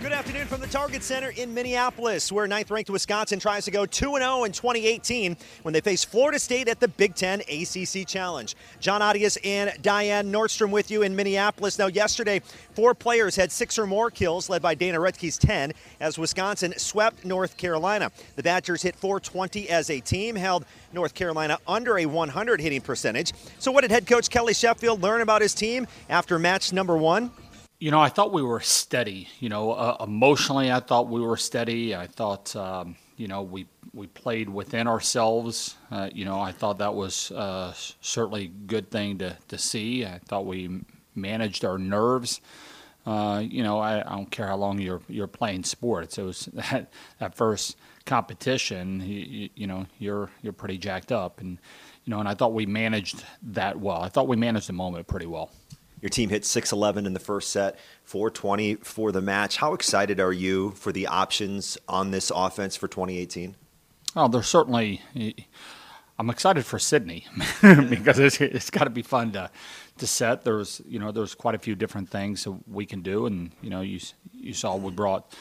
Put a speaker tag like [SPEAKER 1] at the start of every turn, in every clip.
[SPEAKER 1] Good afternoon from the Target Center in Minneapolis, where ninth-ranked Wisconsin tries to go 2-0 in 2018 when they face Florida State at the Big Ten ACC Challenge. John Audius and Diane Nordstrom with you in Minneapolis. Now, yesterday, four players had six or more kills, led by Dana Rettke's 10, as Wisconsin swept North Carolina. The Badgers hit 420 as a team, held North Carolina under a 100 hitting percentage. So, what did head coach Kelly Sheffield learn about his team after match number one?
[SPEAKER 2] You know, I thought we were steady. You know, uh, emotionally, I thought we were steady. I thought, um, you know, we we played within ourselves. Uh, you know, I thought that was uh, certainly a good thing to, to see. I thought we managed our nerves. Uh, you know, I, I, don't care how long you're you're playing sports. It was that that first competition. You, you know, you're you're pretty jacked up, and you know, and I thought we managed that well. I thought we managed the moment pretty well.
[SPEAKER 1] Your team hit 611 in the first set, 420 for the match. How excited are you for the options on this offense for 2018?
[SPEAKER 2] Oh, there's certainly. I'm excited for Sydney because it's, it's got to be fun to to set. There's you know there's quite a few different things that we can do, and you know you you saw we brought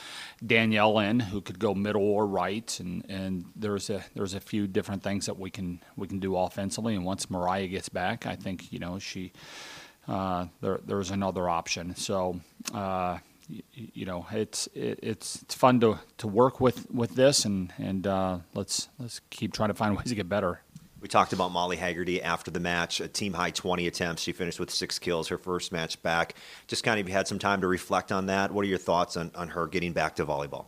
[SPEAKER 2] Danielle in who could go middle or right, and, and there's a there's a few different things that we can we can do offensively. And once Mariah gets back, I think you know she there, there's another option. So, uh, you, you, know, it's it, it's it's fun to, to work with, with this, and and uh, let's let's keep trying to find ways to get better.
[SPEAKER 1] We talked about Molly Haggerty after the match, a team high 20 attempts. She finished with six kills, her first match back. Just kind of had some time to reflect on that. What are your thoughts on, on her getting back to volleyball?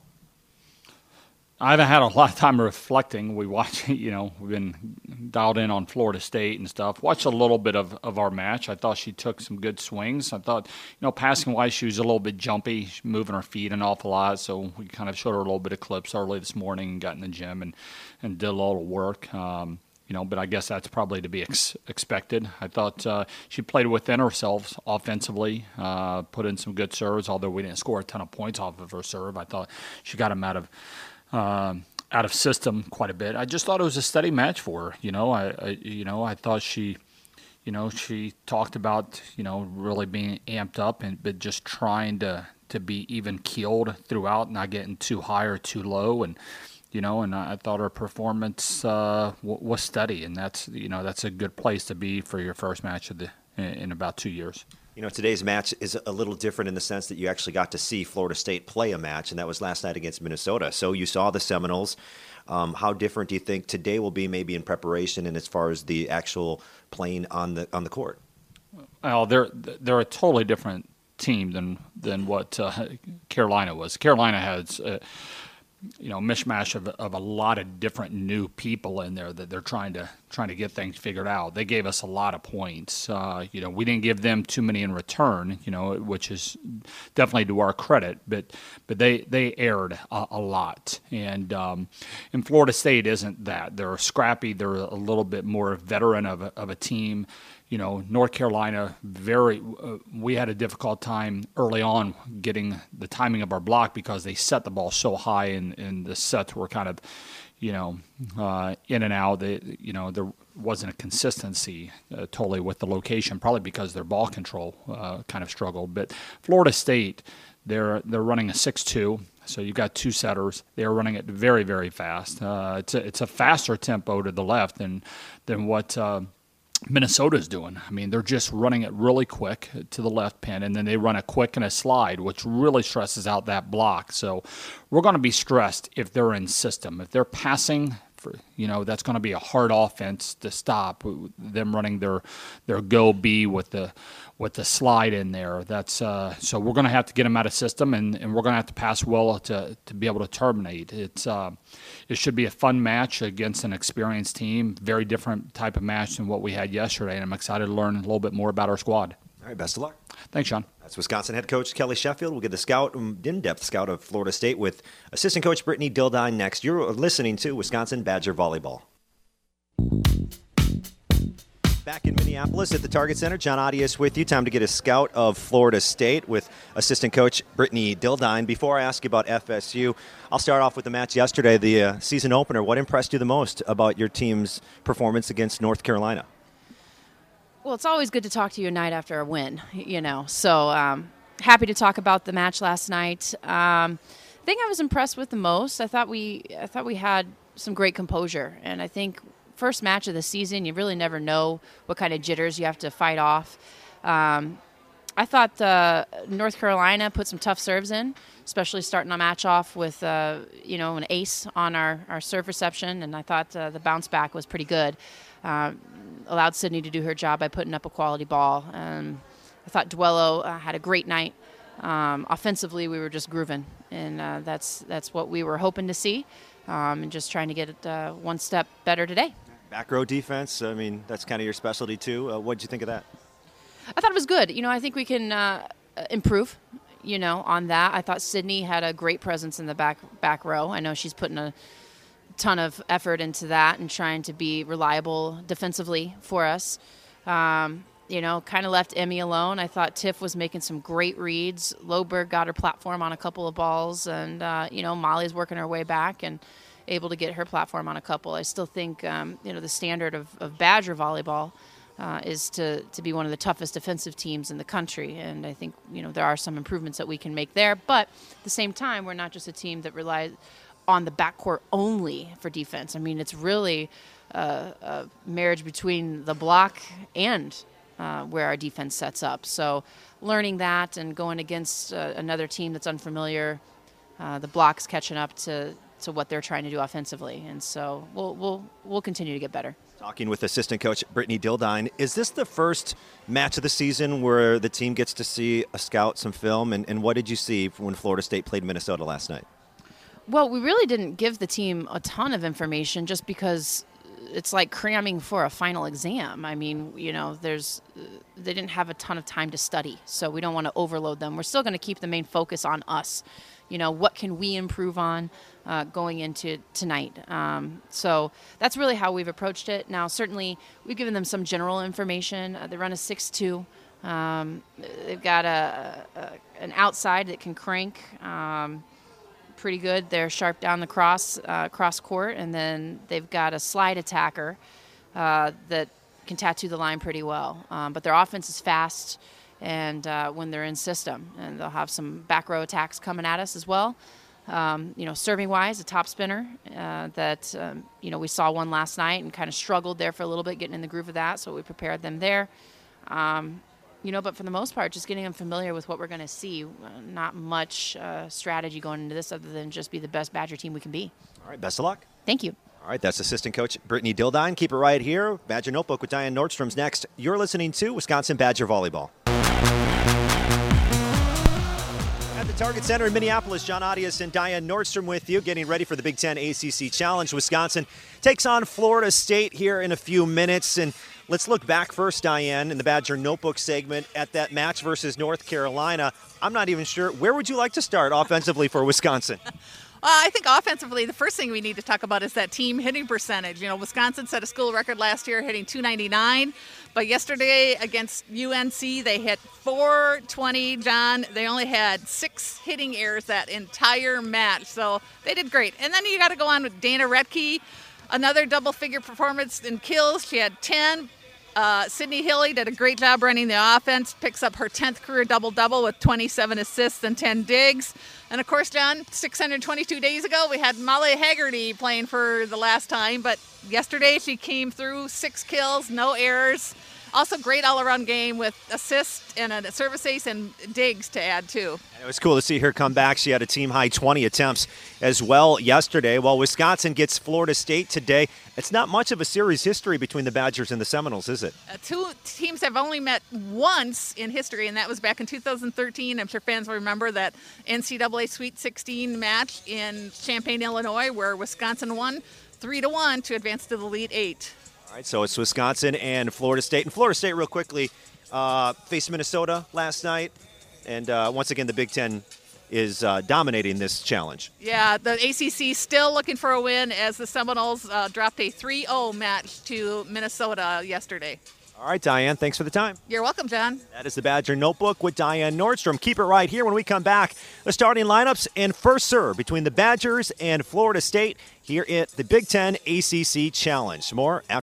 [SPEAKER 2] I haven't had a lot of time reflecting. We watch, you know, we've been dialed in on Florida State and stuff. Watched a little bit of, of our match. I thought she took some good swings. I thought, you know, passing wise, she was a little bit jumpy, moving her feet an awful lot. So we kind of showed her a little bit of clips early this morning got in the gym and, and did a little work. Um, you know, but I guess that's probably to be ex- expected. I thought uh, she played within herself offensively, uh, put in some good serves, although we didn't score a ton of points off of her serve. I thought she got them out of um, out of system quite a bit. I just thought it was a steady match for her. You know, I, I you know I thought she, you know, she talked about you know really being amped up and but just trying to to be even keeled throughout, not getting too high or too low, and you know, and I thought her performance uh, was steady, and that's you know that's a good place to be for your first match of the in about two years.
[SPEAKER 1] You know, today's match is a little different in the sense that you actually got to see Florida State play a match, and that was last night against Minnesota. So you saw the Seminoles. Um, how different do you think today will be, maybe in preparation and as far as the actual playing on the on the court?
[SPEAKER 2] Well, they're they're a totally different team than than what uh, Carolina was. Carolina has. Uh, you know mishmash of, of a lot of different new people in there that they're trying to trying to get things figured out. They gave us a lot of points. Uh, you know, we didn't give them too many in return. You know, which is definitely to our credit. But but they they erred a, a lot. And um, and Florida State isn't that. They're scrappy. They're a little bit more veteran of a, of a team you know, North Carolina, very, uh, we had a difficult time early on getting the timing of our block because they set the ball so high and, and the sets were kind of, you know, uh, in and out. They, you know, there wasn't a consistency uh, totally with the location, probably because their ball control uh, kind of struggled. But Florida State, they're they're running a six-two. So you've got two setters. They are running it very, very fast. Uh, it's a, it's a faster tempo to the left than than what uh, Minnesota's doing. I mean, they're just running it really quick to the left pin, and then they run a quick and a slide, which really stresses out that block. So we're going to be stressed if they're in system. If they're passing, for, you know, that's going to be a hard offense to stop them running their their go B with the with the slide in there. That's uh, so we're going to have to get them out of system, and, and we're going to have to pass well to, to be able to terminate. It's uh, it should be a fun match against an experienced team. Very different type of match than what we had yesterday, and I'm excited to learn a little bit more about our squad.
[SPEAKER 1] All right, best of luck.
[SPEAKER 3] Thanks, Sean.
[SPEAKER 1] That's Wisconsin head coach Kelly Sheffield. We'll get the scout, um, in-depth scout of Florida State with assistant coach Brittany Dildine next. You're listening to Wisconsin Badger Volleyball. Back in Minneapolis at the Target Center, John Audius with you. Time to get a scout of Florida State with assistant coach Brittany Dildine. Before I ask you about FSU, I'll start off with the match yesterday, the uh, season opener. What impressed you the most about your team's performance against North Carolina?
[SPEAKER 4] Well, it's always good to talk to you a night after a win, you know. So um, happy to talk about the match last night. Um, thing I was impressed with the most, I thought we, I thought we had some great composure, and I think first match of the season, you really never know what kind of jitters you have to fight off. Um, I thought uh, North Carolina put some tough serves in, especially starting a match off with uh, you know an ace on our, our serve reception, and I thought uh, the bounce back was pretty good. Uh, allowed Sydney to do her job by putting up a quality ball. Um, I thought Duello uh, had a great night. Um, offensively, we were just grooving, and uh, that's that's what we were hoping to see, um, and just trying to get it one step better today.
[SPEAKER 1] Back row defense. I mean, that's kind of your specialty too. Uh, what did you think of that?
[SPEAKER 4] I thought it was good. You know, I think we can uh, improve. You know, on that, I thought Sydney had a great presence in the back back row. I know she's putting a ton of effort into that and trying to be reliable defensively for us. Um, you know, kind of left Emmy alone. I thought Tiff was making some great reads. Loberg got her platform on a couple of balls, and uh, you know, Molly's working her way back and able to get her platform on a couple. I still think um, you know the standard of, of Badger volleyball uh, is to to be one of the toughest defensive teams in the country, and I think you know there are some improvements that we can make there. But at the same time, we're not just a team that relies on the backcourt only for defense. I mean, it's really a, a marriage between the block and uh, where our defense sets up. So learning that and going against uh, another team that's unfamiliar, uh, the block's catching up to to what they're trying to do offensively. And so we'll we'll we'll continue to get better.
[SPEAKER 1] Talking with assistant coach Brittany Dildine, is this the first match of the season where the team gets to see a scout, some film, and, and what did you see when Florida State played Minnesota last night?
[SPEAKER 4] Well, we really didn't give the team a ton of information just because it's like cramming for a final exam. I mean, you know, there's they didn't have a ton of time to study, so we don't want to overload them. We're still going to keep the main focus on us. You know, what can we improve on? Uh, going into tonight. Um, so that's really how we've approached it. Now, certainly, we've given them some general information. Uh, they run a 6 2. Um, they've got a, a, an outside that can crank um, pretty good. They're sharp down the cross uh, cross court, and then they've got a slide attacker uh, that can tattoo the line pretty well. Um, but their offense is fast, and uh, when they're in system, and they'll have some back row attacks coming at us as well. Um, you know, serving wise, a top spinner uh, that, um, you know, we saw one last night and kind of struggled there for a little bit, getting in the groove of that. So we prepared them there. Um, you know, but for the most part, just getting them familiar with what we're going to see. Uh, not much uh, strategy going into this other than just be the best Badger team we can be.
[SPEAKER 1] All right, best of luck.
[SPEAKER 4] Thank you.
[SPEAKER 1] All right, that's assistant coach Brittany Dildine. Keep it right here. Badger Notebook with Diane Nordstrom's next. You're listening to Wisconsin Badger Volleyball. Target Center in Minneapolis. John Audius and Diane Nordstrom with you, getting ready for the Big Ten ACC Challenge. Wisconsin takes on Florida State here in a few minutes. And let's look back first, Diane, in the Badger Notebook segment at that match versus North Carolina. I'm not even sure. Where would you like to start offensively for Wisconsin?
[SPEAKER 5] Well, I think offensively, the first thing we need to talk about is that team hitting percentage. You know, Wisconsin set a school record last year hitting 299, but yesterday against UNC, they hit 420. John, they only had six hitting errors that entire match, so they did great. And then you got to go on with Dana Rettke, another double figure performance in kills. She had 10. Uh, Sydney Hilley did a great job running the offense, picks up her 10th career double double with 27 assists and 10 digs. And of course, John, 622 days ago, we had Molly Haggerty playing for the last time, but yesterday she came through six kills, no errors. Also, great all around game with assists and a service ace and digs to add, too.
[SPEAKER 1] It was cool to see her come back. She had a team high 20 attempts as well yesterday. While Wisconsin gets Florida State today, it's not much of a series history between the Badgers and the Seminoles, is it?
[SPEAKER 5] Uh, two teams have only met once in history, and that was back in 2013. I'm sure fans will remember that NCAA Sweet 16 match in Champaign, Illinois, where Wisconsin won 3 to 1 to advance to the Elite Eight.
[SPEAKER 1] All right, so it's Wisconsin and Florida State. And Florida State, real quickly, uh, faced Minnesota last night, and uh, once again, the Big Ten is uh, dominating this challenge.
[SPEAKER 5] Yeah, the ACC still looking for a win as the Seminoles uh, dropped a 3 0 match to Minnesota yesterday.
[SPEAKER 1] All right, Diane, thanks for the time.
[SPEAKER 5] You're welcome, John.
[SPEAKER 1] That is the Badger Notebook with Diane Nordstrom. Keep it right here when we come back. The starting lineups and first serve between the Badgers and Florida State here at the Big Ten ACC Challenge. More after.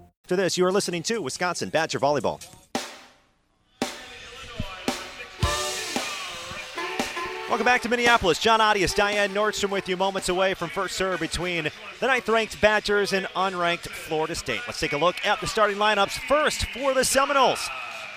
[SPEAKER 1] To this, you are listening to Wisconsin Badger Volleyball. Welcome back to Minneapolis. John Audius, Diane Nordstrom with you moments away from first serve between the ninth ranked Badgers and unranked Florida State. Let's take a look at the starting lineups. First for the Seminoles.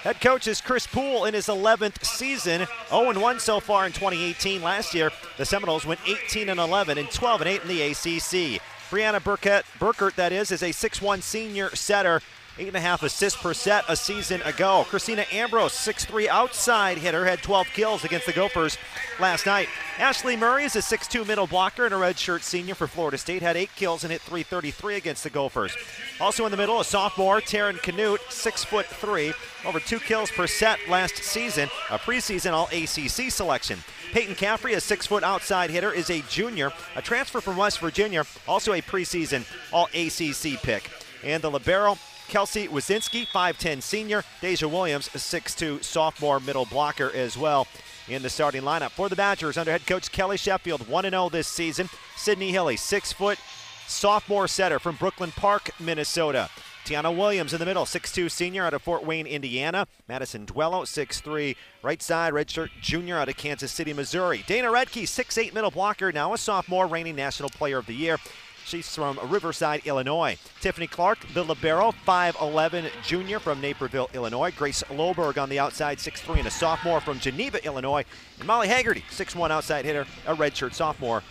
[SPEAKER 1] Head coach is Chris Poole in his 11th season, 0-1 so far in 2018. Last year, the Seminoles went 18 and 11 and 12 and 8 in the ACC. Brianna Burkett, Burkert, that is, is a 6'1 senior setter, eight and a half assists per set a season ago. Christina Ambrose, 6'3 outside hitter, had 12 kills against the Gophers last night. Ashley Murray is a 6'2 middle blocker and a redshirt senior for Florida State, had eight kills and hit 333 against the Gophers. Also in the middle, a sophomore, Taryn Canute, 6'3, over two kills per set last season, a preseason All ACC selection. Peyton Caffrey, a six foot outside hitter, is a junior, a transfer from West Virginia, also a preseason All ACC pick. And the Libero, Kelsey Wazinski, 5'10 senior, Deja Williams, a 6'2 sophomore middle blocker as well in the starting lineup. For the Badgers, under head coach Kelly Sheffield, 1 0 this season. Sydney Hilley, 6 foot sophomore setter from Brooklyn Park, Minnesota. Tiana Williams in the middle, 6'2 senior out of Fort Wayne, Indiana. Madison Duello, 6'3 right side, redshirt junior out of Kansas City, Missouri. Dana Rettke, 6'8 middle blocker, now a sophomore, reigning National Player of the Year. She's from Riverside, Illinois. Tiffany Clark, the libero, 5'11 junior from Naperville, Illinois. Grace Loberg on the outside, 6'3 and a sophomore from Geneva, Illinois. And Molly Haggerty, 6'1 outside hitter, a redshirt sophomore,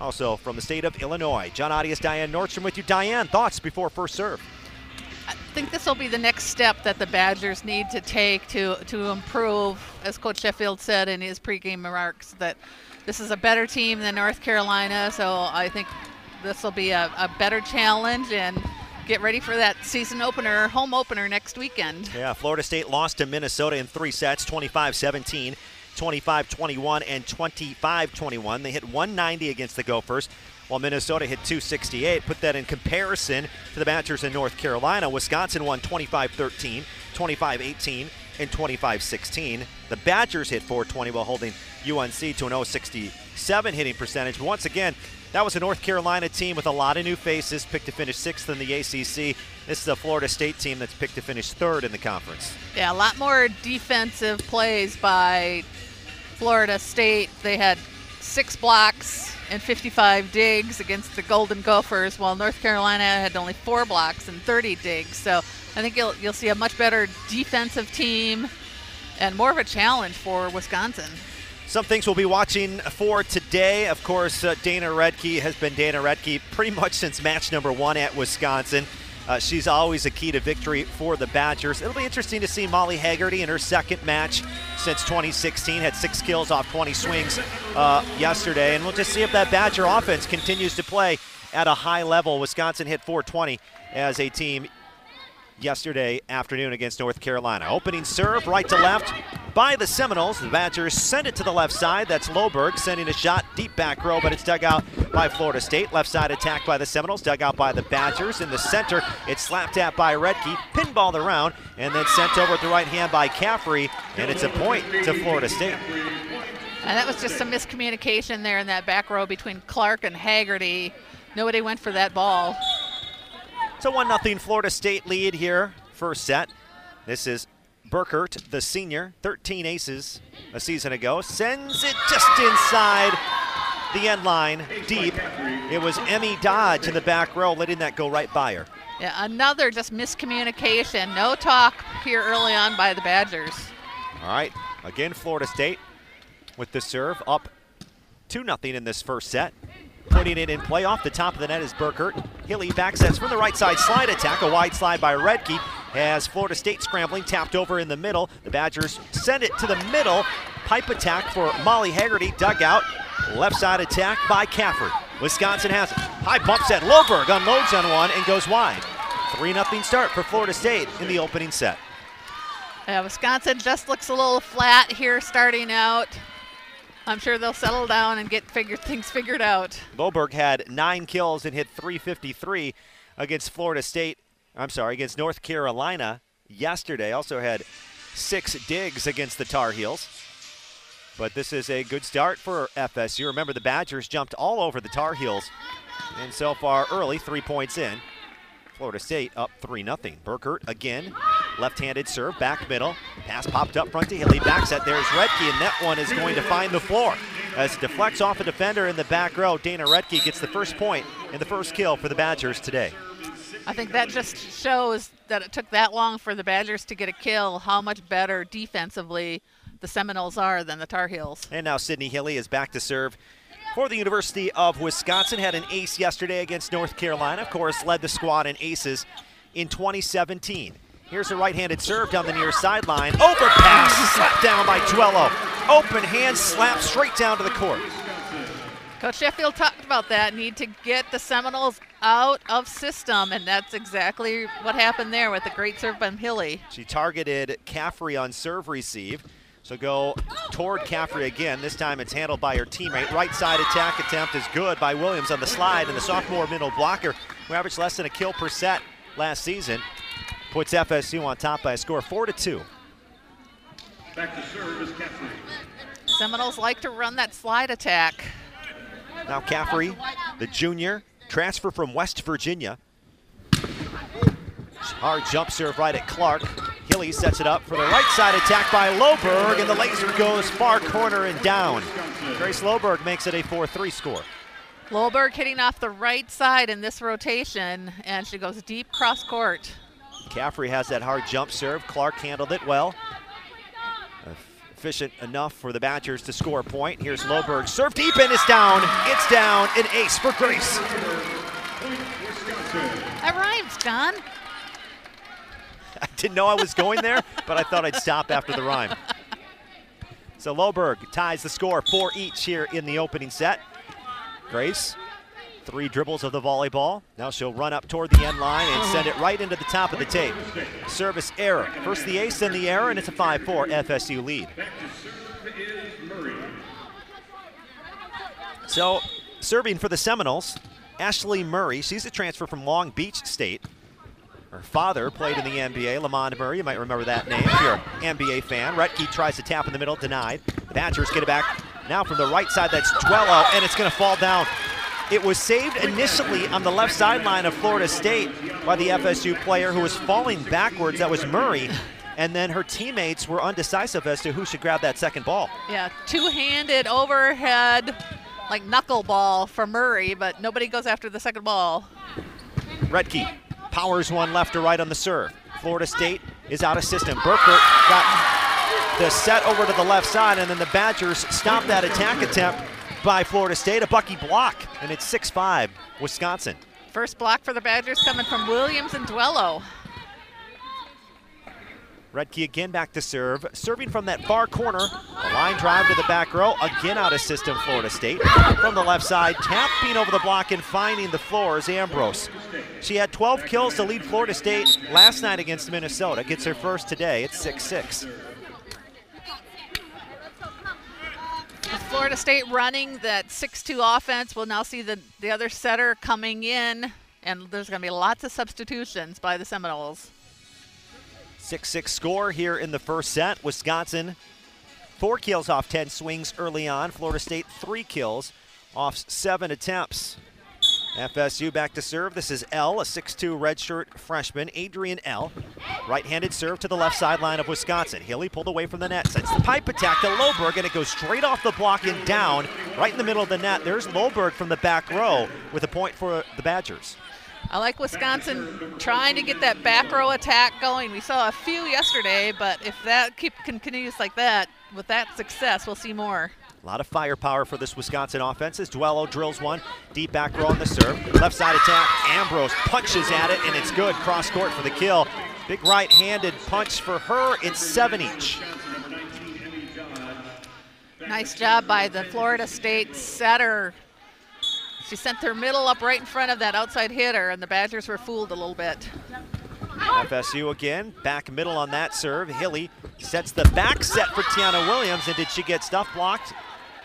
[SPEAKER 1] also from the state of Illinois. John Audius, Diane Nordstrom with you. Diane, thoughts before first serve?
[SPEAKER 5] I think this will be the next step that the Badgers need to take to to improve, as Coach Sheffield said in his pregame remarks, that this is a better team than North Carolina. So I think this will be a, a better challenge and get ready for that season opener, home opener next weekend.
[SPEAKER 1] Yeah, Florida State lost to Minnesota in three sets 25 17, 25 21, and 25 21. They hit 190 against the Gophers, while Minnesota hit 268. Put that in comparison to the Badgers in North Carolina. Wisconsin won 25 13, 25 18, and 25 16. The Badgers hit 420 while holding UNC to an 067 hitting percentage. But once again, that was a North Carolina team with a lot of new faces, picked to finish sixth in the ACC. This is a Florida State team that's picked to finish third in the conference.
[SPEAKER 5] Yeah, a lot more defensive plays by Florida State. They had six blocks and 55 digs against the Golden Gophers, while North Carolina had only four blocks and 30 digs. So I think you'll you'll see a much better defensive team and more of a challenge for Wisconsin.
[SPEAKER 1] Some things we'll be watching for today. Of course, uh, Dana Rettke has been Dana Rettke pretty much since match number one at Wisconsin. Uh, she's always a key to victory for the Badgers. It'll be interesting to see Molly Haggerty in her second match since 2016. Had six kills off 20 swings uh, yesterday, and we'll just see if that Badger offense continues to play at a high level. Wisconsin hit 420 as a team yesterday afternoon against North Carolina. Opening serve right to left by the Seminoles. The Badgers send it to the left side. That's Loberg sending a shot deep back row, but it's dug out by Florida State. Left side attack by the Seminoles, dug out by the Badgers. In the center, it's slapped at by Rettke. Pinned pinballed around and then sent over at the right hand by Caffrey, and it's a point to Florida State.
[SPEAKER 5] And that was just some miscommunication there in that back row between Clark and Haggerty. Nobody went for that ball.
[SPEAKER 1] So 1 0 Florida State lead here, first set. This is Burkert, the senior, 13 aces a season ago, sends it just inside the end line, deep. It was Emmy Dodge in the back row, letting that go right by her.
[SPEAKER 5] Yeah, another just miscommunication. No talk here early on by the Badgers.
[SPEAKER 1] All right, again, Florida State with the serve up 2 0 in this first set. Putting it in play off the top of the net is Burkert. Hilley backsets from the right side slide attack. A wide slide by Rettke has Florida State scrambling, tapped over in the middle. The Badgers send it to the middle. Pipe attack for Molly Haggerty. Dugout. Left side attack by Caffrey. Wisconsin has it. High bump set. Loberg unloads on one and goes wide. 3 0 start for Florida State in the opening set.
[SPEAKER 5] Yeah, Wisconsin just looks a little flat here starting out. I'm sure they'll settle down and get things figured out.
[SPEAKER 1] Loberg had nine kills and hit 353 against Florida State. I'm sorry, against North Carolina yesterday. Also had six digs against the Tar Heels. But this is a good start for FSU. Remember, the Badgers jumped all over the Tar Heels. And so far, early, three points in. Florida State up 3 0. Burkert again, left handed serve, back middle. Pass popped up front to Hilley. Back set. There's Rettke, and that one is going to find the floor. As it deflects off a defender in the back row, Dana Rettke gets the first point and the first kill for the Badgers today.
[SPEAKER 5] I think that just shows that it took that long for the Badgers to get a kill, how much better defensively the Seminoles are than the Tar Heels.
[SPEAKER 1] And now Sydney Hilley is back to serve for the University of Wisconsin. Had an ace yesterday against North Carolina. Of course, led the squad in aces in 2017. Here's a right-handed serve down the near sideline. Overpass, slapped down by Duello. Open hand slap straight down to the court.
[SPEAKER 5] Coach Sheffield talked about that need to get the Seminoles out of system, and that's exactly what happened there with the great serve by Hilley.
[SPEAKER 1] She targeted Caffrey on serve receive. So go toward Caffrey again. This time it's handled by her teammate. Right side attack attempt is good by Williams on the slide, and the sophomore middle blocker, who averaged less than a kill per set last season, puts FSU on top by a score four to two.
[SPEAKER 6] Back to serve is Caffrey.
[SPEAKER 5] Seminoles like to run that slide attack.
[SPEAKER 1] Now Caffrey, the junior, transfer from West Virginia. Hard jump serve right at Clark. Hilley sets it up for the right side attack by Loberg, and the laser goes far corner and down. Grace Loberg makes it a 4-3 score.
[SPEAKER 5] Loberg hitting off the right side in this rotation, and she goes deep cross court.
[SPEAKER 1] Caffrey has that hard jump serve. Clark handled it well. Efficient enough for the Badgers to score a point. Here's Loberg. Serve deep and it's down. It's down. An ace for Grace.
[SPEAKER 5] That rhymes, John.
[SPEAKER 1] I didn't know I was going there, but I thought I'd stop after the rhyme. So Loberg ties the score, four each here in the opening set. Grace, three dribbles of the volleyball. Now she'll run up toward the end line and send it right into the top of the tape. Service error. First the ace, then the error, and it's a 5-4 FSU lead. So serving for the Seminoles, Ashley Murray. She's a transfer from Long Beach State. Her father played in the NBA, Lamond Murray. You might remember that name if you're an NBA fan. Rettke tries to tap in the middle, denied. The Badgers get it back now from the right side. That's Duello, and it's going to fall down. It was saved initially on the left sideline of Florida State by the FSU player who was falling backwards. That was Murray. And then her teammates were undecisive as to who should grab that second ball.
[SPEAKER 5] Yeah, two-handed overhead, like knuckleball for Murray, but nobody goes after the second ball.
[SPEAKER 1] Rettke powers one left to right on the serve. Florida State is out of system. Burkert got the set over to the left side, and then the Badgers stop that attack attempt by Florida State. A Bucky block, and it's 6-5 Wisconsin.
[SPEAKER 5] First block for the Badgers coming from Williams and Duello.
[SPEAKER 1] Rettke again back to serve. Serving from that far corner. A line drive to the back row. Again out of system, Florida State. From the left side, tapping over the block and finding the floor is Ambrose. She had 12 kills to lead Florida State last night against Minnesota. Gets her first today. It's 6-6.
[SPEAKER 5] Florida State running that 6-2 offense, we'll now see the, the other setter coming in, and there's going to be lots of substitutions by the Seminoles.
[SPEAKER 1] 6 6 score here in the first set. Wisconsin, four kills off 10 swings early on. Florida State, three kills off seven attempts. FSU back to serve. This is L, a 6'2 redshirt freshman, Adrian L. Right handed serve to the left sideline of Wisconsin. Hilley pulled away from the net, sends the pipe attack to Loberg, and it goes straight off the block and down right in the middle of the net. There's Loberg from the back row with a point for the Badgers.
[SPEAKER 5] I like Wisconsin trying to get that back row attack going. We saw a few yesterday, but if that keep continues like that, with that success, we'll see more.
[SPEAKER 1] A lot of firepower for this Wisconsin offense as Duello drills one. Deep back row on the serve. Left side attack. Ambrose punches at it, and it's good. Cross court for the kill. Big right handed punch for her. It's seven each.
[SPEAKER 5] Nice job by the Florida State setter. She sent her middle up right in front of that outside hitter, and the Badgers were fooled a little bit.
[SPEAKER 1] FSU again, back middle on that serve. Hilley sets the back set for Tiana Williams, and did she get stuff blocked?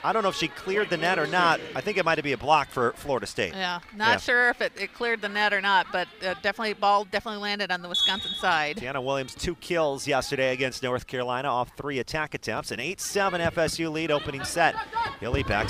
[SPEAKER 1] I don't know if she cleared the net or not. I think it might be a block for Florida State.
[SPEAKER 5] Yeah, not
[SPEAKER 1] Yeah.
[SPEAKER 5] sure if it, it cleared the net or not, but uh, definitely ball definitely landed on the Wisconsin side.
[SPEAKER 1] Tiana Williams, two kills yesterday against North Carolina off three attack attempts. An 8-7 FSU lead opening set. Hilley back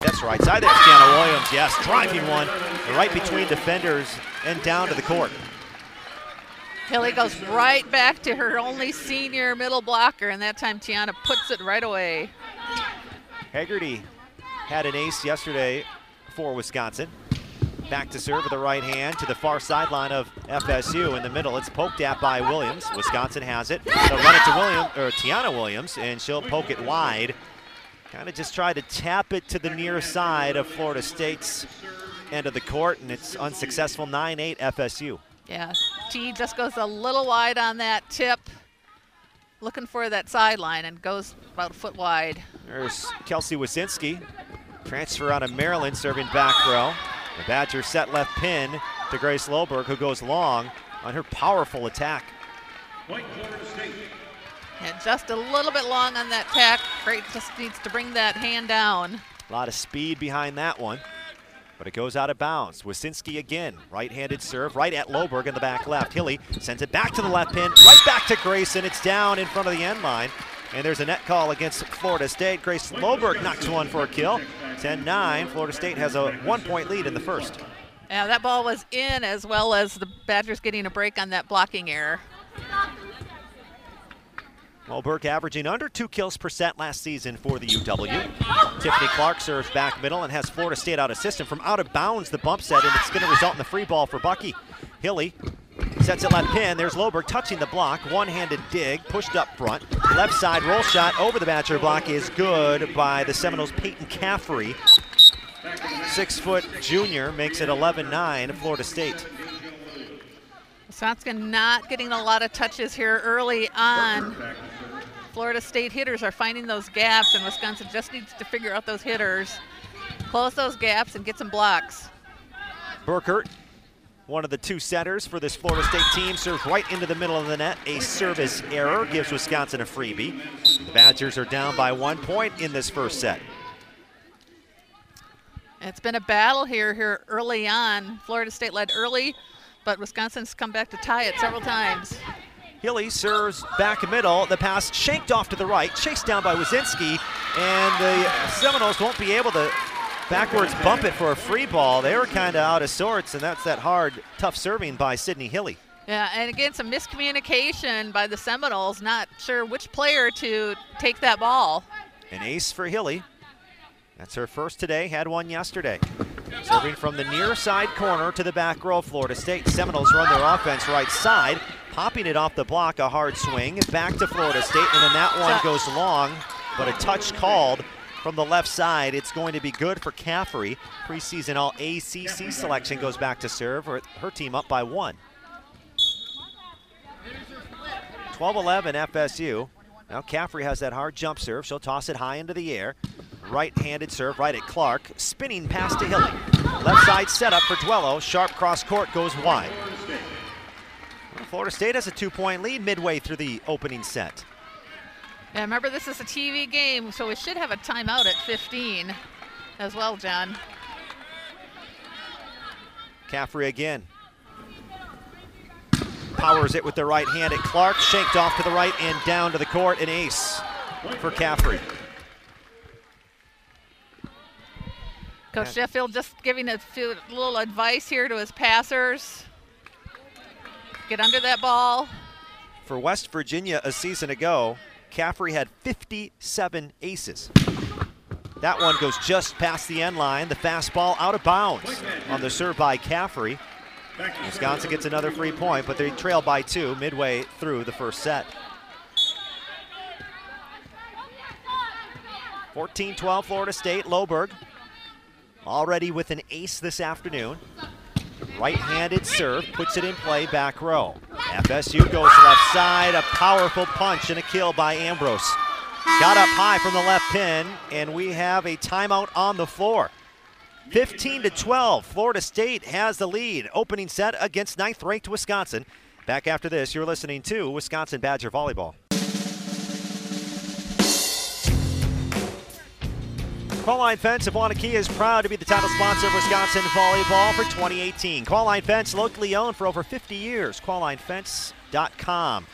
[SPEAKER 1] That's right. Side there, Tiana Williams. Yes, driving one right between defenders and down to the court.
[SPEAKER 5] Hilley goes right back to her only senior middle blocker, and that time Tiana puts it right away.
[SPEAKER 1] Haggerty had an ace yesterday for Wisconsin. Back to serve with the right hand to the far sideline of FSU in the middle. It's poked at by Williams. Wisconsin has it. They'll run it to William or Tiana Williams, and she'll poke it wide. Kind of just try to tap it to the near side of Florida State's end of the court, and it's unsuccessful. 9-8 FSU.
[SPEAKER 5] Yeah, T just goes a little wide on that tip, looking for that sideline, and goes about a foot wide.
[SPEAKER 1] There's Kelsey Wasinski, transfer out of Maryland, serving back row. The Badgers set left pin to Grace Loberg, who goes long on her powerful attack.
[SPEAKER 5] And just a little bit long on that tack. Great just needs to bring that hand down.
[SPEAKER 1] A lot of speed behind that one, but it goes out of bounds. Wasinski again, right-handed serve, right at Loberg in the back left. Hilley sends it back to the left pin, right back to Grayson. It's down in front of the end line. And there's a net call against Florida State. Grace Loberg knocks one for a kill. 10-9, Florida State has a one-point lead in the first.
[SPEAKER 5] Yeah, that ball was in as well as the Badgers getting a break on that blocking error.
[SPEAKER 1] Loberg averaging under two kills per set last season for the UW. Tiffany Clark serves back middle and has Florida State out of system from out of bounds the bump set, and it's going to result in the free ball for Bucky. Hilley sets it left pin. There's Loberg touching the block. One-handed dig, pushed up front. Left side roll shot over the Badger block is good by the Seminoles' Peyton Caffrey. Six-foot junior makes it 11-9 Florida State.
[SPEAKER 5] Wisconsin not getting a lot of touches here early on. Florida State hitters are finding those gaps, and Wisconsin just needs to figure out those hitters, close those gaps, and get some blocks.
[SPEAKER 1] Burkert, one of the two setters for this Florida State team, serves right into the middle of the net. A service error gives Wisconsin a freebie. The Badgers are down by one point in this first set.
[SPEAKER 5] It's been a battle here here early on. Florida State led early, but Wisconsin's come back to tie it several times.
[SPEAKER 1] Hilley serves back middle. The pass shanked off to the right, chased down by Wazinski, and the Seminoles won't be able to backwards bump it for a free ball. They were kind of out of sorts, and that's that hard, tough serving by Sydney Hilley.
[SPEAKER 5] Yeah, and again, some miscommunication by the Seminoles. Not sure which player to take that ball.
[SPEAKER 1] An ace for Hilley. That's her first today, had one yesterday. Serving from the near side corner to the back row, Florida State. Seminoles run their offense right side, popping it off the block, a hard swing, back to Florida State, and then that one goes long, but a touch called from the left side. It's going to be good for Caffrey. Preseason All ACC selection goes back to serve, her, her team up by one. 12-11 FSU. Now Caffrey has that hard jump serve. She'll toss it high into the air. Right-handed serve right at Clark. Spinning pass to Hilley. Left side setup for Duello. Sharp cross court goes wide. Well, Florida State has a two-point lead midway through the opening set.
[SPEAKER 5] Yeah, remember this is a TV game, so we should have a timeout at 15 as well, John.
[SPEAKER 1] Caffrey again. Powers it with the right hand at Clark. Shanked off to the right and down to the court. An ace for Caffrey.
[SPEAKER 5] Coach Sheffield just giving a few, little advice here to his passers. Get under that ball.
[SPEAKER 1] For West Virginia a season ago, Caffrey had 57 aces. That one goes just past the end line. The fastball out of bounds on the serve by Caffrey. Wisconsin gets another free point, but they trail by two midway through the first set. 14-12 Florida State, Loberg already with an ace this afternoon. Right-handed serve, puts it in play, back row. FSU goes left side, a powerful punch and a kill by Ambrose. Got up high from the left pin, and we have a timeout on the floor. 15 to 12, Florida State has the lead. Opening set against ninth-ranked Wisconsin. Back after this, you're listening to Wisconsin Badger Volleyball. Qualline Fence of Waunakee is proud to be the title sponsor of Wisconsin Volleyball for 2018. Qualline Fence, locally owned for over 50 years. QualineFence.com.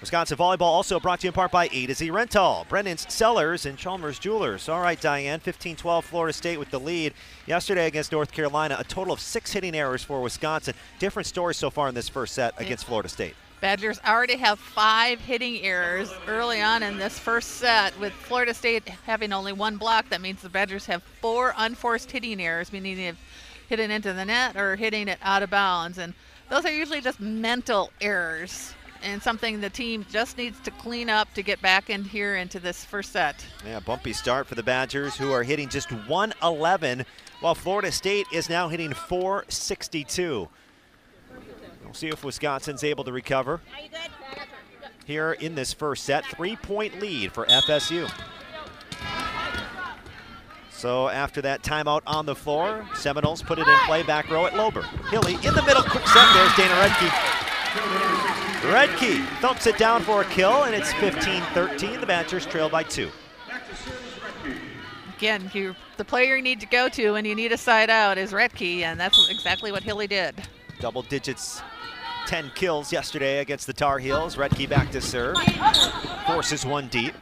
[SPEAKER 1] Wisconsin Volleyball also brought to you in part by A to Z Rental, Brennan's Cellars, and Chalmers Jewelers. All right, Diane, 15-12 Florida State with the lead. Yesterday against North Carolina, a total of six hitting errors for Wisconsin. Different story so far in this first set against Florida State.
[SPEAKER 5] Badgers already have five hitting errors early on in this first set. With Florida State having only one block, that means the Badgers have four unforced hitting errors, meaning they've hit it into the net or hitting it out of bounds. And those are usually just mental errors and something the team just needs to clean up to get back in here into this first set.
[SPEAKER 1] Yeah, bumpy start for the Badgers, who are hitting just 111, while Florida State is now hitting 462. We'll see if Wisconsin's able to recover. Here in this first set, three-point lead for FSU. So after that timeout on the floor, Seminoles put it in play back row at Loberg. Hilley in the middle, quick set, there's Dana Rettke. Rettke thumps it down for a kill, and it's 15-13. The Badgers trail by two.
[SPEAKER 5] Again, you, the player you need to go to when you need a side out is Rettke, and that's exactly what Hilley did.
[SPEAKER 1] Double digits, 10 kills yesterday against the Tar Heels. Rettke back to serve. Forces one deep.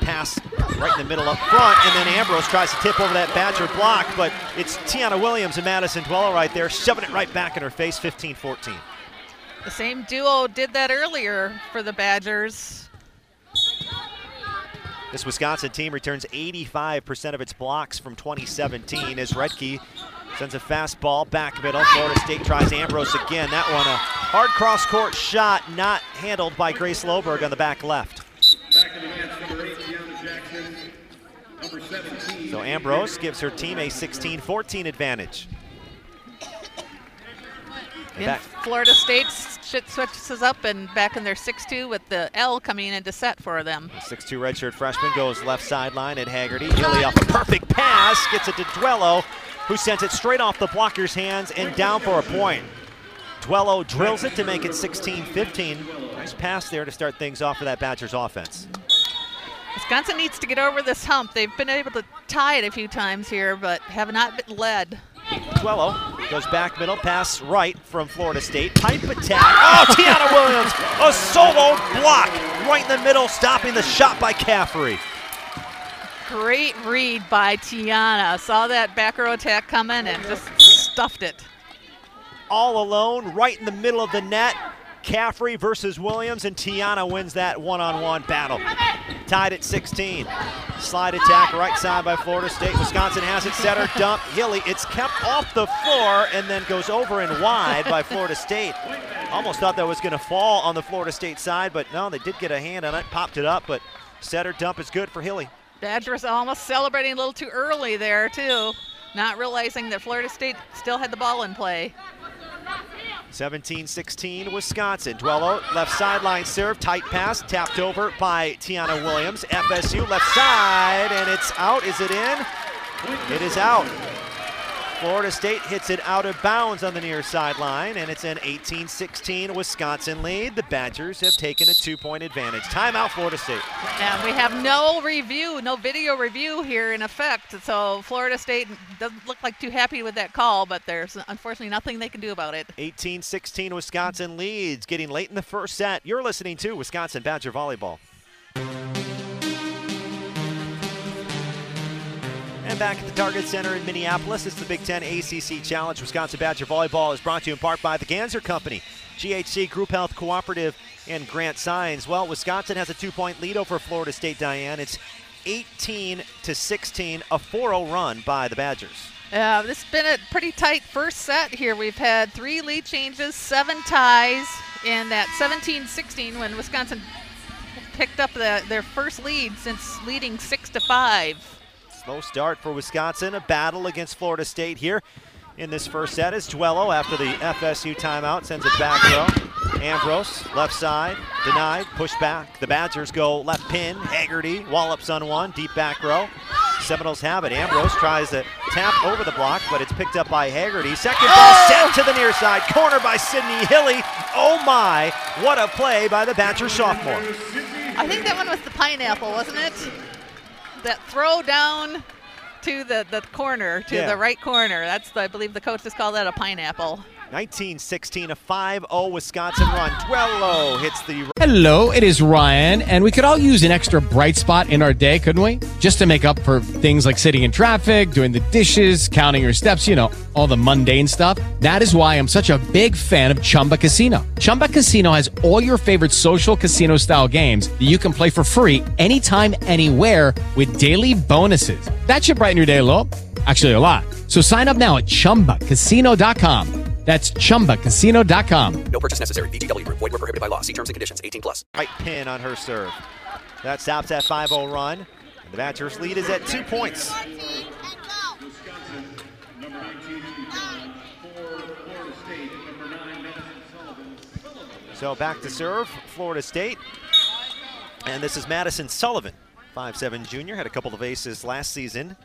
[SPEAKER 1] Pass right in the middle up front, and then Ambrose tries to tip over that Badger block, but it's Tiana Williams and Madison Duello right there, shoving it right back in her face, 15-14.
[SPEAKER 5] The same duo did that earlier for the Badgers.
[SPEAKER 1] This Wisconsin team returns 85% of its blocks from 2017 as Rettke sends a fastball back middle. Florida State tries Ambrose again. That one a hard cross court shot not handled by Grace Loberg on the back left. So Ambrose gives her team a 16-14 advantage.
[SPEAKER 5] Florida State switches up and back in their 6-2 with the L coming into set for them.
[SPEAKER 1] 6-2 redshirt freshman goes left sideline at Haggerty. Hilley off a perfect pass, gets it to Duello, who sends it straight off the blocker's hands and down for a point. Duello drills it to make it 16-15. Nice pass there to start things off for that Badgers offense.
[SPEAKER 5] Wisconsin needs to get over this hump. They've been able to tie it a few times here, but have not been led.
[SPEAKER 1] Duello goes back middle, pass right from Florida State. Pipe attack. Oh, Tiana Williams, a solo block right in the middle, stopping the shot by Caffrey.
[SPEAKER 5] Great read by Tiana. Saw that back row attack coming and just stuffed it.
[SPEAKER 1] All alone, right in the middle of the net. Caffrey versus Williams, and Tiana wins that one-on-one battle. Tied at 16. Slide attack right side by Florida State. Wisconsin has it. Setter dump. Hilley. It's kept off the floor and then goes over and wide by Florida State. Almost thought that was going to fall on the Florida State side, but no, they did get a hand on it. Popped it up, but setter dump is good for Hilley.
[SPEAKER 5] Badgers almost celebrating a little too early there, too. Not realizing that Florida State still had the ball in play.
[SPEAKER 1] 17-16 Wisconsin. Duello left sideline serve, tight pass, tapped over by Tiana Williams. FSU left side, and it's out. Is it in? It is out. Florida State hits it out of bounds on the near sideline, and it's an 18-16 Wisconsin lead. The Badgers have taken a two-point advantage. Timeout, Florida State.
[SPEAKER 5] And we have no review, no video review here in effect. So Florida State doesn't look like too happy with that call, but there's unfortunately nothing they can do about it.
[SPEAKER 1] 18-16 Wisconsin leads, getting late in the first set. You're listening to Wisconsin Badger Volleyball. And back at the Target Center in Minneapolis, it's the Big Ten ACC Challenge. Wisconsin Badger Volleyball is brought to you in part by the Ganser Company, GHC Group Health Cooperative, and Grant Signs. Well, Wisconsin has a two-point lead over Florida State, Diane. It's 18 to 16, a 4-0 run by the Badgers.
[SPEAKER 5] Uh, this has been a pretty tight first set here. We've had three lead changes, seven ties in that 17-16 when Wisconsin picked up the, their first lead since leading six to five.
[SPEAKER 1] Slow start for Wisconsin. A battle against Florida State here in this first set as Duello, after the FSU timeout, sends it back row. Ambrose, left side, denied, pushed back. The Badgers go left pin. Haggerty wallops on one, deep back row. Seminoles have it. Ambrose tries to tap over the block, but it's picked up by Haggerty. Second ball oh! sent to the near side. Corner by Sydney Hilley. Oh my, what a play by the Badger sophomore.
[SPEAKER 5] I think that one was the pineapple, wasn't it? That throw down to the, the corner, to
[SPEAKER 1] Yeah.
[SPEAKER 5] the right corner. That's, the, I believe the coaches call that a pineapple.
[SPEAKER 1] 1916, a 5-0 Wisconsin run. Duello hits the
[SPEAKER 7] Hello, it is Ryan, and we could all use an extra bright spot in our day, couldn't we? Just to make up for things like sitting in traffic, doing the dishes, counting your steps, you know, all the mundane stuff. That is why I'm such a big fan of Chumba Casino. Chumba Casino has all your favorite social casino style games that you can play for free anytime, anywhere with daily bonuses. That should brighten your day a little. Actually, a lot. So sign up now at chumbacasino.com. That's chumbacasino.com.
[SPEAKER 8] No purchase necessary. VGW Group. Void were prohibited by law. See terms and conditions. 18 plus.
[SPEAKER 1] right pin on her serve. That stops that 5-0 run. And the Badgers lead is at two points. So back to serve, Florida State. And this is Madison Sullivan, 5'7 junior, had a couple of aces last season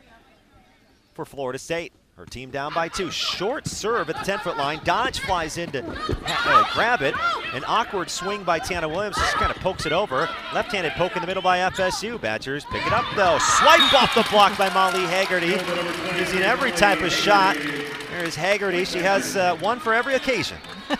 [SPEAKER 1] for Florida State. Her team down by two. Short serve at the 10-foot line. Dodge flies in to uh, grab it. An awkward swing by Tiana Williams. Just kind of pokes it over. Left-handed poke in the middle by FSU. Badgers pick it up, though. Swipe off the block by Molly Haggerty. Using every type of shot. There's Haggerty. She has uh, one for every occasion.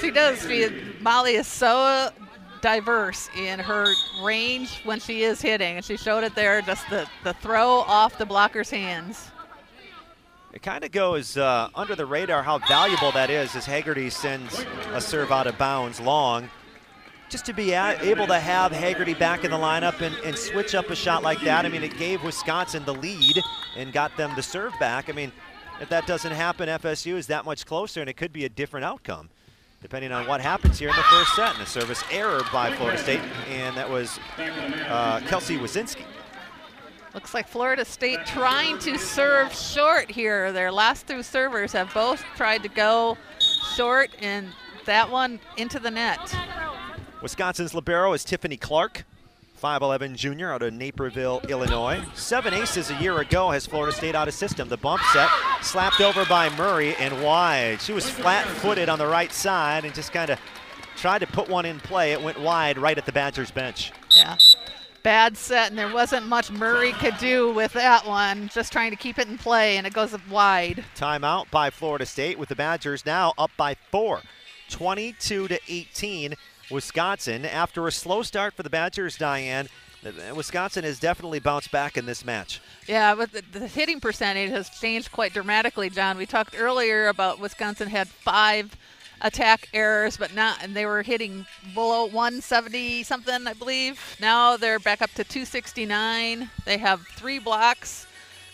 [SPEAKER 5] She does. She, Molly is so diverse in her range when she is hitting, and she showed it there. Just the, the throw off the blocker's hands.
[SPEAKER 1] It kind of goes uh, under the radar how valuable that is as Haggerty sends a serve out of bounds long. Just to be able to have Haggerty back in the lineup and, and switch up a shot like that, I mean, it gave Wisconsin the lead and got them the serve back. I mean, if that doesn't happen, FSU is that much closer, and it could be a different outcome depending on what happens here in the first set. And a service error by Florida State, and that was uh, Kelsey Wazinski.
[SPEAKER 5] Looks like Florida State trying to serve short here. Their last two servers have both tried to go short, and that one into the net.
[SPEAKER 1] Wisconsin's libero is Tiffany Clark, 5'11 junior out of Naperville, Illinois. Seven aces a year ago has Florida State out of system. The bump set slapped over by Murray and wide. She was flat-footed on the right side and just kind of tried to put one in play. It went wide right at the Badgers bench.
[SPEAKER 5] Yeah. Bad set, and there wasn't much Murray could do with that one. Just trying to keep it in play, and it goes wide.
[SPEAKER 1] Timeout by Florida State with the Badgers now up by four, 22 to 18. Wisconsin, after a slow start for the Badgers, Diane, uh, Wisconsin has definitely bounced back in this match.
[SPEAKER 5] Yeah, but the, the hitting percentage has changed quite dramatically, John. We talked earlier about Wisconsin had five attack errors, but not, and they were hitting below 170 something, I believe. Now they're back up to 269. They have three blocks,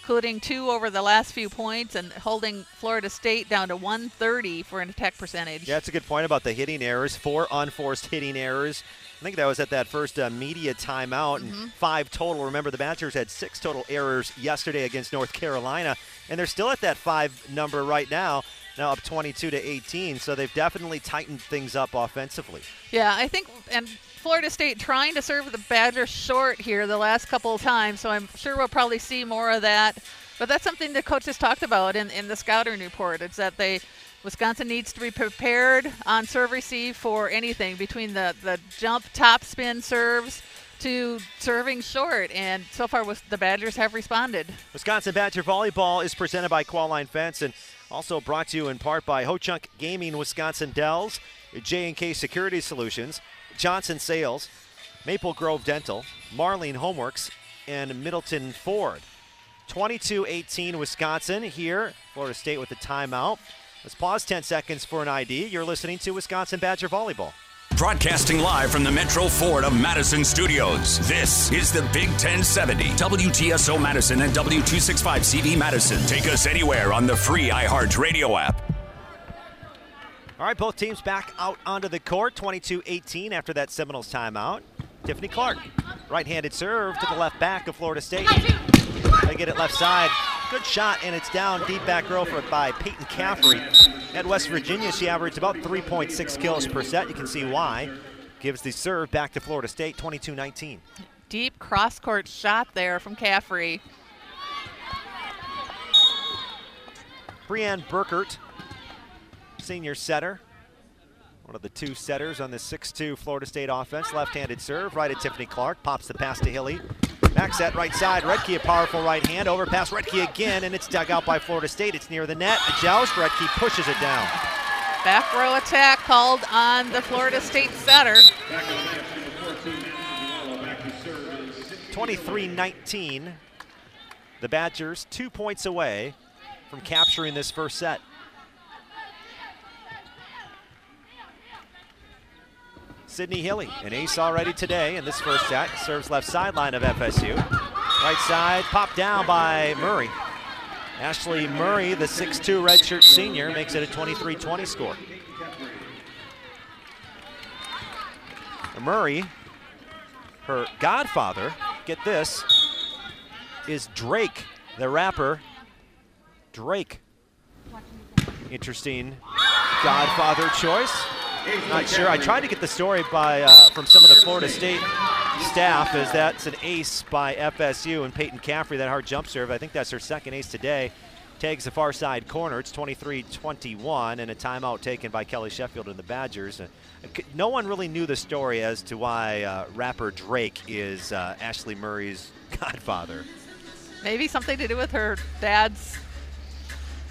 [SPEAKER 5] including two over the last few points, and holding Florida State down to 130 for an attack percentage.
[SPEAKER 1] Yeah, that's a good point about the hitting errors. Four unforced hitting errors. I think that was at that first uh, media timeout, and
[SPEAKER 5] Mhm.
[SPEAKER 1] five total. Remember, the Badgers had six total errors yesterday against North Carolina, and they're still at that five number right now. Now up 22 to 18, so they've definitely tightened things up offensively.
[SPEAKER 5] Yeah, I think, and Florida State trying to serve the Badgers short here the last couple of times, so I'm sure we'll probably see more of that. But that's something the coaches talked about in, in the scouting report. It's that they Wisconsin needs to be prepared on serve receive for anything between the, the jump top spin serves to serving short, and so far the Badgers have responded.
[SPEAKER 1] Wisconsin Badger Volleyball is presented by Qualline Fence and also brought to you in part by Ho Chunk Gaming, Wisconsin Dells, J&K Security Solutions, Johnson Sales, Maple Grove Dental, Marling Homeworks, and Middleton Ford. 22-18 Wisconsin here. Florida State with the timeout. Let's pause 10 seconds for an ID. You're listening to Wisconsin Badger Volleyball.
[SPEAKER 9] Broadcasting live from the Metro Ford of Madison Studios. This is the Big 1070, WTSO Madison and W265CV Madison. Take us anywhere on the free iHeart radio app.
[SPEAKER 1] All right, both teams back out onto the court, 22-18 after that Seminoles timeout. Tiffany Clark, right-handed serve to the left back of Florida State. They get it left side. Good shot, and it's down deep back row for it by Peyton Caffrey. At West Virginia, she averaged about 3.6 kills per set. You can see why. Gives the serve back to Florida State, 22-19.
[SPEAKER 5] Deep cross court shot there from Caffrey.
[SPEAKER 1] Brianne Burkert, senior setter. One of the two setters on the 6-2 Florida State offense. Left-handed serve, right at Tiffany Clark. Pops the pass to Hilley. Back set, right side. Rettke, a powerful right hand. Overpass Rettke again, and it's dug out by Florida State. It's near the net. A joust. Rettke pushes it down.
[SPEAKER 5] Back row attack called on the Florida State setter.
[SPEAKER 1] 23-19. The Badgers two points away from capturing this first set. Sydney Hilley, an ace already today in this first set. Serves left sideline of FSU. Right side, popped down by Murray. Ashley Murray, the 6'2 redshirt senior, makes it a 23-20 score. Murray, her godfather, get this, is Drake, the rapper. Drake. Interesting godfather choice. Not sure. I tried to get the story by uh, from some of the Florida State staff, as that's an ace by FSU and Peyton Caffrey, that hard jump serve. I think that's her second ace today. Tags the far side corner. It's 23-21, and a timeout taken by Kelly Sheffield and the Badgers. Uh, no one really knew the story as to why uh, rapper Drake is uh, Ashley Murray's godfather.
[SPEAKER 5] Maybe something to do with her dad's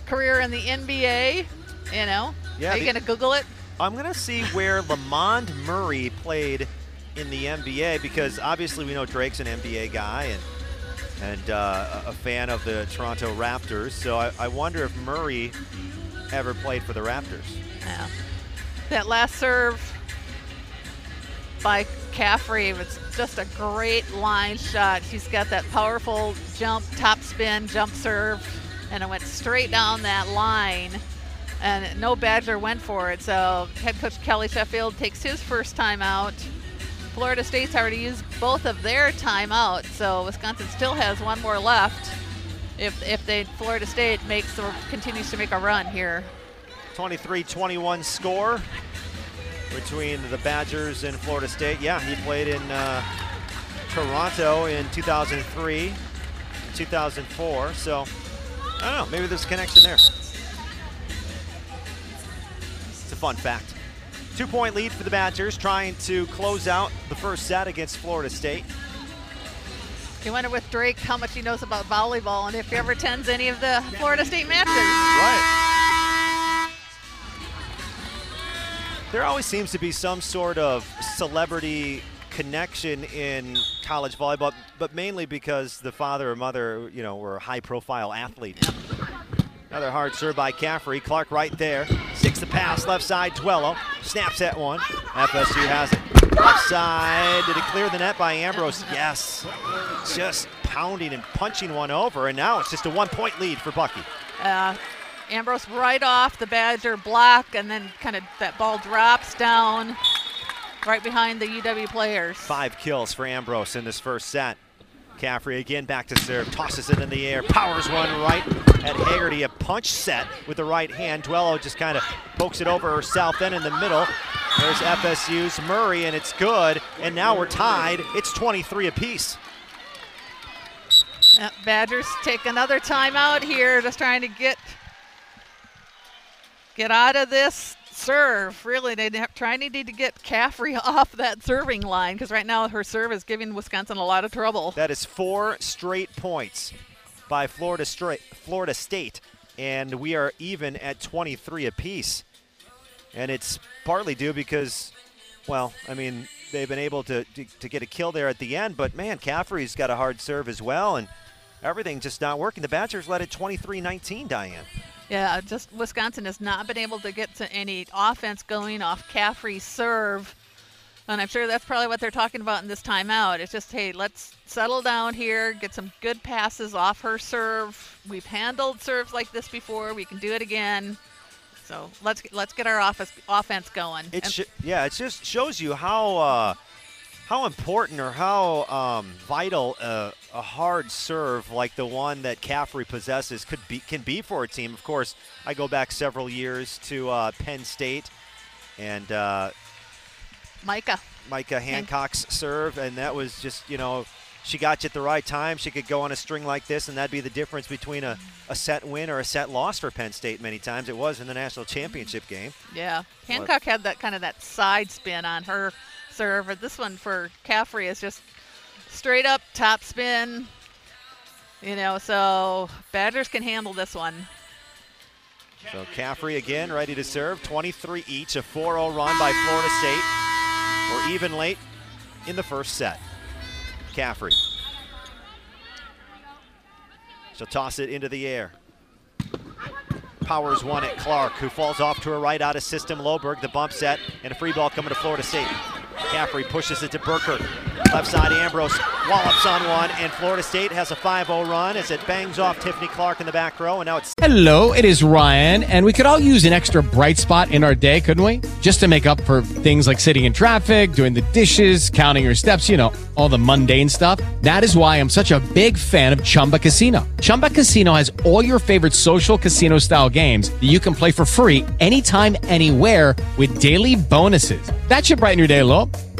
[SPEAKER 5] career in the NBA. You know?
[SPEAKER 1] Yeah,
[SPEAKER 5] Are you going to Google it?
[SPEAKER 1] I'm going to see where Lamond Murray played in the NBA because obviously we know Drake's an NBA guy and and uh, a fan of the Toronto Raptors. So I, I wonder if Murray ever played for the Raptors.
[SPEAKER 5] Yeah. That last serve by Caffrey was just a great line shot. He's got that powerful jump, top spin, jump serve, and it went straight down that line. And no Badger went for it. So head coach Kelly Sheffield takes his first time out. Florida State's already used both of their timeouts, so Wisconsin still has one more left. If if they Florida State makes or continues to make a run here.
[SPEAKER 1] 23-21 score between the Badgers and Florida State. Yeah, he played in uh, Toronto in 2003, 2004. So I don't know. Maybe there's a connection there. Fun fact. Two point lead for the Badgers, trying to close out the first set against Florida State.
[SPEAKER 5] You wonder with Drake how much he knows about volleyball and if he ever attends any of the Florida State matches.
[SPEAKER 1] Right. There always seems to be some sort of celebrity connection in college volleyball, but mainly because the father or mother, you know, were a high-profile athlete. Another hard serve by Caffrey. Clark right there. Sticks the pass left side. Duello snaps at one. FSU has it. Left side. Did it clear the net by Ambrose? Yes. Just pounding and punching one over, and now it's just a one-point lead for Bucky.
[SPEAKER 5] Uh, Ambrose right off the Badger block, and then kind of that ball drops down right behind the UW players.
[SPEAKER 1] Five kills for Ambrose in this first set. Caffrey again back to serve, tosses it in the air, powers one right at Haggerty. A punch set with the right hand. Duello just kind of pokes it over herself. Then in the middle, there's FSU's Murray, and it's good. And now we're tied. It's 23 apiece.
[SPEAKER 5] Uh, Badgers take another timeout here, just trying to get get out of this serve. Really, they to need to get Caffrey off that serving line because right now her serve is giving Wisconsin a lot of trouble.
[SPEAKER 1] That is four straight points by Florida, straight, Florida State, and we are even at 23 apiece. And it's partly due because, well, I mean, they've been able to, to, to get a kill there at the end, but man, Caffrey's got a hard serve as well, and everything just not working. The Badgers led at 23 19, Diane.
[SPEAKER 5] Yeah, just Wisconsin has not been able to get to any offense going off Caffrey's serve. And I'm sure that's probably what they're talking about in this timeout. It's just, hey, let's settle down here, get some good passes off her serve. We've handled serves like this before. We can do it again. So let's let's get our offense offense going.
[SPEAKER 1] It sh- yeah, it just shows you how uh, how important or how um, vital uh, a hard serve like the one that Caffrey possesses could be can be for a team. Of course, I go back several years to uh, Penn State and uh,
[SPEAKER 5] Micah
[SPEAKER 1] Micah Hancock's serve, and that was just you know she got you at the right time. She could go on a string like this, and that'd be the difference between a, a set win or a set loss for Penn State. Many times it was in the national championship game.
[SPEAKER 5] Yeah, Hancock had that kind of that side spin on her serve. But this one for Caffrey is just straight up top spin. You know, so Badgers can handle this one.
[SPEAKER 1] So Caffrey again ready to serve. 23 each, a 4-0 run by Florida State. We're even late in the first set. Caffrey. She'll toss it into the air. Powers one at Clark, who falls off to her right out of system. Loberg, the bump set, and a free ball coming to Florida State. Caffrey pushes it to Burkert. Left side, Ambrose wallops on one, and Florida State has a 5-0 run as it bangs off Tiffany Clark in the back row, and now it's...
[SPEAKER 7] Hello, it is Ryan, and we could all use an extra bright spot in our day, couldn't we? Just to make up for things like sitting in traffic, doing the dishes, counting your steps, you know, all the mundane stuff. That is why I'm such a big fan of Chumba Casino. Chumba Casino has all your favorite social casino-style games that you can play for free anytime, anywhere with daily bonuses. That should brighten your day a little.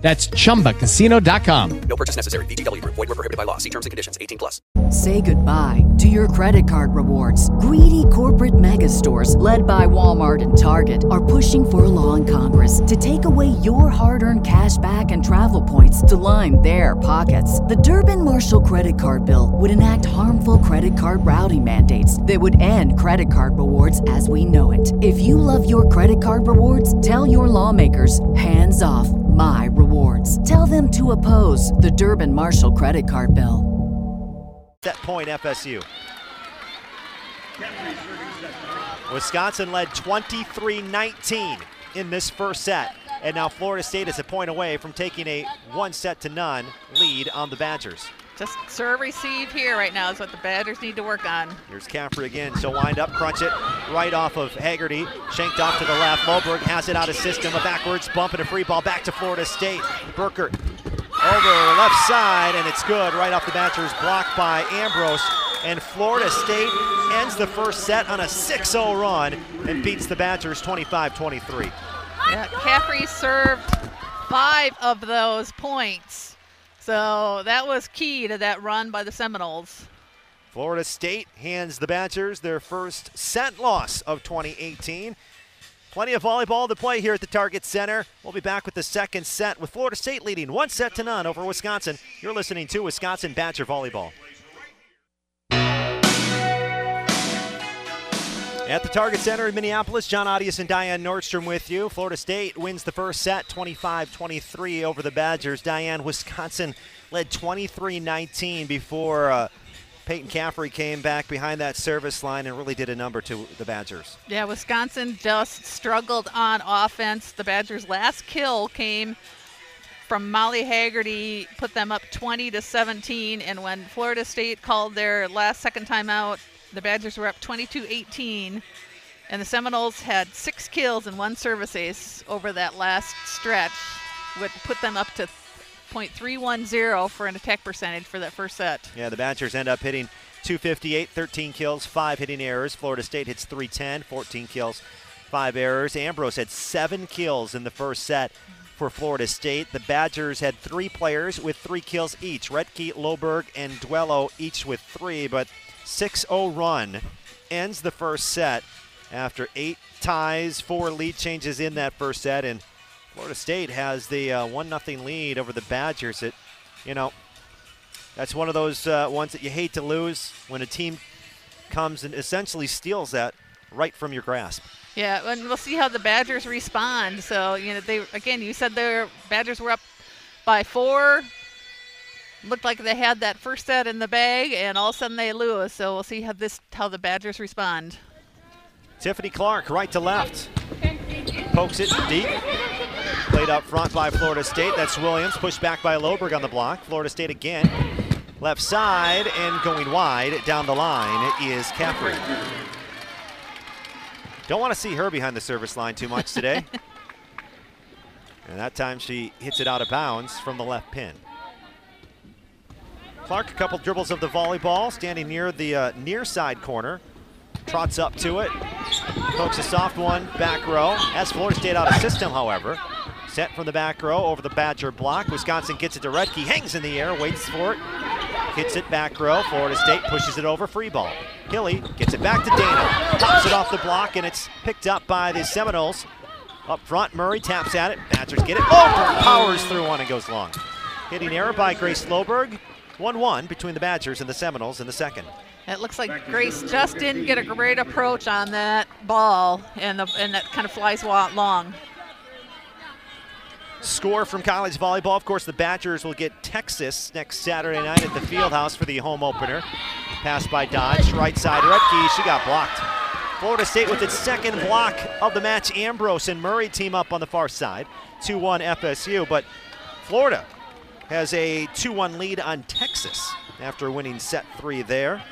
[SPEAKER 7] That's ChumbaCasino.com.
[SPEAKER 8] No purchase necessary. VGW Group. Void were prohibited by law. See terms and conditions. 18 plus.
[SPEAKER 10] Say goodbye to your credit card rewards. Greedy corporate mega stores, led by Walmart and Target, are pushing for a law in Congress to take away your hard earned cash back and travel points to line their pockets. The Durbin Marshall credit card bill would enact harmful credit card routing mandates that would end credit card rewards as we know it. If you love your credit card rewards, tell your lawmakers hands off my rewards. Tell them to oppose the Durbin Marshall credit card bill.
[SPEAKER 1] Set point FSU. Wisconsin led 23-19 in this first set. And now Florida State is a point away from taking a one set to none lead on the Badgers.
[SPEAKER 5] Just serve receive here right now is what the Badgers need to work on.
[SPEAKER 1] Here's Caffrey again. She'll wind up, crunch it right off of Haggerty. Shanked off to the left. Loberg has it out of system. A backwards bump and a free ball back to Florida State. Burkert over left side, and it's good right off the Badgers. Blocked by Ambrose. And Florida State ends the first set on a 6-0 run and beats the Badgers 25-23.
[SPEAKER 5] Yeah, Caffrey served five of those points. So that was key to that run by the Seminoles.
[SPEAKER 1] Florida State hands the Badgers their first set loss of 2018. Plenty of volleyball to play here at the Target Center. We'll be back with the second set with Florida State leading one set to none over Wisconsin. You're listening to Wisconsin Badger Volleyball. At the Target Center in Minneapolis, John Audius and Diane Nordstrom with you. Florida State wins the first set 25 23 over the Badgers. Diane, Wisconsin led 23 19 before uh, Peyton Caffrey came back behind that service line and really did a number to the Badgers.
[SPEAKER 5] Yeah, Wisconsin just struggled on offense. The Badgers' last kill came from Molly Haggerty, put them up 20 to 17. And when Florida State called their last second timeout, the Badgers were up 22-18. And the Seminoles had six kills and one service ace over that last stretch, would put them up to .310 for an attack percentage for that first set.
[SPEAKER 1] Yeah, the Badgers end up hitting 258, 13 kills, five hitting errors. Florida State hits 310, 14 kills, five errors. Ambrose had seven kills in the first set for Florida State. The Badgers had three players with three kills each. Rettke, Loberg, and Duello each with three, but 6-0 run ends the first set after eight ties, four lead changes in that first set, and Florida State has the uh, one nothing lead over the Badgers. It, you know, that's one of those uh, ones that you hate to lose when a team comes and essentially steals that right from your grasp.
[SPEAKER 5] Yeah, and we'll see how the Badgers respond. So you know, they again, you said their Badgers were up by four. Looked like they had that first set in the bag, and all of a sudden they lose. So we'll see how this how the Badgers respond.
[SPEAKER 1] Tiffany Clark, right to left. Pokes it deep. Played up front by Florida State. That's Williams. Pushed back by Loberg on the block. Florida State again. Left side and going wide down the line is Caffrey. Don't want to see her behind the service line too much today. and that time she hits it out of bounds from the left pin. Clark, a couple dribbles of the volleyball, standing near the uh, near side corner. Trots up to it. Pokes a soft one, back row. As Florida State out of system, however. Set from the back row over the Badger block. Wisconsin gets it to Rettke, hangs in the air, waits for it. Hits it back row. Florida State pushes it over, free ball. Hilley gets it back to Dana. Pops it off the block, and it's picked up by the Seminoles. Up front, Murray taps at it. Badgers get it. Oh, powers through one and goes long. Hitting error by Grace Loberg. 1-1 between the Badgers and the Seminoles in the second.
[SPEAKER 5] It looks like Grace just didn't get a great approach on that ball, and, the, and that kind of flies a lot long.
[SPEAKER 1] Score from college volleyball. Of course, the Badgers will get Texas next Saturday night at the Fieldhouse for the home opener. Pass by Dodge, right side Rettke. She got blocked. Florida State with its second block of the match. Ambrose and Murray team up on the far side. 2-1 FSU, but Florida has a 2-1 lead on Texas after winning set three there.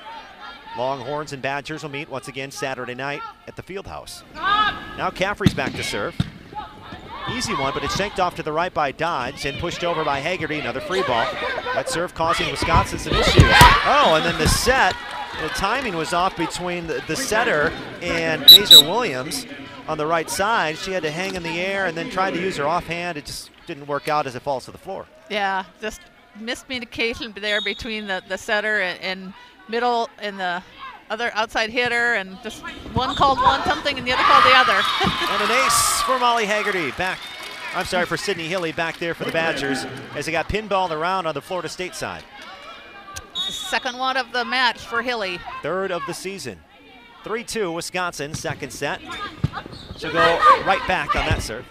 [SPEAKER 1] Longhorns and Badgers will meet once again Saturday night at the Fieldhouse. Now Caffrey's back to serve. Easy one, but it's shanked off to the right by Dodge and pushed over by Haggerty. Another free ball. That serve causing Wisconsin some issues. Oh, and then the set, the timing was off between the, the setter and Deja Williams on the right side. She had to hang in the air and then tried to use her offhand. It just didn't work out as it falls to the floor.
[SPEAKER 5] Yeah, just miscommunication there between the, the setter and, and middle and the other outside hitter, and just one called one something and the other called the other.
[SPEAKER 1] and an ace for Molly Haggerty back. I'm sorry for Sydney Hilley back there for the Badgers as they got pinballed around on the Florida State side.
[SPEAKER 5] Second one of the match for Hilley.
[SPEAKER 1] Third of the season. 3-2 Wisconsin, second set. She'll go right back on that serve.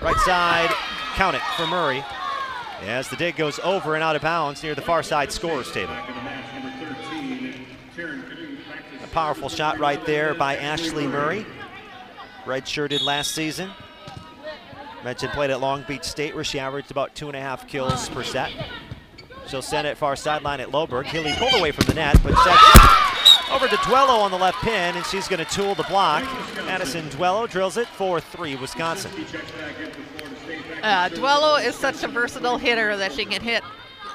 [SPEAKER 1] Right side, count it for Murray. As the dig goes over and out of bounds near the far side scorers table. A powerful shot right there by Ashley Murray. Redshirted last season. Mentioned played at Long Beach State where she averaged about two and a half kills per set. She'll send it far sideline at Loberg. Hilley pulled away from the net, but sets over to Duello on the left pin, and she's going to tool the block. Madison Duello drills it 4-3 Wisconsin.
[SPEAKER 5] Uh, Duello is such a versatile hitter that she can hit,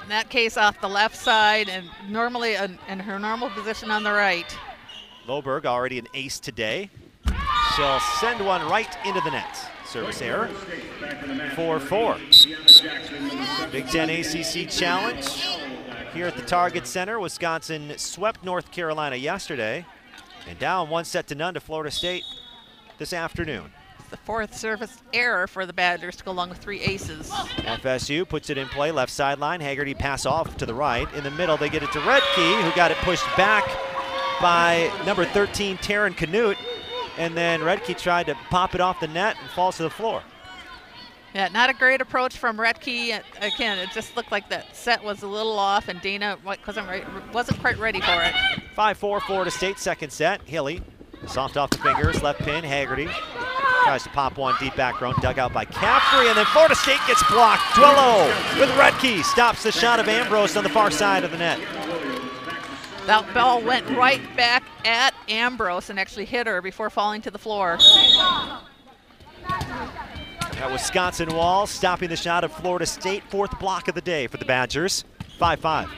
[SPEAKER 5] in that case, off the left side and normally in, in her normal position on the right.
[SPEAKER 1] Loberg already an ace today. She'll send one right into the net. Service error. 4-4. Big Ten ACC Challenge here at the Target Center. Wisconsin swept North Carolina yesterday and down one set to none to Florida State this afternoon.
[SPEAKER 5] The fourth service error for the Badgers to go along with three aces.
[SPEAKER 1] FSU puts it in play, left sideline. Haggerty pass off to the right. In the middle, they get it to Rettke, who got it pushed back by number 13, Taryn Canute. And then Rettke tried to pop it off the net and falls to the floor.
[SPEAKER 5] Yeah, not a great approach from Rettke. Again, it just looked like that set was a little off, and Dana wasn't wasn't quite ready for it.
[SPEAKER 1] 5-4 Florida State second set. Hilley, soft off the fingers, left pin. Haggerty tries to pop one deep back row, dug out by Caffrey, and then Florida State gets blocked. Duello with Rettke stops the shot of Ambrose on the far side of the net.
[SPEAKER 5] That ball went right back at Ambrose and actually hit her before falling to the floor.
[SPEAKER 1] That Wisconsin wall stopping the shot of Florida State. Fourth block of the day for the Badgers. 5-5.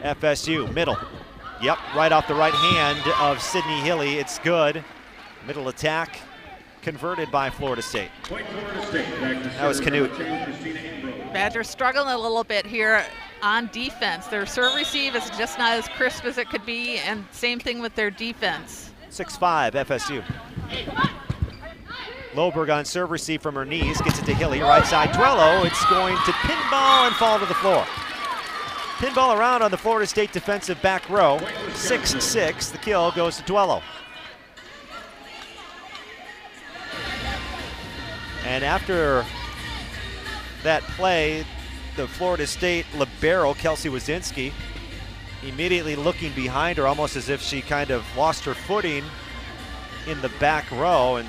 [SPEAKER 1] FSU, middle. Yep, right off the right hand of Sydney Hilley. It's good. Middle attack converted by Florida State. That was Canute.
[SPEAKER 5] Badgers struggling a little bit here on defense. Their serve receive is just not as crisp as it could be, and same thing with their defense.
[SPEAKER 1] 6-5 FSU. Loberg on serve receive from her knees, gets it to Hilley, right side Duello. It's going to pinball and fall to the floor. Pinball around on the Florida State defensive back row. 6-6, the kill goes to Duello. And after that play, the Florida State libero, Kelsey Wazinski, immediately looking behind her almost as if she kind of lost her footing in the back row and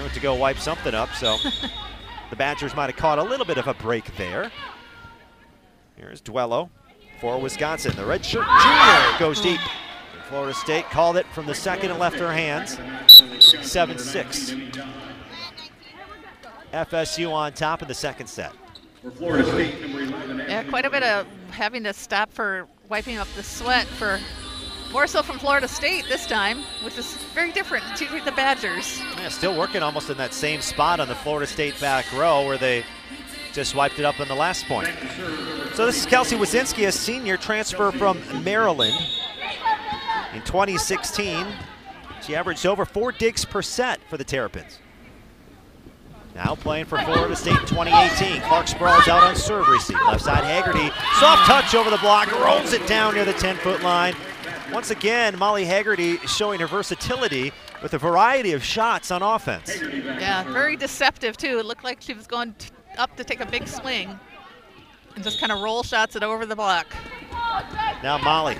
[SPEAKER 1] went to go wipe something up. So the Badgers might have caught a little bit of a break there. Here's Duello for Wisconsin. The redshirt junior goes deep. Florida State called it from the second and left her hands. 7-6. FSU on top in the second set.
[SPEAKER 5] Yeah, quite a bit of having to stop for wiping up the sweat for more so from Florida State this time, which is very different to the Badgers.
[SPEAKER 1] Yeah, still working almost in that same spot on the Florida State back row where they just wiped it up in the last point. So this is Kelsey Wazinski, a senior transfer from Maryland. In 2016, she averaged over four digs per set for the Terrapins. Now playing for Florida State in 2018. Clark sprawls out on serve receive. Left side Haggerty. Soft touch over the block. Rolls it down near the 10-foot line. Once again, Molly Haggerty showing her versatility with a variety of shots on offense.
[SPEAKER 5] Yeah, very deceptive too. It looked like she was going up to take a big swing and just kind of roll shots it over the block.
[SPEAKER 1] Now Molly,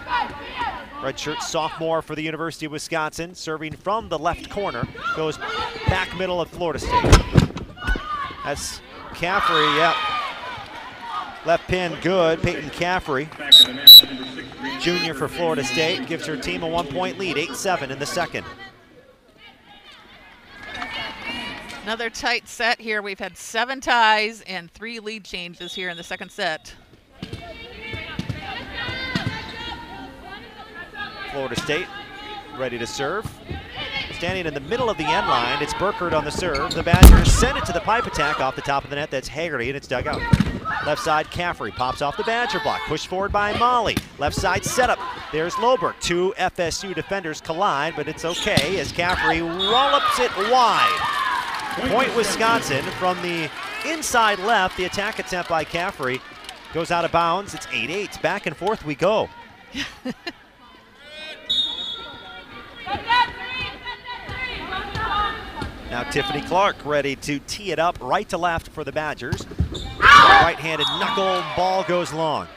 [SPEAKER 1] redshirt sophomore for the University of Wisconsin, serving from the left corner, goes back middle of Florida State. That's Caffrey, yep. Left pin good, Peyton Caffrey. Junior for Florida State, gives her team a one-point lead, 8-7 in the second.
[SPEAKER 5] Another tight set here. We've had seven ties and three lead changes here in the second set.
[SPEAKER 1] Florida State ready to serve. Standing in the middle of the end line, it's Burkert on the serve. The Badgers send it to the pipe attack off the top of the net. That's Haggerty, and it's dug out. Left side, Caffrey pops off the Badger block. Pushed forward by Molly. Left side setup. There's Loberg. Two FSU defenders collide, but it's okay as Caffrey wallops it wide. Point Wisconsin from the inside left. The attack attempt by Caffrey goes out of bounds. It's 8-8. Back and forth we go. Now Tiffany Clark ready to tee it up right to left for the Badgers. Right-handed knuckle ball goes long.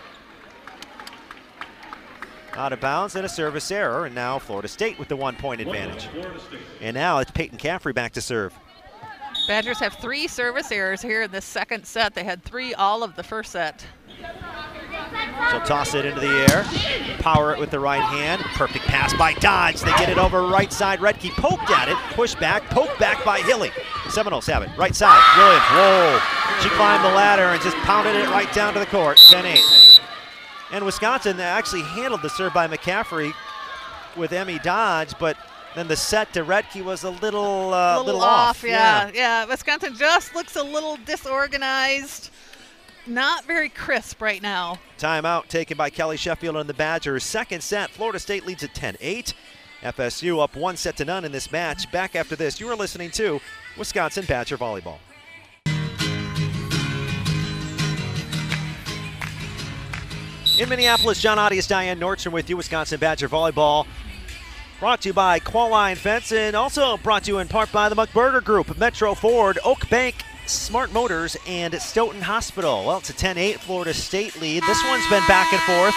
[SPEAKER 1] Out of bounds and a service error, and now Florida State with the one-point advantage. And now it's Peyton Caffrey back to serve.
[SPEAKER 5] Badgers have three service errors here in the second set. They had three all of the first set.
[SPEAKER 1] She'll toss it into the air, power it with the right hand. Perfect pass by Dodge. They get it over right side. Rettke poked at it, push back, poked back by Hilley. Seminoles have it. Right side, Williams. Whoa. She climbed the ladder and just pounded it right down to the court. 10 8. And Wisconsin actually handled the serve by McCaffrey with Emmy Dodge, but then the set to Rettke was a little, uh,
[SPEAKER 5] little,
[SPEAKER 1] little
[SPEAKER 5] off.
[SPEAKER 1] off.
[SPEAKER 5] Yeah, yeah. Wisconsin just looks a little disorganized. Not very crisp right now.
[SPEAKER 1] Timeout taken by Kelly Sheffield and the Badgers. Second set, Florida State leads at 10-8. FSU up one set to none in this match. Back after this, you are listening to Wisconsin Badger Volleyball. In Minneapolis, John Audius, Diane Nordstrom with you, Wisconsin Badger Volleyball. Brought to you by Qualine Fence and also brought to you in part by the McBurger Group, Metro Ford, Oak Bank, Smart Motors, and Stoughton Hospital. Well, it's a 10 8 Florida State lead. This one's been back and forth,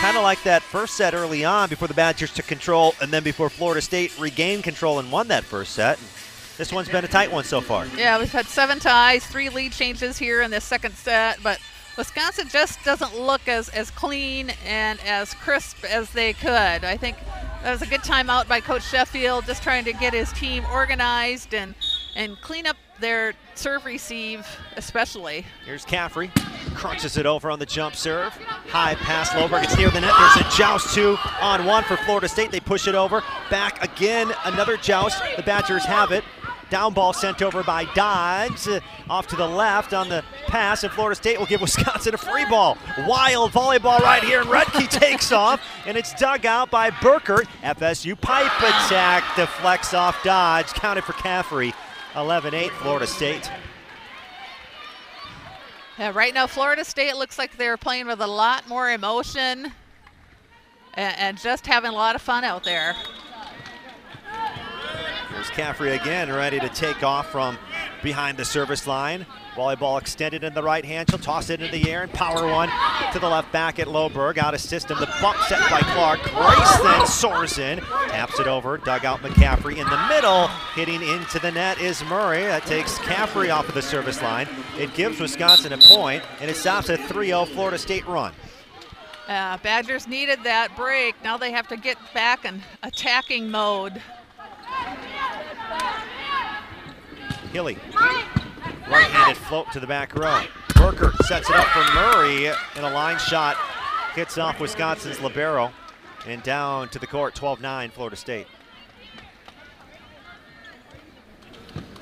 [SPEAKER 1] kind of like that first set early on before the Badgers took control and then before Florida State regained control and won that first set. This one's been a tight one so far.
[SPEAKER 5] Yeah, we've had seven ties, three lead changes here in this second set, but Wisconsin just doesn't look as, as clean and as crisp as they could. I think that was a good time out by Coach Sheffield, just trying to get his team organized and and clean up their serve receive, especially.
[SPEAKER 1] Here's Caffrey, crunches it over on the jump serve. High pass, Loberg. It's near the net. There's a joust two on one for Florida State. They push it over. Back again, another joust. The Badgers have it. Down ball sent over by Dodds. Uh, off to the left on the pass, and Florida State will give Wisconsin a free ball. Wild volleyball right here, and Rettke takes off, and it's dug out by Burkert. FSU pipe attack deflects off Dodge. Counted for Caffrey. 11 8, Florida State.
[SPEAKER 5] Yeah, right now, Florida State looks like they're playing with a lot more emotion and, and just having a lot of fun out there.
[SPEAKER 1] Here's Caffrey again, ready to take off from behind the service line. Volleyball extended in the right hand. She'll toss it into the air and power one to the left back at Loberg. Out of system. The bump set by Clark. Grace then soars in. Taps it over. Dugout McCaffrey in the middle. Hitting into the net is Murray. That takes Caffrey off of the service line. It gives Wisconsin a point, and it stops a 3-0 Florida State run.
[SPEAKER 5] Uh, Badgers needed that break. Now they have to get back in attacking mode.
[SPEAKER 1] Hilley. Right-handed float to the back row. Burkert sets it up for Murray in a line shot. Hits off Wisconsin's libero. And down to the court, 12-9, Florida State.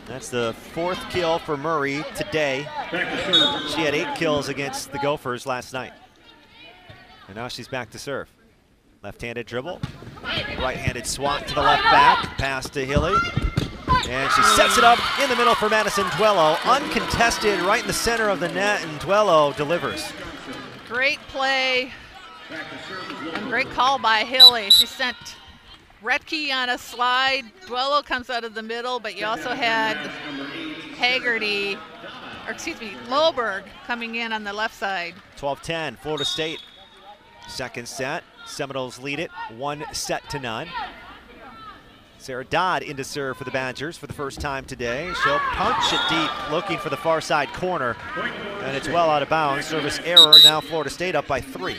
[SPEAKER 1] That's the fourth kill for Murray today. She had eight kills against the Gophers last night. And now she's back to serve. Left-handed dribble. Right-handed swat to the left back. Pass to Hilley. And she sets it up in the middle for Madison Duello. Uncontested right in the center of the net, and Duello delivers.
[SPEAKER 5] Great play and great call by Hilley. She sent Rettke on a slide. Duello comes out of the middle, but you also had Haggerty, or excuse me, Loberg coming in on the left side.
[SPEAKER 1] 12-10, Florida State. Second set. Seminoles lead it one set to none. Sarah Dodd into serve for the Badgers for the first time today. She'll punch it deep, looking for the far side corner, and it's well out of bounds. Service error. Now Florida State up by three.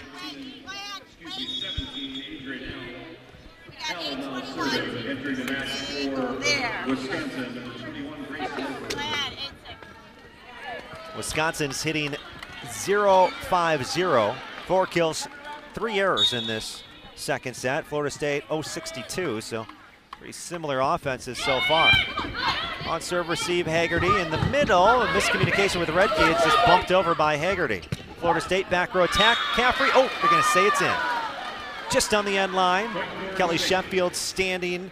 [SPEAKER 1] Wisconsin's hitting 0-5-0. Four kills, three errors in this second set. Florida State 0-62, so pretty similar offenses so far. On serve receive, Haggerty in the middle. A miscommunication with Rettke. It's just bumped over by Haggerty. Florida State back row attack. Caffrey, oh, they're going to say it's in. Just on the end line. Kelly Sheffield standing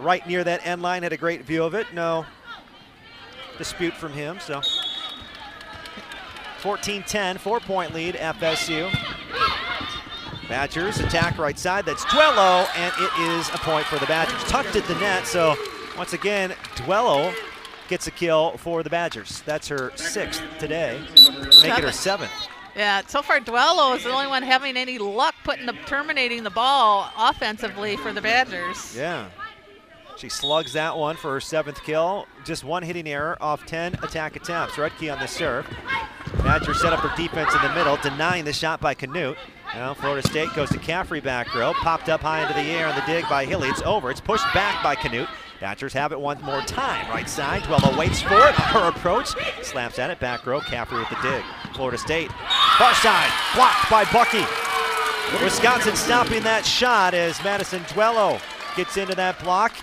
[SPEAKER 1] right near that end line. Had a great view of it. No dispute from him, so 14-10, four-point lead, FSU. Badgers attack right side. That's Duello, and it is a point for the Badgers. Tucked at the net, so once again, Duello gets a kill for the Badgers. That's her sixth today, make it her seventh.
[SPEAKER 5] Yeah, so far Duello is the only one having any luck putting the terminating the ball offensively for the Badgers.
[SPEAKER 1] Yeah. She slugs that one for her seventh kill. Just one hitting error off 10 attack attempts. Rettke on the serve. Badger set up her defense in the middle, denying the shot by Canute. Now Florida State goes to Caffrey back row. Popped up high into the air on the dig by Hilley. It's over. It's pushed back by Canute. Badgers have it one more time. Right side. Duello waits for it. Her approach. Slaps at it. Back row. Caffrey with the dig. Florida State. Far side. Blocked by Bucky. Wisconsin stopping that shot as Madison Duello gets into that block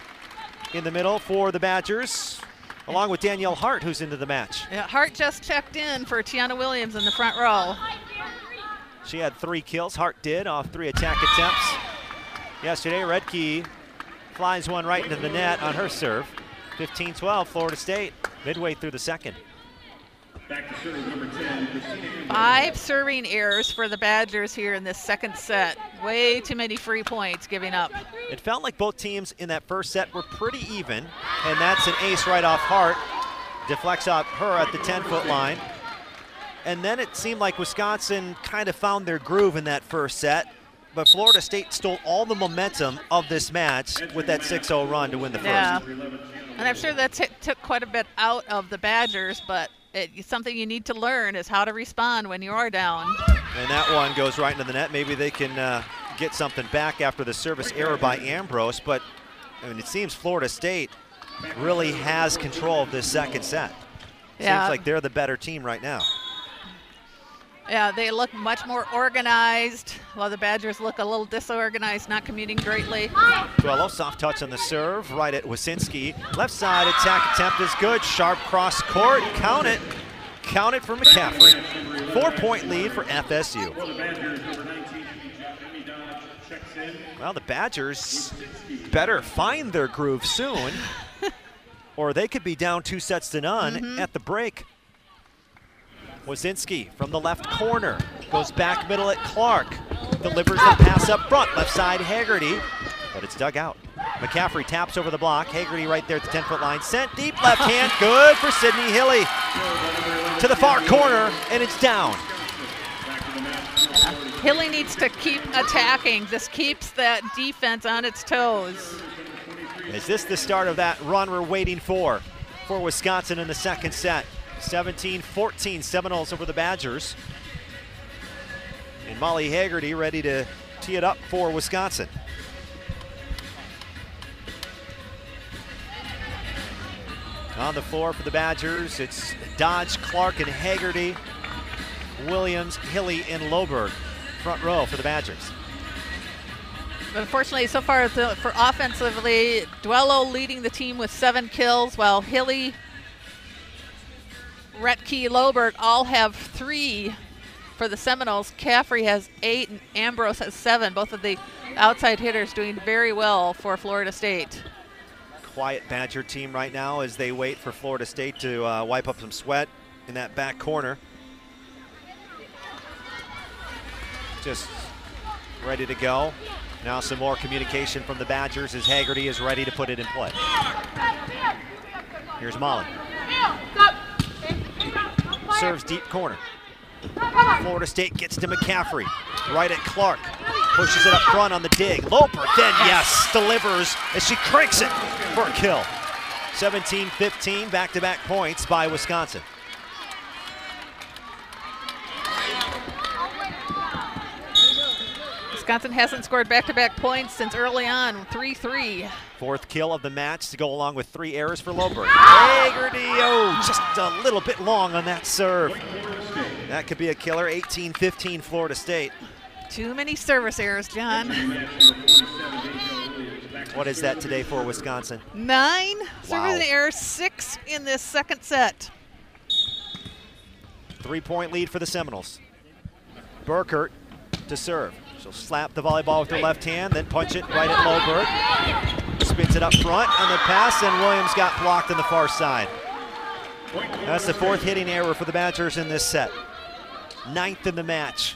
[SPEAKER 1] in the middle for the Badgers, along with Danielle Hart, who's into the match.
[SPEAKER 5] Yeah, Hart just checked in for Tiana Williams in the front row.
[SPEAKER 1] She had three kills. Hart did off three attack attempts. Yesterday, Rettke flies one right into the net on her serve. 15-12, Florida State, midway through the second.
[SPEAKER 6] Back to number 10,
[SPEAKER 5] Five serving errors for the Badgers here in this second set. Way too many free points giving up.
[SPEAKER 1] It felt like both teams in that first set were pretty even, and that's an ace right off Hart. Deflects off her at the 10 foot line. And then it seemed like Wisconsin kind of found their groove in that first set, but Florida State stole all the momentum of this match with that 6 0 run to win the first.
[SPEAKER 5] Yeah. And I'm sure that took quite a bit out of the Badgers, but something you need to learn is how to respond when you are down.
[SPEAKER 1] And that one goes right into the net. Maybe they can uh, get something back after the service error by Ambrose, but I mean, it seems Florida State really has control of this second set.
[SPEAKER 5] Yeah.
[SPEAKER 1] Seems like they're the better team right now.
[SPEAKER 5] Yeah, they look much more organized, while the Badgers look a little disorganized, not commuting greatly.
[SPEAKER 1] Duello, soft touch on the serve, right at Wasinski. Left side attack attempt is good. Sharp cross court, count it. Count it for McCaffrey. Four point lead for FSU.
[SPEAKER 6] For the Badgers, number 19, Emmy Dodge checks in.
[SPEAKER 1] Well, the Badgers better find their groove soon, or they could be down two sets to none mm-hmm. at the break. Wazinski from the left corner goes back middle at Clark. Delivers the pass up front, left side Haggerty, but it's dug out. McCaffrey taps over the block. Haggerty right there at the 10 foot line. Sent deep left hand, good for Sydney Hilley. To the far corner, and it's down.
[SPEAKER 5] Hilley needs to keep attacking. This keeps that defense on its toes.
[SPEAKER 1] Is this the start of that run we're waiting for for Wisconsin in the second set? 17 14 Seminoles over the Badgers. And Molly Haggerty ready to tee it up for Wisconsin. On the floor for the Badgers, it's Dodge, Clark, and Haggerty, Williams, Hilley, and Loberg. Front row for the Badgers.
[SPEAKER 5] Unfortunately, so far for offensively, Duello leading the team with seven kills, while Hilley, Rettke, Loberg all have three for the Seminoles. Caffrey has eight, and Ambrose has seven. Both of the outside hitters doing very well for Florida State.
[SPEAKER 1] quiet Badger team right now as they wait for Florida State to uh, wipe up some sweat in that back corner. Just ready to go. Now some more communication from the Badgers as Haggerty is ready to put it in play. Here's Molly. Serves deep corner. Florida State gets to McCaffrey. Right at Clark. Pushes it up front on the dig. Loberg then, yes, delivers as she cranks it for a kill. 17 15, back to back points by Wisconsin.
[SPEAKER 5] Wisconsin hasn't scored back to back points since early on, 3 3.
[SPEAKER 1] Fourth kill of the match to go along with three errors for Loberg. Ah! Haggerty, oh, just a little bit long on that serve. That could be a killer. 18 15, Florida State.
[SPEAKER 5] Too many service errors, John.
[SPEAKER 1] What is that today for Wisconsin?
[SPEAKER 5] Nine
[SPEAKER 1] Wow.
[SPEAKER 5] service errors, six in this second set.
[SPEAKER 1] Three point lead for the Seminoles. Burkert to serve. She'll slap the volleyball with her left hand, then punch it right at Loberg. Spins it up front on the pass, and Williams got blocked on the far side. That's the fourth hitting error for the Badgers in this set. Ninth in the match.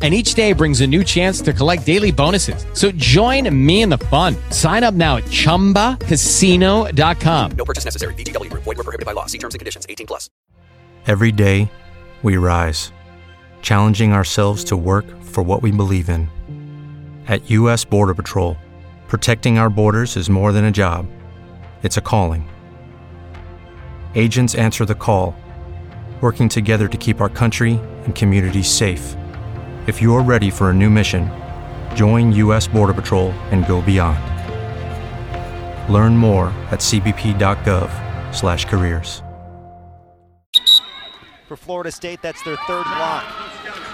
[SPEAKER 7] And each day brings a new chance to collect daily bonuses. So join me in the fun. Sign up now at chumbacasino.com.
[SPEAKER 8] No purchase necessary. VGW Group. Void were prohibited by law. See terms and conditions. 18 plus.
[SPEAKER 11] Every day, we rise, challenging ourselves to work for what we believe in. At U.S. Border Patrol, protecting our borders is more than a job, it's a calling. Agents answer the call, working together to keep our country and communities safe. If you're ready for a new mission, join U.S. Border Patrol and go beyond. Learn more at cbp.gov/careers.
[SPEAKER 1] For Florida State, that's their third block.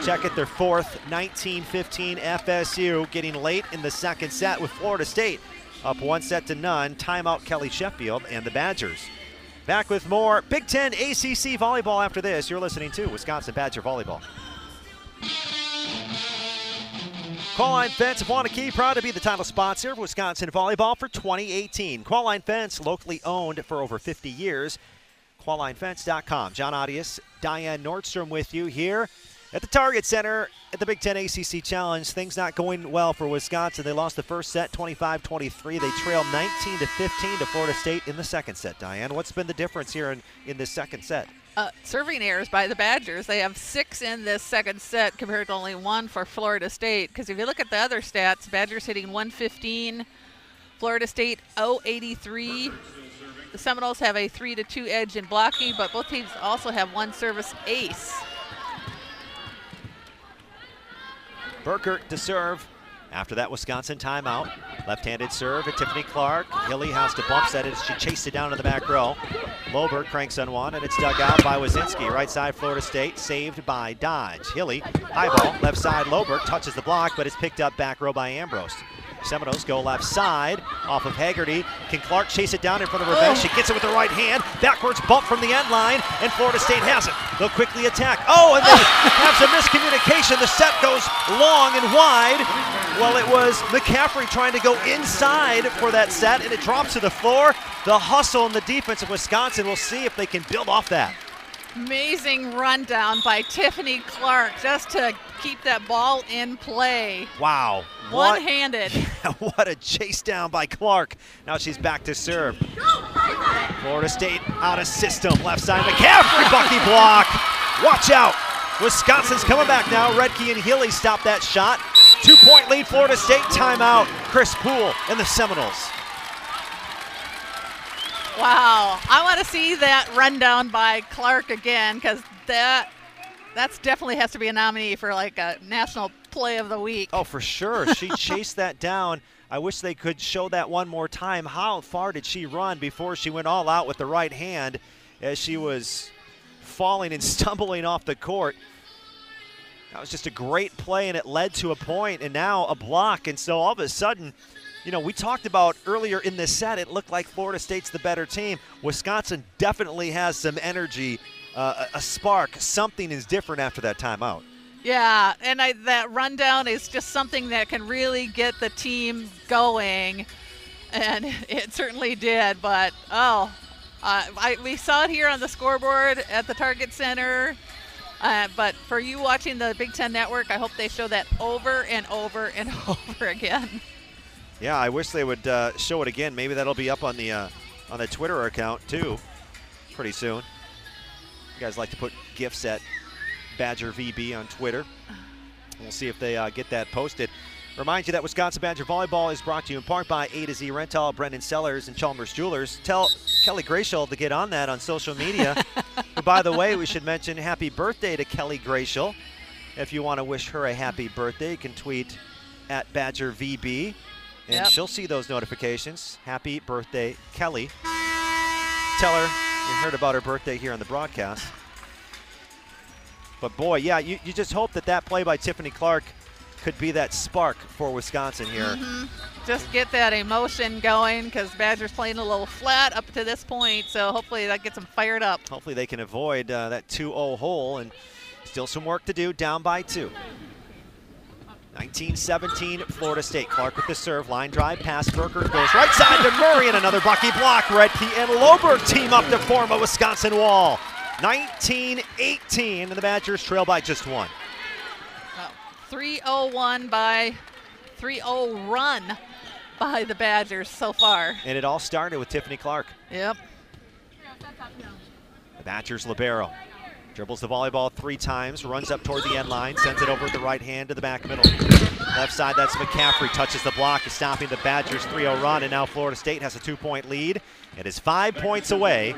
[SPEAKER 1] Check it, their fourth, 19 15 FSU, getting late in the second set with Florida State up one set to none. Timeout Kelly Sheffield and the Badgers. Back with more Big Ten ACC volleyball after this. You're listening to Wisconsin Badger Volleyball. Qualline Fence of Waunakee, proud to be the title sponsor of Wisconsin Volleyball for 2018. Qualline Fence, locally owned for over 50 years. QualineFence.com. John Audius, Diane Nordstrom with you here at the Target Center at the Big Ten ACC Challenge. Things not going well for Wisconsin. They lost the first set 25 23. They trailed 19 to 15 to Florida State in the second set. Diane, what's been the difference here in, in this second set?
[SPEAKER 5] Uh, serving errors by the Badgers. They have six in this second set compared to only one for Florida State. Because if you look at the other stats, Badgers hitting 115, Florida State 083. The Seminoles have a 3 to 2 edge in blocking, but both teams also have one service ace.
[SPEAKER 1] Burkert to serve after that Wisconsin timeout. Left-handed serve at Tiffany Clark. Hilley has to bump set it she chased it down to the back row. Loberg cranks on one, and it's dug out by Wazinski. Right side, Florida State, saved by Dodge. Hilley, high ball, left side, Loberg touches the block, but is picked up back row by Ambrose. Seminoles go left side off of Haggerty. Can Clark chase it down in front of oh. her bench? She gets it with the right hand. Backwards bump from the end line, and Florida State has it. They'll quickly attack. Oh, and they have some miscommunication. The set goes long and wide. Well, it was McCaffrey trying to go inside for that set, and it drops to the floor. The hustle and the defense of Wisconsin. We'll see if they can build off that.
[SPEAKER 5] Amazing rundown by Tiffany Clark just to keep that ball in play.
[SPEAKER 1] Wow.
[SPEAKER 5] One-handed.
[SPEAKER 1] what a chase down by Clark. Now she's back to serve. Florida State out of system. Left side, McCaffrey, Bucky block. Watch out. Wisconsin's coming back now. Rettke and Hilley stop that shot. Two point lead, Florida State timeout. Chris Poole and the Seminoles.
[SPEAKER 5] Wow, I want to see that rundown by Clark again because that that's definitely has to be a nominee for like a national play of the week.
[SPEAKER 1] Oh, for sure. She chased that down. I wish they could show that one more time. How far did she run before she went all out with the right hand as she was falling and stumbling off the court? That was just a great play, and it led to a point, and now a block. And so all of a sudden, you know, we talked about earlier in this set, it looked like Florida State's the better team. Wisconsin definitely has some energy, uh, a spark. Something is different after that timeout.
[SPEAKER 5] Yeah, and I, that rundown is just something that can really get the team going, and it certainly did. But oh, uh, I, we saw it here on the scoreboard at the Target Center. Uh, but for you watching the Big Ten Network, I hope they show that over and over and over again.
[SPEAKER 1] Yeah, I wish they would uh, show it again. Maybe that'll be up on the uh, on the Twitter account too, pretty soon. You guys like to put gifs at Badger VB on Twitter. We'll see if they uh, get that posted. Remind you that Wisconsin Badger Volleyball is brought to you in part by A to Z Rental, Brendan Sellers, and Chalmers Jewelers. Tell Kelly Grayshall to get on that on social media. Who, by the way, we should mention happy birthday to Kelly Grayshall. If you want to wish her a happy birthday, you can tweet at Badger VB, and
[SPEAKER 5] Yep.
[SPEAKER 1] she'll see those notifications. Happy birthday, Kelly. Tell her you heard about her birthday here on the broadcast. But boy, yeah, you, you just hope that that play by Tiffany Clark could be that spark for Wisconsin here.
[SPEAKER 5] Mhm. Just get that emotion going because Badgers playing a little flat up to this point. So hopefully that gets them fired up.
[SPEAKER 1] Hopefully they can avoid uh, that 2-0 hole and still some work to do down by two. 19-17 Florida State. Clark with the serve, line drive, pass, Burkert goes right side to Murray and another Bucky block. Rettke and Loberg team up to form a Wisconsin wall. 19-18 and the Badgers trail by just one.
[SPEAKER 5] 3-0-1 by 3-0 run by the Badgers so far.
[SPEAKER 1] And it all started with Tiffany Clark.
[SPEAKER 5] Yep.
[SPEAKER 1] The Badgers libero. Dribbles the volleyball three times, runs up toward the end line, sends it over with the right hand to the back middle. Left side, that's McCaffrey, touches the block, is stopping the Badgers 3-0 run, and now Florida State has a two-point lead. It is five points away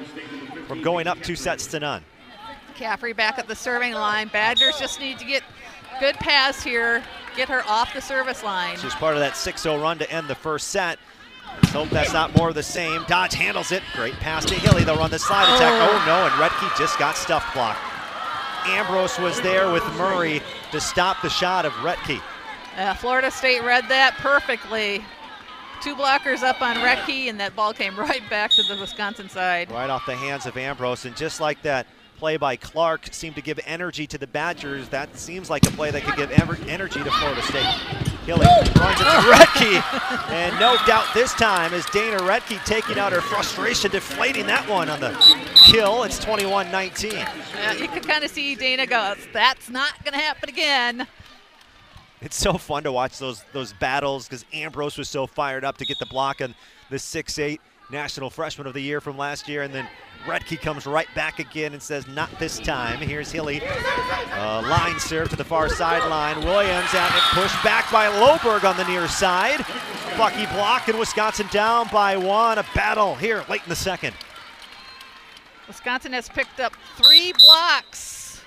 [SPEAKER 1] from going up two sets to none.
[SPEAKER 5] McCaffrey back at the serving line. Badgers just need to get good pass here, get her off the service line.
[SPEAKER 1] She's part of that 6-0 run to end the first set. Let's hope that's not more of the same. Dodge handles it. Great pass to Hilley. They'll run the slide attack. Oh, no, and Rettke just got stuffed blocked. Ambrose was there with Murray to stop the shot of Rettke.
[SPEAKER 5] Uh, Florida State read that perfectly. two blockers up on Rettke, and that ball came right back to the Wisconsin side.
[SPEAKER 1] Right off the hands of Ambrose, and just like that play by Clark seemed to give energy to the Badgers, that seems like a play that could give ever- energy to Florida State. Hilley runs it to Rettke, and no doubt this time is Dana Rettke taking out her frustration, deflating that one on the kill. It's 21-19.
[SPEAKER 5] Yeah, you could kind of see Dana goes, that's not going to happen again.
[SPEAKER 1] It's so fun to watch those those battles because Ambrose was so fired up to get the block on the 6'8 National Freshman of the Year from last year, and then Rettke comes right back again and says, not this time. Here's Hilley. Uh, line serve to the far sideline. Williams out it pushed back by Loberg on the near side. Bucky block and Wisconsin down by one. A battle here late in the second.
[SPEAKER 5] Wisconsin has picked up three blocks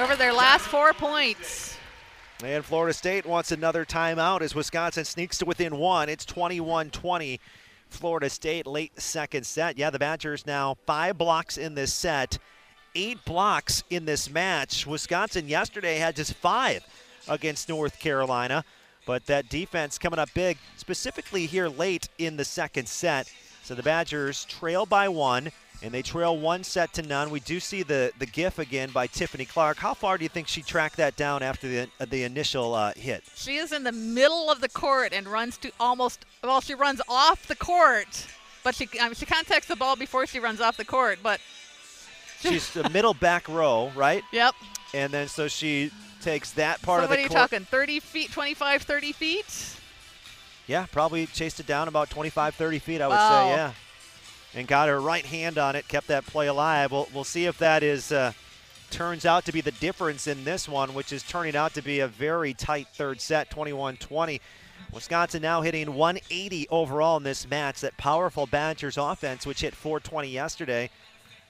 [SPEAKER 5] over their last four points.
[SPEAKER 1] And Florida State wants another timeout as Wisconsin sneaks to within one. It's 21 20. Florida State late second set. Yeah, the Badgers now five blocks in this set, eight blocks in this match. Wisconsin yesterday had just five against North Carolina, but that defense coming up big, specifically here late in the second set. So the Badgers trail by one, and they trail one set to none. We do see the the GIF again by Tiffany Clark. How far do you think she tracked that down after the uh, the initial uh, hit?
[SPEAKER 5] She is in the middle of the court and runs to almost well, she runs off the court, but she I mean, she contacts the ball before she runs off the court. But
[SPEAKER 1] She's the middle back row, right?
[SPEAKER 5] yep.
[SPEAKER 1] And then so she takes that part
[SPEAKER 5] so
[SPEAKER 1] of
[SPEAKER 5] what
[SPEAKER 1] the
[SPEAKER 5] are you talking? 30 feet, 25, 30 feet?
[SPEAKER 1] Yeah, probably chased it down about 25, 30 feet, I would
[SPEAKER 5] Wow.
[SPEAKER 1] say, yeah. And got her right hand on it, kept that play alive. We'll, we'll see if that is uh, turns out to be the difference in this one, which is turning out to be a very tight third set, 21-20. Wisconsin now hitting 180 overall in this match. That powerful Badgers offense, which hit 420 yesterday.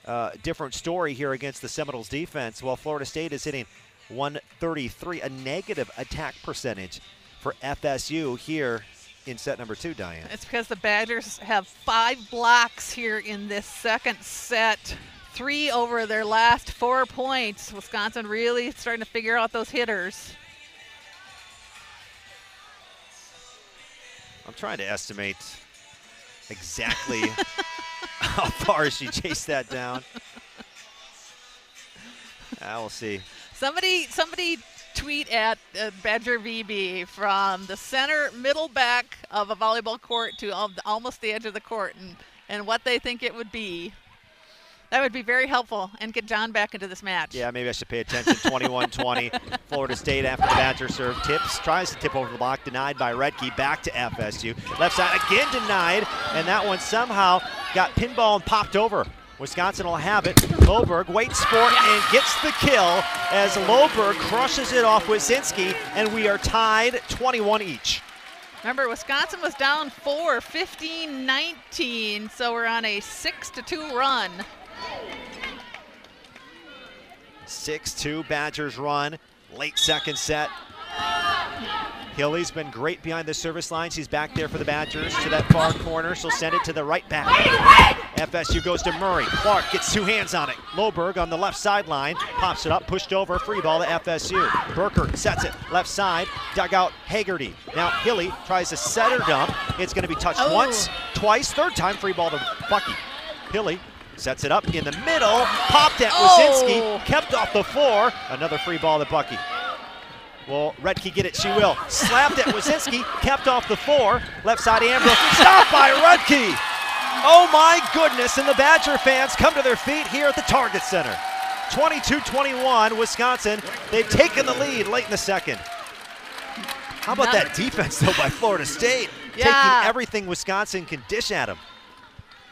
[SPEAKER 1] Uh, different story here against the Seminoles defense, while Florida State is hitting 133, a negative attack percentage for FSU here in set number two, Diane.
[SPEAKER 5] It's because the Badgers have five blocks here in this second set. Three over their last four points. Wisconsin really starting to figure out those hitters.
[SPEAKER 1] I'm trying to estimate exactly how far she chased that down. Ah, I will see.
[SPEAKER 5] Somebody, somebody tweet at uh, Badger VB from the center middle back of a volleyball court to al- almost the edge of the court and, and what they think it would be. That would be very helpful and get John back into this match.
[SPEAKER 1] Yeah, maybe I should pay attention. 21-20, Florida State after the Badger serve tips, tries to tip over the block, denied by Rettke, back to FSU. Left side again denied, and that one somehow got pinball and popped over. Wisconsin will have it. Loberg waits for it and gets the kill as Loberg crushes it off Wyszynski, and we are tied 21 each.
[SPEAKER 5] Remember, Wisconsin was down four, 15 19, so we're on a 6 to 2 run.
[SPEAKER 1] 6-2 Badgers run, late second set. Hilley's been great behind the service line. She's back there for the Badgers to that far corner. She'll send it to the right back. FSU goes to Murray. Clark gets two hands on it. Loberg on the left sideline pops it up, pushed over, free ball to FSU. Burkert sets it left side, dugout Haggerty. Now Hilley tries to set her dump. It's going to be touched
[SPEAKER 5] Oh.
[SPEAKER 1] once, twice, third time, free ball to Bucky. Hilley sets it up in the middle, popped at Wyszynski,
[SPEAKER 5] Oh.
[SPEAKER 1] kept off the floor. Another free ball to Bucky. Will Rettke get it? She will. Slapped at Wyszynski, kept off the floor. Left side Ambrose, stopped by Rettke. Oh my goodness, and the Badger fans come to their feet here at the Target Center. 22-21, Wisconsin. They've taken the lead late in the second. How about that defense, though, by Florida State?
[SPEAKER 5] Yeah.
[SPEAKER 1] Taking everything Wisconsin can dish at them.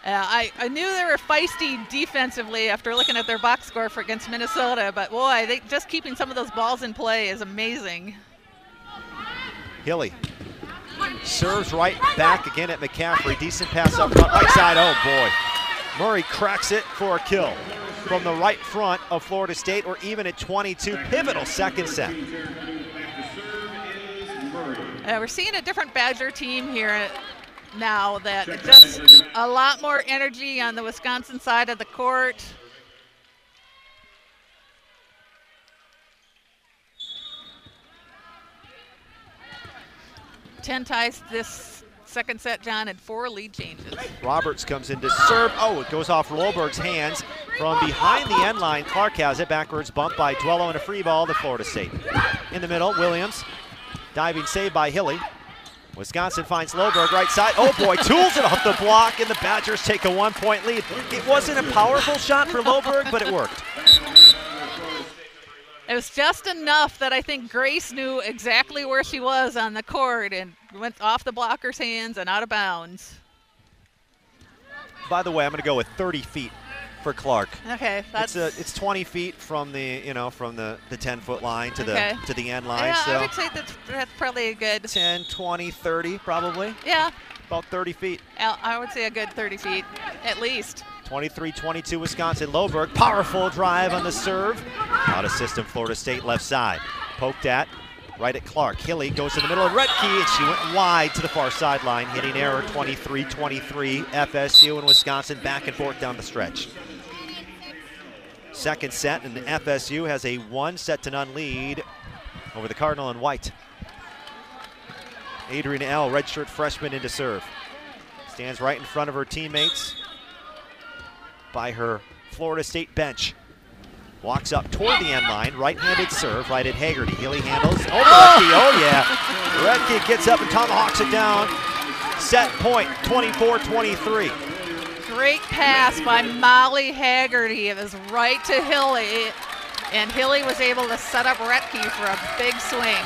[SPEAKER 5] Uh, I, I knew they were feisty defensively after looking at their box score for against Minnesota, but boy, they, just keeping some of those balls in play is amazing.
[SPEAKER 1] Hilley serves right back again at McCaffrey. Decent pass up front, right side. Oh boy. Murray cracks it for a kill from the right front of Florida State. We're even at 22. Pivotal second set.
[SPEAKER 5] Uh, we're seeing a different Badger team here now that just a lot more energy on the Wisconsin side of the court. 10 ties this second set, John, and four lead changes.
[SPEAKER 1] Roberts comes in to serve. Oh, it goes off Loberg's hands from behind the end line. Clark has it backwards, bumped by Duello and a free ball to Florida State. In the middle, Williams diving save by Hilley. Wisconsin finds Loberg right side. Oh boy, tools it off the block, and the Badgers take a one-point lead. It wasn't a powerful shot for Loberg, but it worked.
[SPEAKER 5] It was just enough that I think Grace knew exactly where she was on the court and went off the blocker's hands and out of bounds.
[SPEAKER 1] By the way, I'm going to go with 30 feet for Clark.
[SPEAKER 5] Okay, uh, that's
[SPEAKER 1] It's a, it's 20 feet from the you know from the the 10 foot line to
[SPEAKER 5] Okay.
[SPEAKER 1] the to the end line.
[SPEAKER 5] yeah,
[SPEAKER 1] so
[SPEAKER 5] I would say that's, that's probably a good
[SPEAKER 1] 10, 20, 30 probably.
[SPEAKER 5] Yeah,
[SPEAKER 1] About 30 feet.
[SPEAKER 5] I would say a good 30 feet at least.
[SPEAKER 1] 23-22 Wisconsin. Loberg, powerful drive on the serve. Out of system, Florida State left side. Poked at, right at Clark. Hilley goes in the middle of Rettke, and she went wide to the far sideline, hitting error 23-23. FSU and Wisconsin back and forth down the stretch. Second set, and FSU has a one set to none lead over the Cardinal and White. Adrian L., redshirt freshman into serve. Stands right in front of her teammates by her Florida State bench. Walks up toward the end line, right-handed serve, right at Haggerty. Hilley handles. Oh, Rettke, oh yeah. Rettke gets up and tomahawks it down. Set point, 24-23.
[SPEAKER 5] Great pass by Molly Haggerty. It was right to Hilley, and Hilley was able to set up Rettke for a big swing.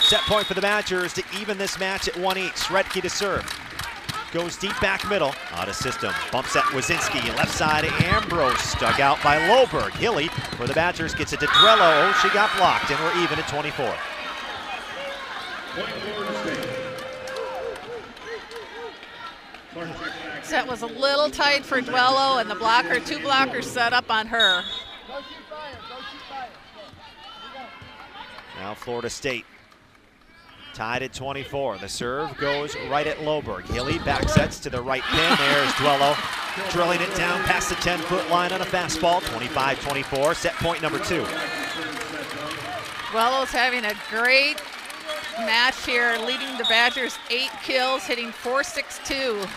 [SPEAKER 1] Set point for the Badgers to even this match at one each. Rettke to serve. Goes deep back middle. Out of system. Bumps at Wazinski. Left side Ambrose. Dug out by Loberg. Hilley for the Badgers gets it to Duello. Oh, she got blocked, and we're even at 24.
[SPEAKER 5] Set was a little tight for Duello, and the blocker, two blockers set up on her.
[SPEAKER 1] Now Florida State tied at 24. The serve goes right at Loberg. Hilley back sets to the right pin. There's Duello drilling it down past the 10-foot line on a fastball. 25-24. Set point number two.
[SPEAKER 5] Duello's having a great match here, leading the Badgers eight kills, hitting 4.62.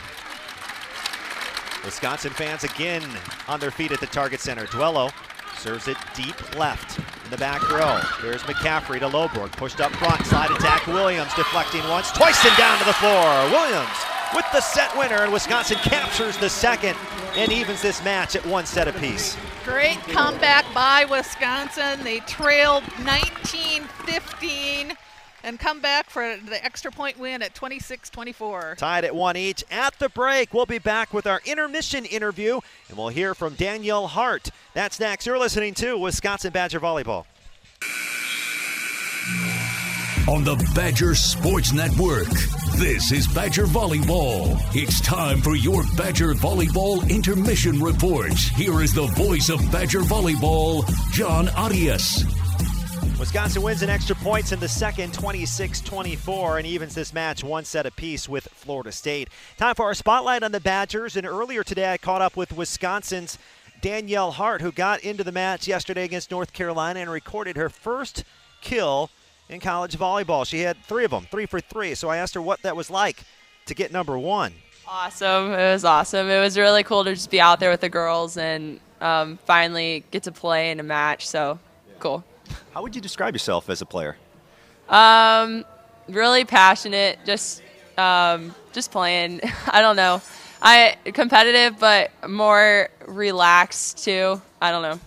[SPEAKER 1] Wisconsin fans again on their feet at the target center. Duello serves it deep left in the back row. There's McCaffrey to Loberg. Pushed up front. Slide attack. Williams deflecting once, twice, and down to the floor. Williams with the set winner, and Wisconsin captures the second and evens this match at one set apiece.
[SPEAKER 5] Great comeback by Wisconsin. They trailed 19-15 and come back for the extra point win at 26-24.
[SPEAKER 1] Tied at one each. At the break, we'll be back with our intermission interview, and we'll hear from Danielle Hart. That's next. You're listening to Wisconsin Badger Volleyball.
[SPEAKER 9] On the Badger Sports Network, this is Badger Volleyball. It's time for your Badger Volleyball intermission report. Here is the voice of Badger Volleyball, John Arias.
[SPEAKER 1] Wisconsin wins in extra points in the second, 26-24, and evens this match one set apiece with Florida State. Time for our spotlight on the Badgers, and earlier today I caught up with Wisconsin's Danielle Hart, who got into the match yesterday against North Carolina and recorded her first kill in college volleyball. She had three of them, three for three. So I asked her what that was like to get number one.
[SPEAKER 12] Awesome. It was awesome. It was really cool to just be out there with the girls and um, finally get to play in a match. So cool.
[SPEAKER 1] How would you describe yourself as a player?
[SPEAKER 12] Um, really passionate. Just um, just playing. I don't know. I competitive, but more relaxed too. I don't know.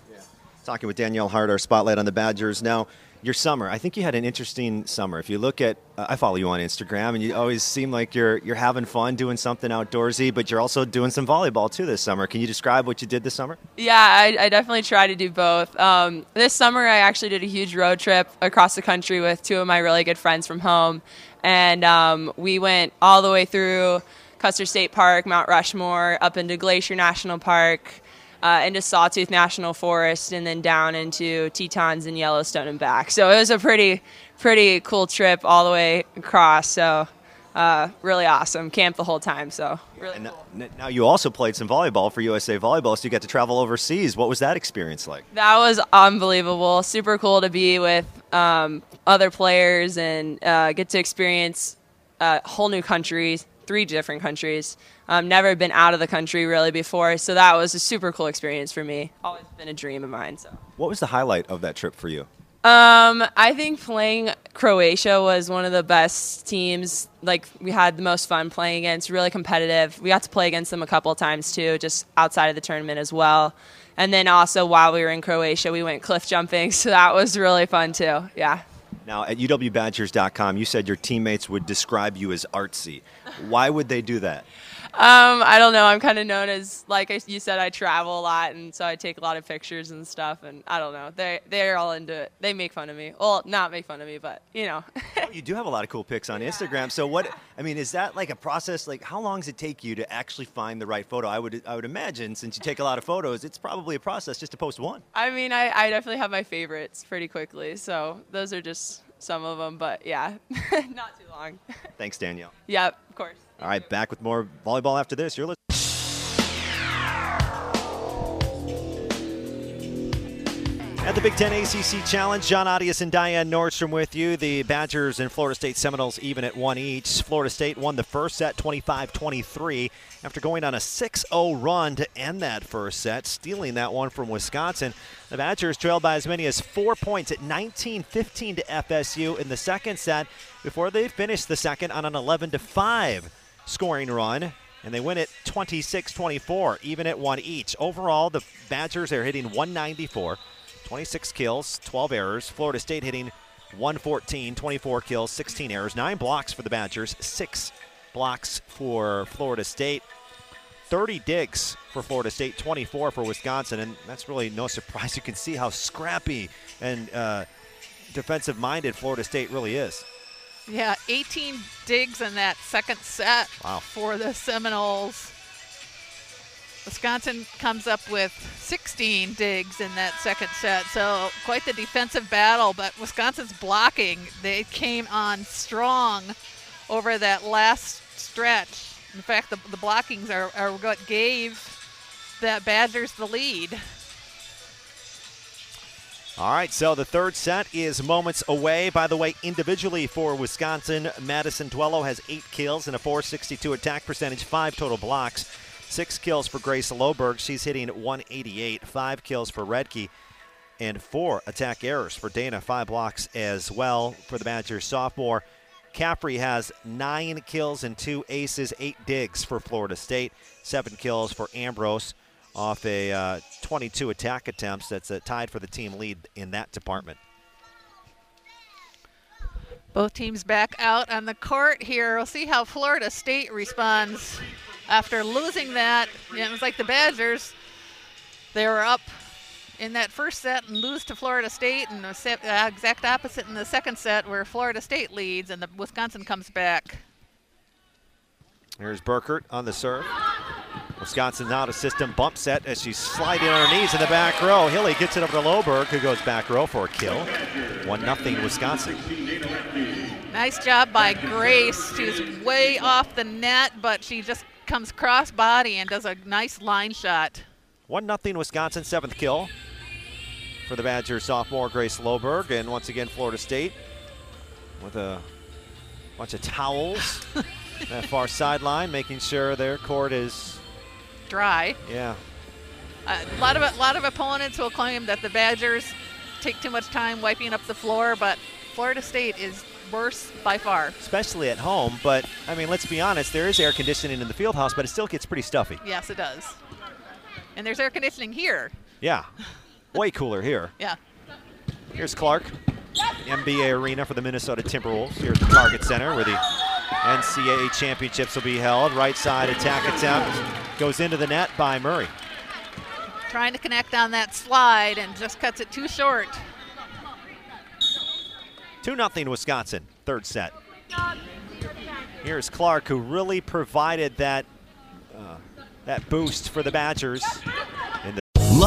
[SPEAKER 1] Talking with Danielle Hart, our spotlight on the Badgers. Now, your summer. I think you had an interesting summer. If you look at, uh, I follow you on Instagram, and you always seem like you're you're having fun doing something outdoorsy, but you're also doing some volleyball too this summer. Can you describe what you did this summer?
[SPEAKER 12] Yeah, I, I definitely try to do both. Um, this summer, I actually did a huge road trip across the country with two of my really good friends from home, and um, we went all the way through Custer State Park, Mount Rushmore, up into Glacier National Park. Uh, into Sawtooth National Forest and then down into Tetons and Yellowstone and back. So it was a pretty, pretty cool trip all the way across. So uh, really awesome. Camp the whole time, so really
[SPEAKER 1] And n- now you also played some volleyball for USA Volleyball, so you got to travel overseas. What was that experience like?
[SPEAKER 12] That was unbelievable. Super cool to be with um, other players and uh, get to experience a whole new country, three different countries. Um, never been out of the country really before, so that was a super cool experience for me. Always been a dream of mine. So.
[SPEAKER 1] What was the highlight of that trip for you?
[SPEAKER 12] Um, I think playing Croatia was one of the best teams. Like we had the most fun playing against. Really competitive. We got to play against them a couple of times too, just outside of the tournament as well. And then also while we were in Croatia, we went cliff jumping, so that was really fun too. Yeah.
[SPEAKER 1] Now, at UWBadgers.com, you said your teammates would describe you as artsy. Why would they do that?
[SPEAKER 12] Um, I don't know. I'm kind of known as, like I, you said, I travel a lot, and so I take a lot of pictures and stuff. And I don't know. They they're all into it. They make fun of me. Well, not make fun of me, but you know.
[SPEAKER 1] Oh, you do have a lot of cool pics on Instagram. So what? I mean, is that like a process? Like, how long does it take you to actually find the right photo? I would I would imagine since you take a lot of photos, it's probably a process just to post one.
[SPEAKER 12] I mean, I, I definitely have my favorites pretty quickly. So those are just some of them. But yeah, not too long.
[SPEAKER 1] Thanks, Danielle.
[SPEAKER 12] Yep, of course.
[SPEAKER 1] All right, back with more volleyball after this. You're listening. At the Big Ten ACC Challenge, John Audius and Diane Nordstrom with you. The Badgers and Florida State Seminoles even at one each. Florida State won the first set 25 23 after going on a 6 0 run to end that first set, stealing that one from Wisconsin. The Badgers trailed by as many as four points at 19 15 to FSU in the second set before they finished the second on an 11 5 scoring run and they win it 26 24, even at one each. Overall, the Badgers are hitting 194, 26 kills, 12 errors. Florida State hitting 114, 24 kills, 16 errors, 9 blocks for the Badgers, 6 blocks for Florida State. 30 digs for Florida State, 24 for Wisconsin, and that's really no surprise. You can see how scrappy and uh, defensive minded Florida State really is.
[SPEAKER 5] Yeah, 18 digs in that second set
[SPEAKER 1] Wow.
[SPEAKER 5] for the Seminoles. Wisconsin comes up with 16 digs in that second set, so quite the defensive battle. But Wisconsin's blocking, they came on strong over that last stretch. In fact, the, the blockings are, are what gave the Badgers the lead.
[SPEAKER 1] All right, so the third set is moments away. By the way, individually for Wisconsin, Madison Duello has eight kills and a 462 attack percentage, five total blocks. Six kills for Grace Loberg. She's hitting 188. Five kills for Rettke and four attack errors for Dana. Five blocks as well for the Badgers sophomore. Caffrey has nine kills and two aces, eight digs for Florida State, seven kills for Ambrose off a uh, 22 attack attempts. That's uh, tied for the team lead in that department.
[SPEAKER 5] Both teams back out on the court here. We'll see how Florida State responds after losing that. Yeah, it was like the Badgers. They were up in that first set and lose to Florida State, and the uh, exact opposite in the second set where Florida State leads and the Wisconsin comes back.
[SPEAKER 1] Here's Burkert on the serve. Wisconsin's out of system bump set as she's sliding on her knees in the back row. Hilley gets it over to Loberg, who goes back row for a kill. 1 0 Wisconsin.
[SPEAKER 5] Nice job by Grace. She's way off the net, but she just comes cross body and does a nice line shot.
[SPEAKER 1] 1 0 Wisconsin, seventh kill for the Badger sophomore Grace Loberg. And once again, Florida State with a bunch of towels that far sideline, making sure their court is,
[SPEAKER 5] Dry.
[SPEAKER 1] yeah,
[SPEAKER 5] A lot of a lot of opponents will claim that the Badgers take too much time wiping up the floor, but Florida State is worse by far.
[SPEAKER 1] especially at home. But, I mean, let's be honest, there is air conditioning in the field house, but it still gets pretty stuffy.
[SPEAKER 5] Yes, it does. And there's air conditioning here.
[SPEAKER 1] Yeah, way cooler here.
[SPEAKER 5] Yeah.
[SPEAKER 1] Here's Clark, NBA Arena for the Minnesota Timberwolves. Here's the Target Center where the NCAA championships will be held. Right side attack attempt goes into the net by Murray.
[SPEAKER 5] Trying to connect on that slide and just cuts it too short.
[SPEAKER 1] 2 0 Wisconsin, third set. Here's Clark, who really provided that, uh, that boost for the Badgers.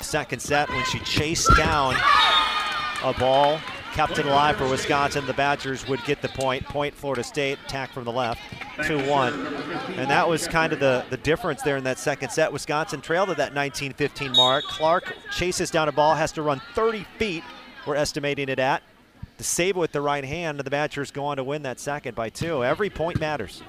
[SPEAKER 1] Second set when she chased down a ball, kept it alive for Wisconsin. The Badgers would get the point. Point Florida State, attack from the left, 2-1. And that was kind of the, the difference there in that second set. Wisconsin trailed at that 19-15 mark. Clark chases down a ball, has to run 30 feet, we're estimating it at, to save it with the right hand, and the Badgers go on to win that second by two. Every point matters.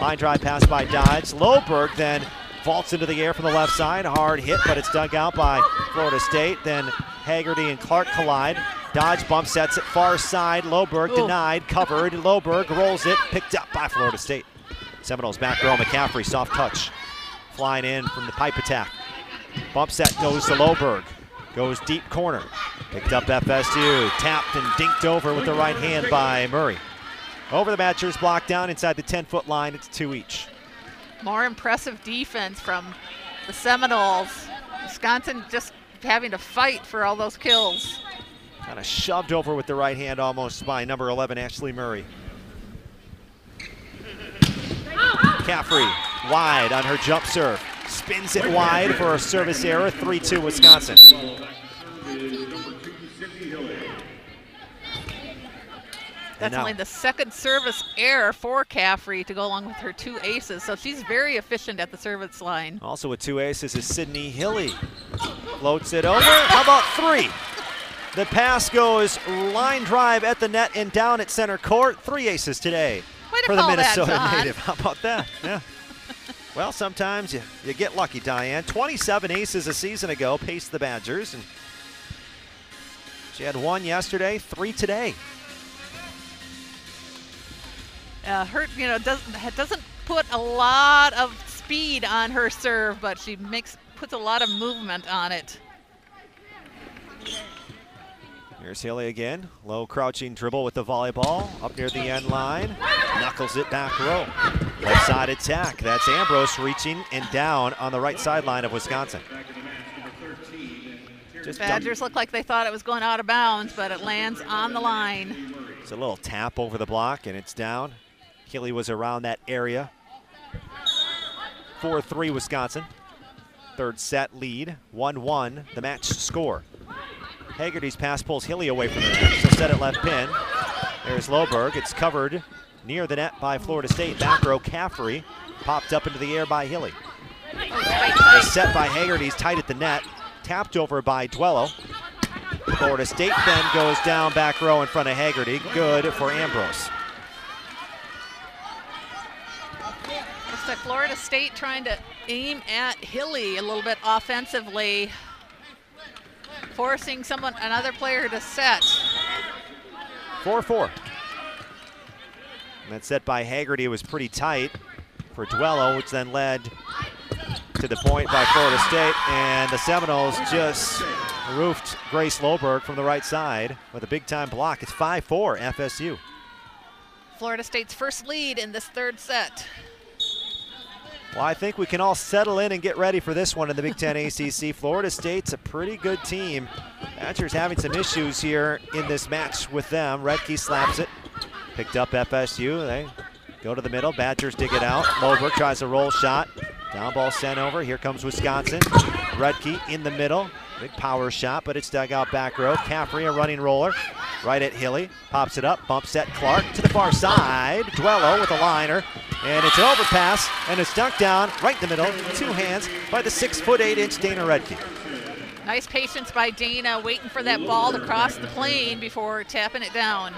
[SPEAKER 1] Line drive pass by Dodge. Loberg then vaults into the air from the left side. Hard hit, but it's dug out by Florida State. Then Haggerty and Clark collide. Dodge bump sets it far side. Loberg
[SPEAKER 5] Ooh.
[SPEAKER 1] denied, covered. Loberg rolls it, picked up by Florida State. Seminoles back row. McCaffrey, soft touch. Flying in from the pipe attack. Bump set goes to Loberg. Goes deep corner. Picked up FSU. Tapped and dinked over with the right hand by Murray. Over the Badgers, blocked down inside the 10 foot line. It's two each.
[SPEAKER 5] More impressive defense from the Seminoles. Wisconsin just having to fight for all those kills.
[SPEAKER 1] Kind of shoved over with the right hand almost by number 11, Ashley Murray. Caffrey wide on her jump serve. Spins it wide for a service error. 3 2 Wisconsin.
[SPEAKER 5] That's only the second service error for Caffrey to go along with her two aces. So she's very efficient at the service line.
[SPEAKER 1] Also with two aces is Sydney Hilley. Floats it over. How about three? The pass goes line drive at the net and down at center court. Three aces today
[SPEAKER 5] to
[SPEAKER 1] for the
[SPEAKER 5] call that,
[SPEAKER 1] Minnesota native. How about that? Yeah. well, sometimes you, you get lucky, Diane. 27 aces a season ago paced the Badgers. and She had one yesterday, three today.
[SPEAKER 5] Uh, her, you know, doesn't doesn't put a lot of speed on her serve, but she makes puts a lot of movement on it.
[SPEAKER 1] Here's Hilley again. Low crouching dribble with the volleyball up near the end line. Knuckles it back row. Left side attack. That's Ambrose reaching and down on the right sideline of Wisconsin. Just
[SPEAKER 5] Badgers look like they thought it was going out of bounds, but it lands on the line.
[SPEAKER 1] It's a little tap over the block and it's down. Hilley was around that area. 4 3 Wisconsin. Third set lead. 1 1 the match score. Haggerty's pass pulls Hilley away from the net. So set at left pin. There's Loberg. It's covered near the net by Florida State. Back row Caffrey. Popped up into the air by Hilly. The set by Haggerty's tight at the net. Tapped over by Duello. Florida State then goes down back row in front of Haggerty. Good for Ambrose.
[SPEAKER 5] Looks Florida State trying to aim at Hilley a little bit offensively, forcing someone, another player to set.
[SPEAKER 1] 4 4. And that set by Haggerty was pretty tight for Duello, which then led to the point by Florida State. And the Seminoles just roofed Grace Loberg from the right side with a big time block. It's 5 4 FSU.
[SPEAKER 5] Florida State's first lead in this third set.
[SPEAKER 1] Well, I think we can all settle in and get ready for this one in the Big Ten ACC. Florida State's a pretty good team. Badgers having some issues here in this match with them. Rettke slaps it. Picked up FSU. They go to the middle. Badgers dig it out. Loberg tries a roll shot. Down ball sent over. Here comes Wisconsin. Rettke in the middle. Big power shot, but it's dug out back row. Caffrey, a running roller. Right at Hilley. Pops it up. Bump set Clark to the far side. Duello with a liner. And it's an overpass, and it's dunked down right in the middle. Two hands by the six foot eight inch Dana Rettke.
[SPEAKER 5] Nice patience by Dana, waiting for that ball to cross the plane before tapping it down.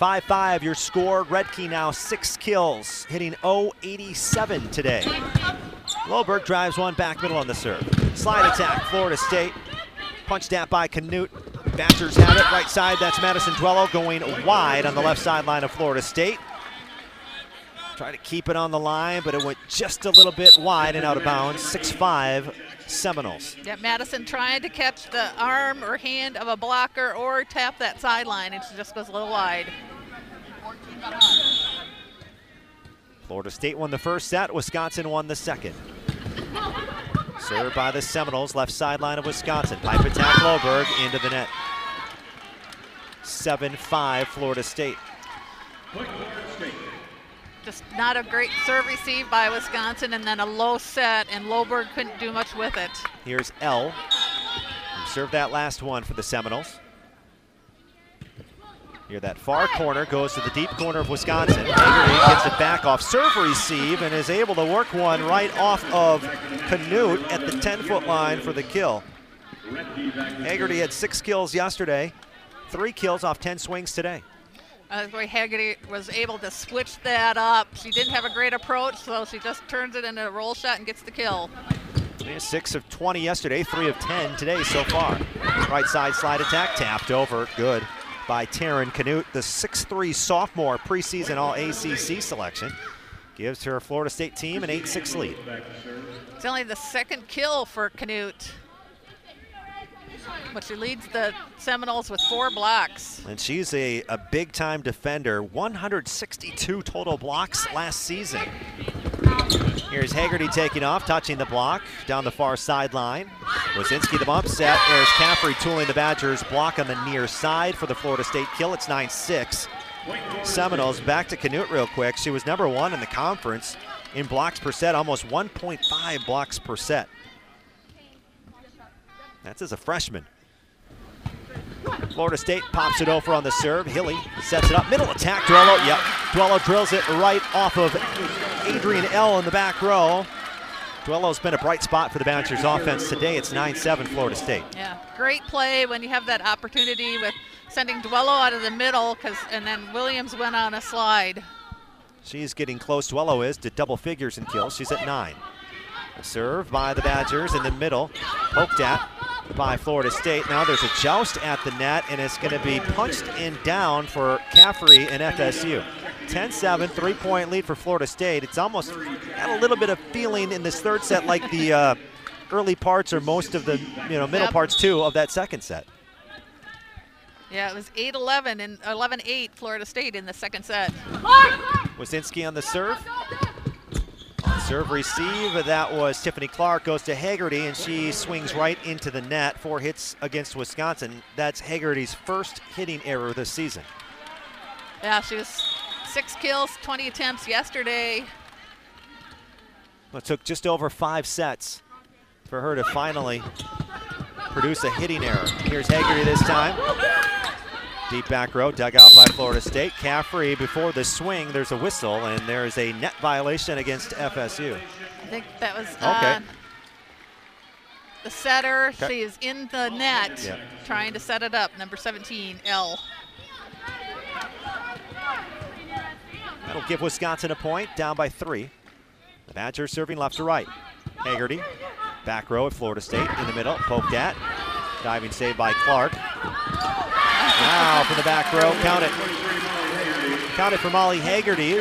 [SPEAKER 1] 5-5 your score. Rettke now six kills, hitting 087 today. Loberg drives one back middle on the serve. Slide attack, Florida State. Punched out by Canute. Badgers have it right side. That's Madison Duello going wide on the left sideline of Florida State. Try to keep it on the line, but it went just a little bit wide and out of bounds. 6-5 Seminoles.
[SPEAKER 5] Yeah, Madison trying to catch the arm or hand of a blocker or tap that sideline, and she just goes a little wide.
[SPEAKER 1] Florida State won the first set. Wisconsin won the second. Served by the Seminoles, left sideline of Wisconsin. Pipe attack, Loberg into the net. 7-5 Florida State.
[SPEAKER 5] Just not a great serve received by Wisconsin, and then a low set, and Loberg couldn't do much with it.
[SPEAKER 1] Here's L. Served that last one for the Seminoles. Here, that far corner goes to the deep corner of Wisconsin. Haggerty gets it back off serve receive and is able to work one right off of Canute at the 10-foot line for the kill. Haggerty had six kills yesterday, three kills off 10 swings today.
[SPEAKER 5] Uh, Haggerty was able to switch that up. She didn't have a great approach, so she just turns it into a roll shot and gets the kill.
[SPEAKER 1] Six of 20 yesterday, three of 10 today so far. Right side slide attack, tapped over, good by Taryn Canute, the 6'3 sophomore preseason All ACC selection. Gives her Florida State team an 8-6 lead.
[SPEAKER 5] It's only the second kill for Canute. But she leads the Seminoles with four blocks.
[SPEAKER 1] And she's a, a big time defender, 162 total blocks last season. Here's Haggerty taking off, touching the block down the far sideline. Wazinski the bump set. There's Caffrey tooling the Badgers block on the near side for the Florida State kill. It's 9-6. Seminoles back to Canute real quick. She was number one in the conference in blocks per set, almost 1.5 blocks per set. That's as a freshman. Florida State pops it over on the serve. Hilley sets it up. Middle attack. Duello. Yep. Duello drills it right off of Adrian L in the back row. Duello's been a bright spot for the Badgers offense today. It's 9-7 Florida State.
[SPEAKER 5] Yeah, great play when you have that opportunity with sending Duello out of the middle, cause, and then Williams went on a slide.
[SPEAKER 1] She's getting close, Duello is, to double figures in kills. She's at nine. Serve by the Badgers in the middle. Poked at by Florida State. Now there's a joust at the net, and it's going to be punched in down for Caffrey and FSU. 10-7, three-point lead for Florida State. It's almost had a little bit of feeling in this third set like the uh, early parts or most of the you know middle
[SPEAKER 5] Yep.
[SPEAKER 1] parts too of that second set.
[SPEAKER 5] Yeah, it was 8-11 and 11-8 Florida State in the second set.
[SPEAKER 1] Wazinski on the serve. On serve receive, that was Tiffany Clark, goes to Haggerty, and she swings right into the net. Four hits against Wisconsin. That's Haggerty's first hitting error this season.
[SPEAKER 5] Yeah, she was six kills, 20 attempts yesterday.
[SPEAKER 1] It took just over five sets for her to finally produce a hitting error. Here's Haggerty this time. Deep back row, dug out by Florida State. Caffrey, before the swing, there's a whistle, and there is a net violation against FSU.
[SPEAKER 5] I think that was uh,
[SPEAKER 1] Okay.
[SPEAKER 5] the setter.
[SPEAKER 1] Okay.
[SPEAKER 5] She is in the net trying to set it up, number 17, L.
[SPEAKER 1] That'll give Wisconsin a point, down by three. The Badgers serving left to right. Haggerty, back row at Florida State, in the middle, poked at. Diving save by Clark. Now from the back row, count it. Count it for Molly Haggerty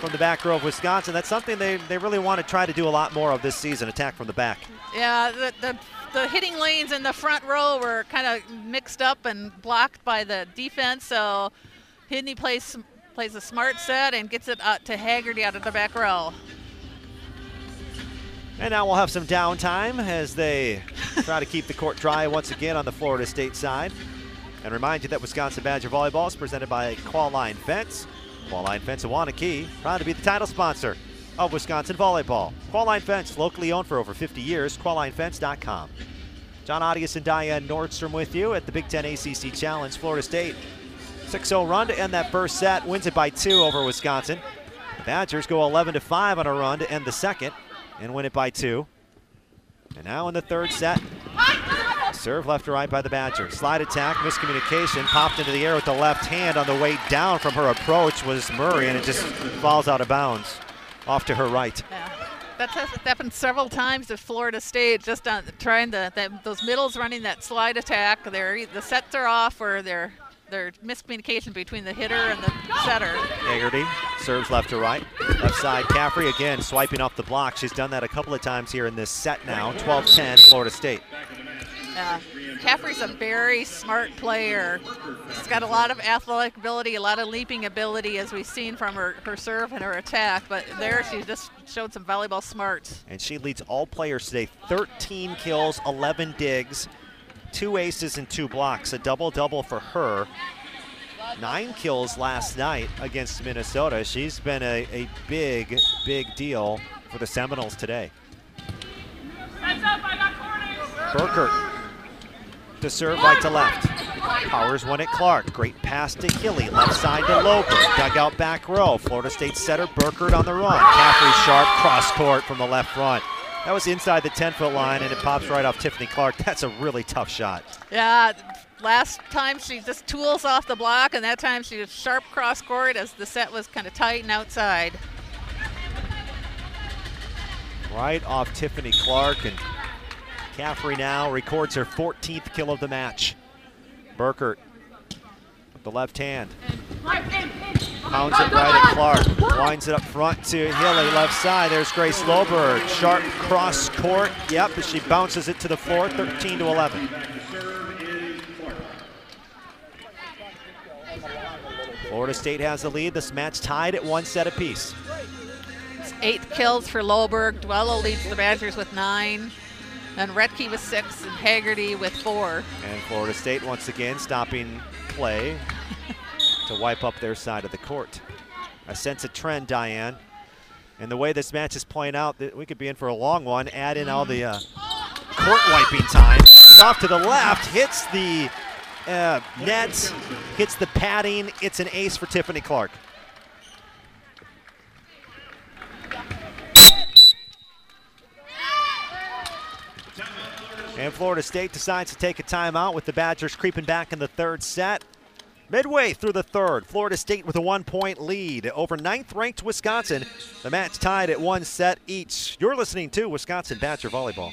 [SPEAKER 1] from the back row of Wisconsin. That's something they, they really want to try to do a lot more of this season, attack from the back.
[SPEAKER 5] Yeah, the, the, the hitting lanes in the front row were kind of mixed up and blocked by the defense, so Hidney plays, plays a smart set and gets it out to Haggerty out of the back row.
[SPEAKER 1] And now we'll have some downtime as they try to keep the court dry once again on the Florida State side. And remind you that Wisconsin Badger Volleyball is presented by Qualline Fence. Qualline Fence of Waunakee, proud to be the title sponsor of Wisconsin Volleyball. Qualline Fence, locally owned for over 50 years, qualinefence.com. John Audius and Diane Nordstrom with you at the Big Ten ACC Challenge. Florida State 6-0 run to end that first set, wins it by two over Wisconsin. The Badgers go 11 to 5 on a run to end the second and win it by two. And now in the third set, Serve left to right by the Badger. Slide attack, miscommunication, popped into the air with the left hand on the way down from her approach was Murray, and it just falls out of bounds off to her right.
[SPEAKER 5] Yeah. That's happened several times at Florida State, just on trying to, that, those middles running that slide attack. They're, the sets are off or they're, they're miscommunication between the hitter and the setter.
[SPEAKER 1] Haggerty serves left to right. Left side, Caffrey again swiping off the block. She's done that a couple of times here in this set now. 12-10, Florida State.
[SPEAKER 5] Uh, yeah. Caffrey's a very smart player. She's got a lot of athletic ability, a lot of leaping ability, as we've seen from her, her serve and her attack. But there, she just showed some volleyball smarts.
[SPEAKER 1] And she leads all players today 13 kills, 11 digs, two aces, and two blocks. A double double for her. Nine kills last night against Minnesota. She's been a, a big, big deal for the Seminoles today. Burkert to serve right to left. Powers one at Clark. Great pass to Hilley. Left side to Loberg. Dugout back row. Florida State setter Burkert on the run. Caffrey sharp cross court from the left front. That was inside the 10 foot line and it pops right off Tiffany Clark. That's a really tough shot.
[SPEAKER 5] Yeah, last time she just tools off the block, and that time she was sharp cross court as the set was kind of tight and outside.
[SPEAKER 1] Right off Tiffany Clark and Caffrey now records her 14th kill of the match. Burkert with the left hand. Pounds it right at Clark. Winds it up front to Hilley, left side. There's Grace Loberg. Sharp cross court. Yep, as she bounces it to the floor, 13 to 11. Florida State has the lead. This match tied at one set apiece.
[SPEAKER 5] It's eight kills for Loberg. Duello leads the Badgers with nine. And Rettke with six and Haggerty with four.
[SPEAKER 1] And Florida State once again stopping play to wipe up their side of the court. I sense a trend, Diane. And the way this match is playing out, we could be in for a long one. Add in all the uh, court wiping time. Off to the left, hits the uh, net, hits the padding. It's an ace for Tiffany Clark. And Florida State decides to take a timeout with the Badgers creeping back in the third set. Midway through the third, Florida State with a one point lead over ninth ranked Wisconsin. The match tied at one set each. You're listening to Wisconsin Badger Volleyball.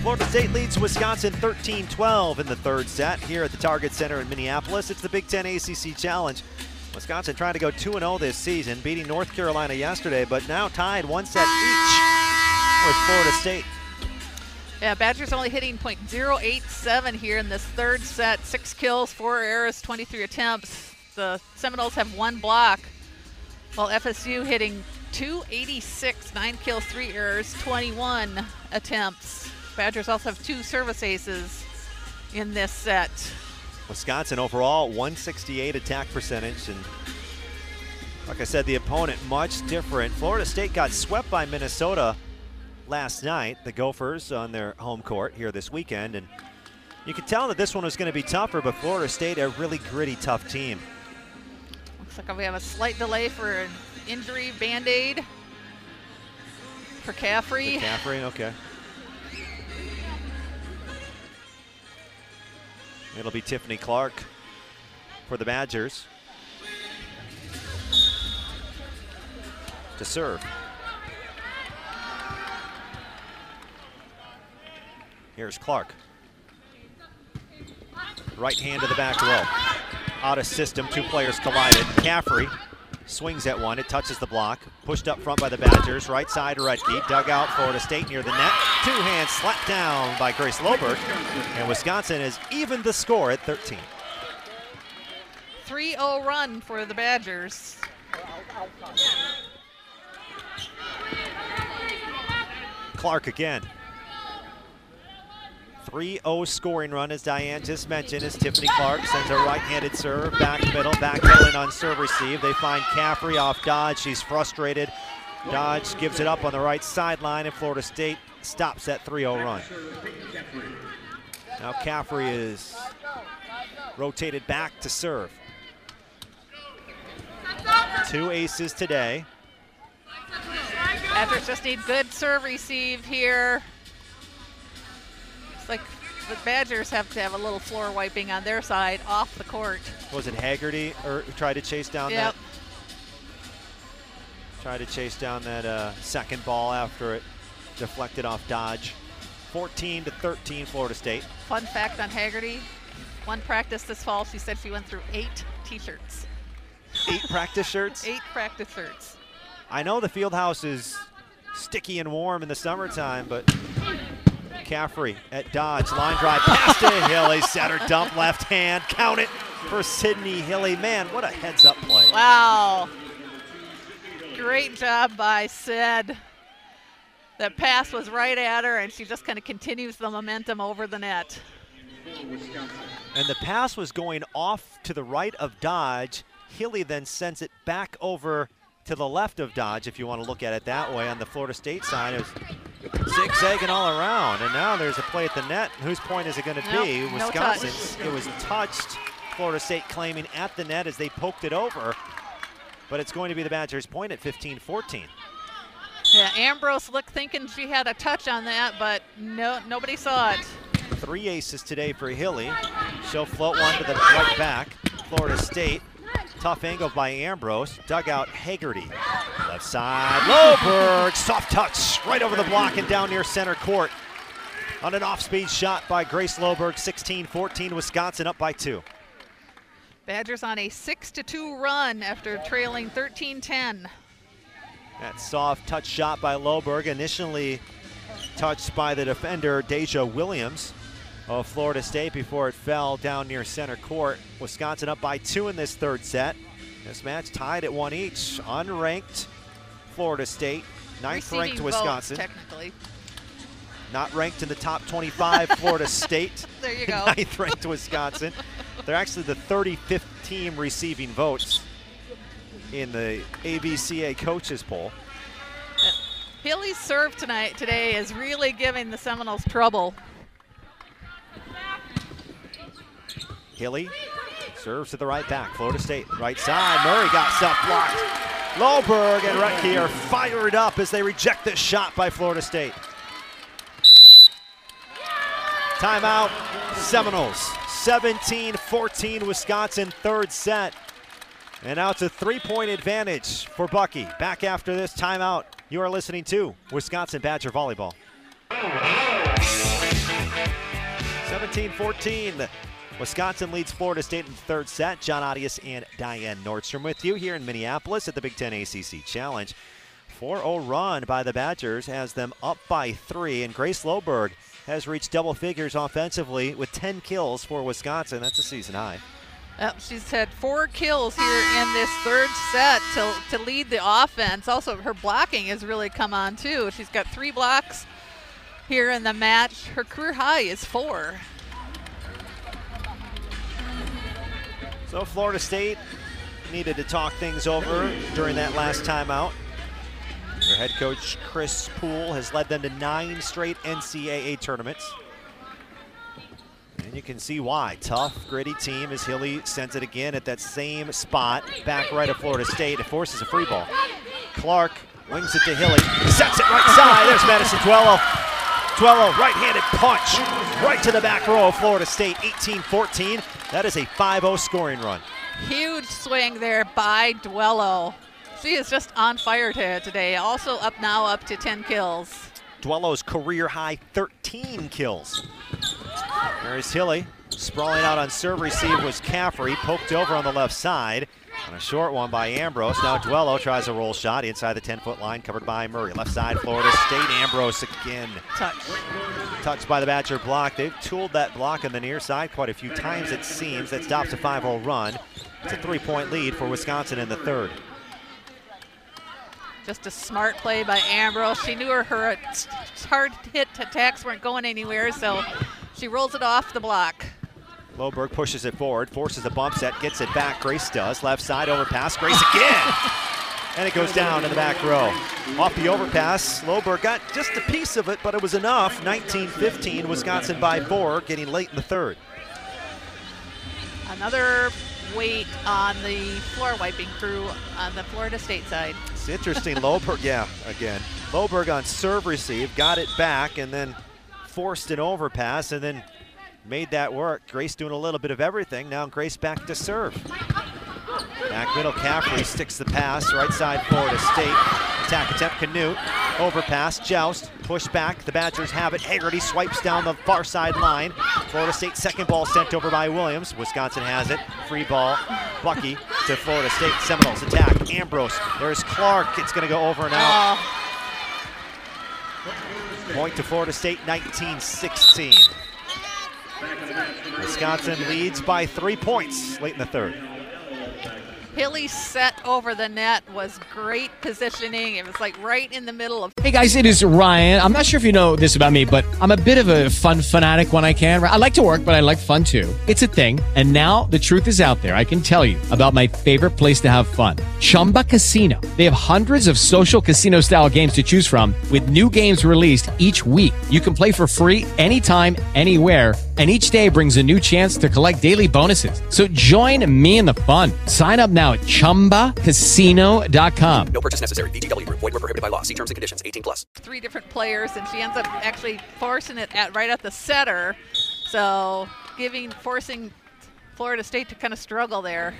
[SPEAKER 1] Florida State leads Wisconsin 13 12 in the third set here at the Target Center in Minneapolis. It's the Big Ten ACC Challenge. Wisconsin trying to go 2 0 this season, beating North Carolina yesterday, but now tied one set each with Florida State.
[SPEAKER 5] Yeah, Badgers only hitting .087 here in this third set. Six kills, four errors, 23 attempts. The Seminoles have one block, while FSU hitting 286, nine kills, three errors, 21 attempts. Badgers also have two service aces in this set.
[SPEAKER 1] Wisconsin overall 168 attack percentage and like I said the opponent much different. Florida State got swept by Minnesota last night, the Gophers on their home court here this weekend and you could tell that this one was going to be tougher, but Florida State a really gritty tough team.
[SPEAKER 5] Looks like we have a slight delay for an injury band-aid for Caffrey.
[SPEAKER 1] For Caffrey, okay. It'll be Tiffany Clark for the Badgers to serve. Here's Clark. Right hand to the back row. Out of system, two players collided. Caffrey swings at one, it touches the block. Pushed up front by the Badgers, right side Rettke. Dug out Florida State near the net. Two hands slapped down by Grace Loberg. And Wisconsin has evened the score at 13.
[SPEAKER 5] 3-0 run for the Badgers.
[SPEAKER 1] Clark again. 3-0 scoring run, as Diane just mentioned, as Tiffany Clark sends a right-handed serve, back middle, back in on serve receive. They find Caffrey off Dodge. She's frustrated. Dodge gives it up on the right sideline, and Florida State stops that 3-0 run. Now Caffrey is rotated back to serve. Two aces today.
[SPEAKER 5] Badgers just need good serve receive here. Like the Badgers have to have a little floor wiping on their side off the court.
[SPEAKER 1] Was it Haggerty or who tried to chase down
[SPEAKER 5] Yep.
[SPEAKER 1] that? Tried to chase down that uh, second ball after it deflected off Dodge. 14 to 13, Florida State.
[SPEAKER 5] Fun fact on Haggerty: one practice this fall, she said she went through eight T-shirts.
[SPEAKER 1] Eight practice shirts.
[SPEAKER 5] Eight practice shirts.
[SPEAKER 1] I know the field house is sticky and warm in the summertime, but Caffrey at Dodge, line drive past to Hilley, center dump left hand, count it for Sydney Hilley. Man, what a heads up play.
[SPEAKER 5] Wow. Great job by Sid. That pass was right at her, and she just kind of continues the momentum over the net.
[SPEAKER 1] And the pass was going off to the right of Dodge. Hilley then sends it back over to the left of Dodge, if you want to look at it that way. On the Florida State side, it was zigzagging all around. And now there's a play at the net. Whose point is it going to
[SPEAKER 5] Nope,
[SPEAKER 1] be?
[SPEAKER 5] no
[SPEAKER 1] Wisconsin's.
[SPEAKER 5] touch.
[SPEAKER 1] it was touched. Florida State claiming at the net as they poked it over. But it's going to be the Badgers' point at 15 14.
[SPEAKER 5] Yeah, Ambrose looked thinking she had a touch on that, but no, nobody saw it.
[SPEAKER 1] Three aces today for Hilley. She'll float one to the right back. Florida State. Tough angle by Ambrose. Dugout Haggerty. Left side. Loberg. Soft touch right over the block and down near center court. On an off speed shot by Grace Loberg. 16 14. Wisconsin up by two.
[SPEAKER 5] Badgers on a 6 to 2 run after trailing 13 10.
[SPEAKER 1] That soft touch shot by Loberg, initially touched by the defender Deja Williams of Florida State before it fell down near center court. Wisconsin up by two in this third set. This match tied at one each. Unranked Florida State, ninth
[SPEAKER 5] Receiving
[SPEAKER 1] ranked
[SPEAKER 5] votes,
[SPEAKER 1] Wisconsin.
[SPEAKER 5] technically.
[SPEAKER 1] Not ranked in the top 25, Florida State.
[SPEAKER 5] There you go.
[SPEAKER 1] Ninth ranked Wisconsin. They're actually the 35th team receiving votes in the AVCA coaches poll.
[SPEAKER 5] Hilley's serve tonight today is really giving the Seminoles trouble.
[SPEAKER 1] Hilley serves to the right back. Florida State, right side. Murray got stuff blocked. Loberg and Rettke are fired up as they reject this shot by Florida State. Timeout, Seminoles. 17-14 Wisconsin, third set. And now it's a three-point advantage for Bucky. Back after this timeout, you are listening to Wisconsin Badger Volleyball. 17-14. Wisconsin leads Florida State in the third set. John Audius and Diane Nordstrom with you here in Minneapolis at the Big Ten ACC Challenge. 4-0 run by the Badgers has them up by three, and Grace Loberg has reached double figures offensively with 10 kills for Wisconsin. That's a season high.
[SPEAKER 5] Yep, she's had four kills here in this third set to, to lead the offense. Also, her blocking has really come on too. She's got three blocks here in the match. Her career high is four.
[SPEAKER 1] So Florida State needed to talk things over during that last timeout. Their head coach Chris Poole has led them to nine straight NCAA tournaments. And you can see why. Tough, gritty team as Hilley sends it again at that same spot, back right of Florida State. It forces a free ball. Clark wings it to Hilley, sets it right side. There's Madison Duello. Duello, right-handed punch, right to the back row of Florida State, 18-14. That is a 5-0 scoring run.
[SPEAKER 5] Huge swing there by Duello. She is just on fire today. Also up now up to 10 kills.
[SPEAKER 1] Duello's career high 13 kills. There's Hilley. Sprawling out on serve receive was Caffrey, poked over on the left side. A short one by Ambrose. Now Duello tries a roll shot inside the 10 foot line, covered by Murray. Left side, Florida State. Ambrose again.
[SPEAKER 5] Touch.
[SPEAKER 1] Touched by the Badger block. They've tooled that block on the near side quite a few times, it seems. That stops a 5 0 run. It's a three point lead for Wisconsin in the third.
[SPEAKER 5] Just a smart play by Ambrose. She knew her, her uh, hard hit attacks weren't going anywhere, so she rolls it off the block.
[SPEAKER 1] Loberg pushes it forward, forces a bump set, gets it back. Grace does. Left side overpass. Grace again. and it goes down in the back row. Off the overpass, Loberg got just a piece of it, but it was enough. 19-15, Wisconsin by four, getting late in the third.
[SPEAKER 5] Another weight on the floor wiping crew on the Florida State side.
[SPEAKER 1] It's interesting. Loberg, yeah, again. Loberg on serve receive, got it back, and then forced an overpass and then made that work. Grace doing a little bit of everything. Now Grace back to serve. Back middle, Caffrey sticks the pass, right side Florida State. Attack attempt, Canute. Overpass, Joust, push back. The Badgers have it. Haggerty swipes down the far side line. Florida State second ball sent over by Williams. Wisconsin has it. Free ball, Bucky to Florida State. Seminoles attack. Ambrose. There's Clark. It's going to go over and out. Oh. Point to Florida State, 1916. Wisconsin leads by three points late in the third.
[SPEAKER 5] Hilley's set over the net was great positioning. It was like right in the middle of.
[SPEAKER 7] Hey guys, it is Ryan. I'm not sure if you know this about me, but I'm a bit of a fun fanatic when I can. I like to work, but I like fun too. It's a thing. And now the truth is out there. I can tell you about my favorite place to have fun Chumba Casino. They have hundreds of social casino style games to choose from, with new games released each week. You can play for free anytime, anywhere and each day brings a new chance to collect daily bonuses. So join me in the fun. Sign up now at ChumbaCasino.com.
[SPEAKER 8] No purchase necessary. VGW Group. Void were prohibited by law. See terms and conditions. 18 plus.
[SPEAKER 5] three different players, and she ends up actually forcing it at right at the setter. So giving forcing Florida State to kind of struggle there.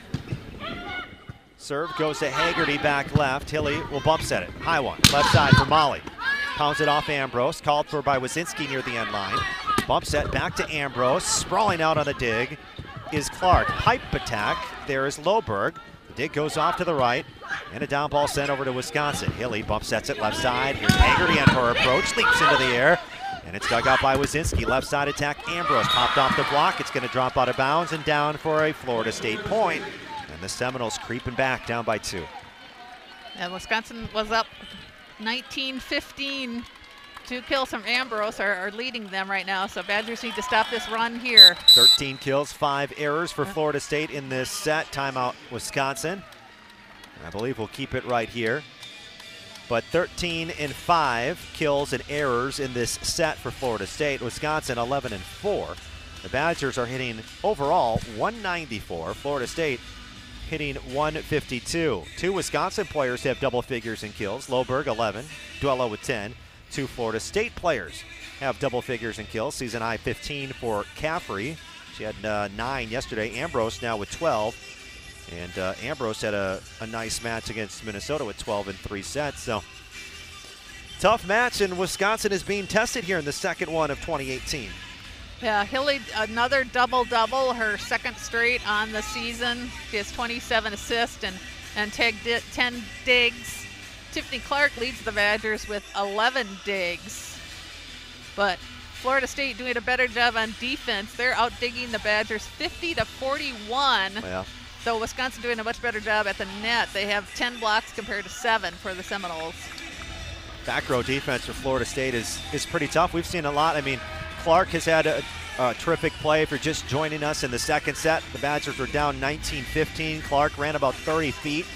[SPEAKER 1] Serve goes to Haggerty back left. Hilley will bump set it. High one. Left side for Molly. Pounds it off Ambrose. Called for by Wazinski near the end line. Bump set back to Ambrose. Sprawling out on the dig is Clark. Pipe attack. There is Loberg. Dig goes off to the right. And a down ball sent over to Wisconsin. Hilley bump sets it left side. Here's Haggerty on her approach. Leaps into the air. And it's dug out by Wazinski. Left side attack. Ambrose popped off the block. It's going to drop out of bounds and down for a Florida State point. And the Seminoles creeping back down by two.
[SPEAKER 5] And Wisconsin was up 19-15. Two kills from Ambrose are, are leading them right now, so Badgers need to stop this run here.
[SPEAKER 1] 13 kills, five errors for Florida State in this set. Timeout, Wisconsin. And I believe we'll keep it right here. But 13 and 5 kills and errors in this set for Florida State. Wisconsin 11 and 4. The Badgers are hitting overall 194. Florida State hitting 152. Two Wisconsin players have double figures in kills. Loberg 11, Duello with 10. Two Florida State players have double figures in kills. Season high 15 for Caffrey. She had uh, nine yesterday. Ambrose now with 12. And uh, Ambrose had a, a nice match against Minnesota with 12 in three sets. So tough match, and Wisconsin is being tested here in the second one of 2018.
[SPEAKER 5] Yeah, Hilley, another double double, her second straight on the season. She has 27 assists and, and 10 digs. Tiffany Clark leads the Badgers with 11 digs. But Florida State doing a better job on defense. They're out digging the Badgers 50 to 41.
[SPEAKER 1] Yeah.
[SPEAKER 5] So Wisconsin doing a much better job at the net. They have 10 blocks compared to seven for the Seminoles.
[SPEAKER 1] Back row defense for Florida State is is pretty tough. We've seen a lot. I mean, Clark has had a, a terrific play. If you're just joining us in the second set, the Badgers were down 19-15. Clark ran about 30 feet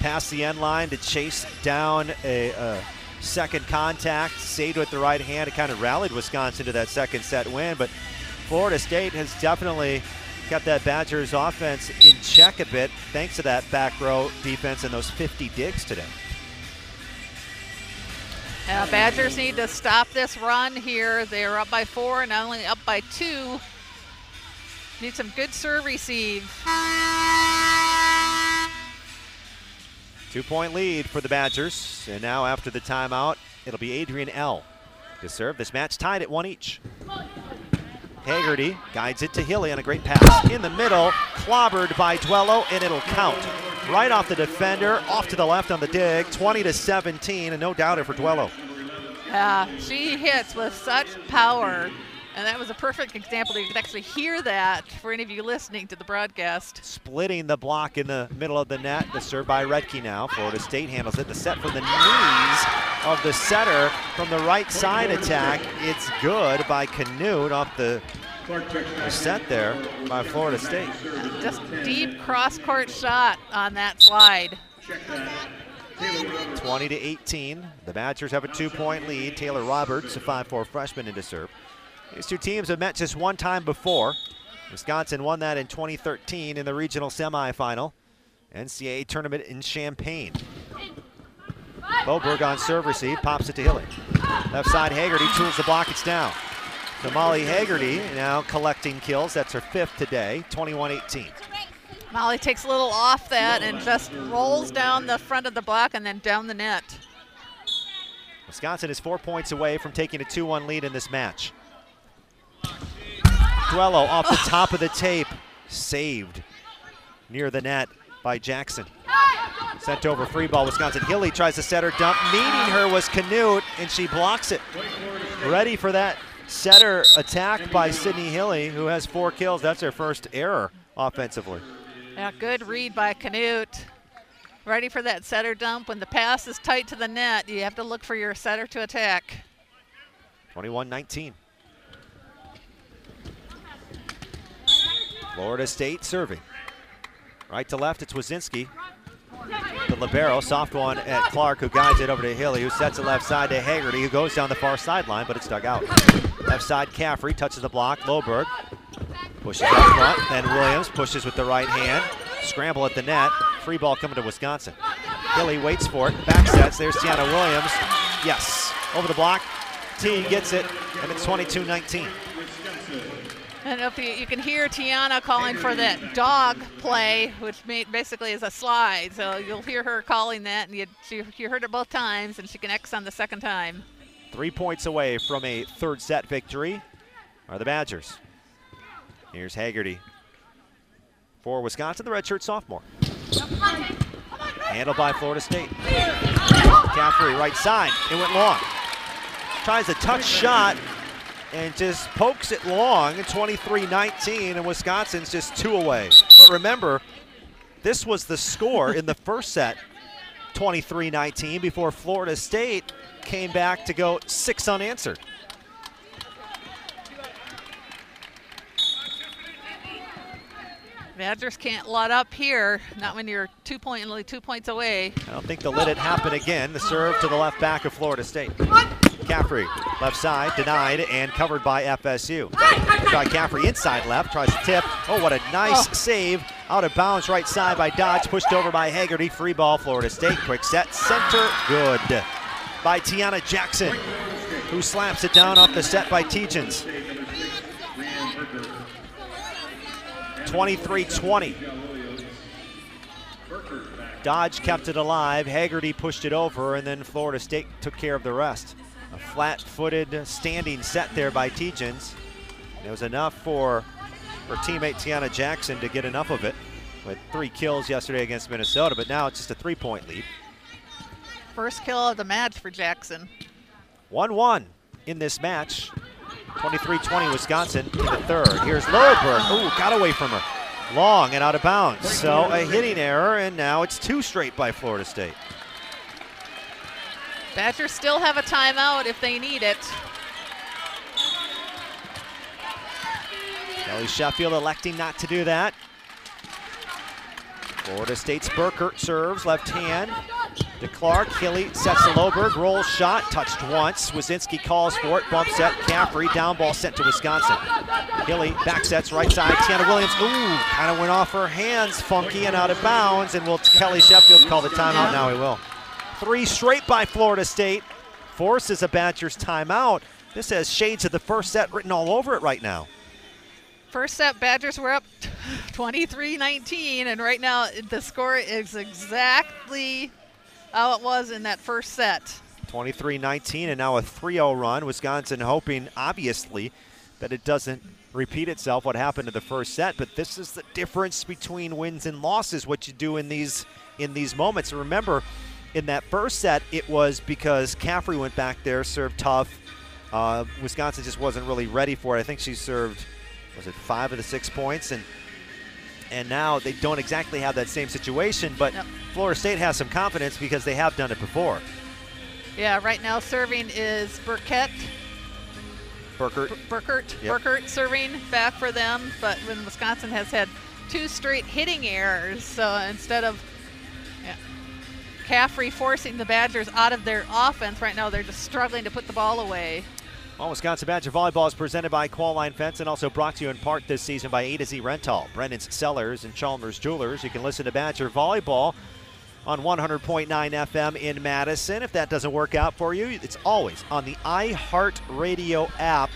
[SPEAKER 1] past the end line to chase down a, a second contact, saved with the right hand. It kind of rallied Wisconsin to that second set win, but Florida State has definitely kept that Badgers offense in check a bit thanks to that back row defense and those 50 digs today.
[SPEAKER 5] Uh, Badgers need to stop this run here. They are up by four, not only up by two. Need some good serve receive.
[SPEAKER 1] Two point lead for the Badgers. And now, after the timeout, it'll be Adrian L. to serve. This match tied at one each. Haggerty guides it to Hilley on a great pass. In the middle, clobbered by Duello, and it'll count. Right off the defender, off to the left on the dig, 20 to 17, and no doubter for Duello.
[SPEAKER 5] Yeah, she hits with such power. And that was a perfect example. You could actually hear that for any of you listening to the broadcast.
[SPEAKER 1] Splitting the block in the middle of the net. The serve by Rettke now. Florida State handles it. The set from the knees of the setter from the right side attack. It's good by Canute off the, set there by Florida State.
[SPEAKER 5] Just deep cross court shot on that slide.
[SPEAKER 1] 20 to 18. The Badgers have a two point lead. Taylor Roberts, a 5'4 freshman, into serve. These two teams have met just one time before. Wisconsin won that in 2013 in the regional semifinal. NCAA tournament in Champaign. Loberg on serve receive, pops it to Hilley. Left side, Haggerty tools the block, it's down. So Molly Haggerty now collecting kills. That's her fifth today, 21 18.
[SPEAKER 5] Molly takes a little off that and just rolls down the front of the block and then down the net.
[SPEAKER 1] Wisconsin is four points away from taking a 2 1 lead in this match. Duello off the top of the tape, saved near the net by Jackson. Sent over free ball, Wisconsin. Hilley tries to set her dump. Meeting her was Canute, and she blocks it. Ready for that setter attack by Sydney Hilley, who has four kills. That's her first error offensively.
[SPEAKER 5] Yeah, good read by Canute. Ready for that setter dump. When the pass is tight to the net, you have to look for your setter to attack.
[SPEAKER 1] 21 19. Florida State serving. Right to left, it's Wazinski. The libero, soft one at Clark, who guides it over to Hilley, who sets it left side to Haggerty, who goes down the far sideline, but it's dug out. Left side, Caffrey touches the block. Loberg pushes up front. Then Williams pushes with the right hand. Scramble at the net. Free ball coming to Wisconsin. Hilley waits for it. Back sets. There's Tiana Williams. Yes. Over the block. T gets it, and it's 22 19.
[SPEAKER 5] And if you, you can hear Tiana calling for that dog play, which basically is a slide. So you'll hear her calling that, and you, you heard it both times, and she connects on the second time.
[SPEAKER 1] Three points away from a third set victory are the Badgers. Here's Haggerty for Wisconsin, the redshirt sophomore. Handled by Florida State. Caffrey, right side. It went long. Tries a touch shot and just pokes it long. 23-19, and Wisconsin's just two away. But remember, this was the score in the first set, 23-19, before Florida State came back to go six unanswered.
[SPEAKER 5] Badgers can't let up here, not when you're two point, only two points away.
[SPEAKER 1] I don't think they'll let it happen again. The serve to the left back of Florida State. Caffrey, left side, denied and covered by FSU. Try Caffrey inside left, tries to tip. Oh, what a nice
[SPEAKER 5] Oh.
[SPEAKER 1] save. Out of bounds, right side by Dodge, pushed over by Haggerty. Free ball, Florida State. Quick set, center, good. By Tiana Jackson, who slaps it down off the set by Teachins. 23-20. Dodge kept it alive. Haggerty pushed it over, and then Florida State took care of the rest. A flat-footed standing set there by Teachins. It was enough for her teammate Tiana Jackson to get enough of it with three kills yesterday against Minnesota, but now it's just a three-point lead.
[SPEAKER 5] First kill of the match for Jackson.
[SPEAKER 1] 1-1 in this match. 23-20 Wisconsin in the third. Here's Loberg. Ooh, got away from her. Long and out of bounds. So a hitting error, and now it's two straight by Florida State.
[SPEAKER 5] Badgers still have a timeout if they need it.
[SPEAKER 1] Kelly Sheffield electing not to do that. Florida State's Burkert serves, left hand to Clark. Hilley sets to Loberg, rolls shot, touched once. Wazinski calls for it, bump set, Caffrey, down ball sent to Wisconsin. Hilley back sets, right side, Tiana Williams, ooh, kind of went off her hands, funky and out of bounds, and will Kelly Sheffield call the timeout? Now he will. Three straight by Florida State, forces a Badgers timeout. This has shades of the first set written all over it right now.
[SPEAKER 5] First set, Badgers were up 23-19, and right now the score is exactly how it was in that first set.
[SPEAKER 1] 23-19 and now a 3-0 run. Wisconsin hoping, obviously, that it doesn't repeat itself what happened in the first set. But this is the difference between wins and losses. What you do in these in these moments. Remember, in that first set, it was because Caffrey went back there, served tough. Uh, Wisconsin just wasn't really ready for it. I think she served, was it five of the six points, and and now they don't exactly have that same situation. But Florida State has some confidence because they have done it before.
[SPEAKER 5] Yeah, right now serving is Burkett.
[SPEAKER 1] Burkert.
[SPEAKER 5] Burkert.
[SPEAKER 1] Yep.
[SPEAKER 5] Burkert serving back for them, but when Wisconsin has had two straight hitting errors, so instead of Caffrey forcing the Badgers out of their offense, right now they're just struggling to put the ball away.
[SPEAKER 1] Well, Wisconsin Badger Volleyball is presented by Qualline Fence and also brought to you in part this season by A to Z Rental, Brennan's Cellars, and Chalmers Jewelers. You can listen to Badger Volleyball on 100.9 FM in Madison. If that doesn't work out for you, it's always on the iHeartRadio app.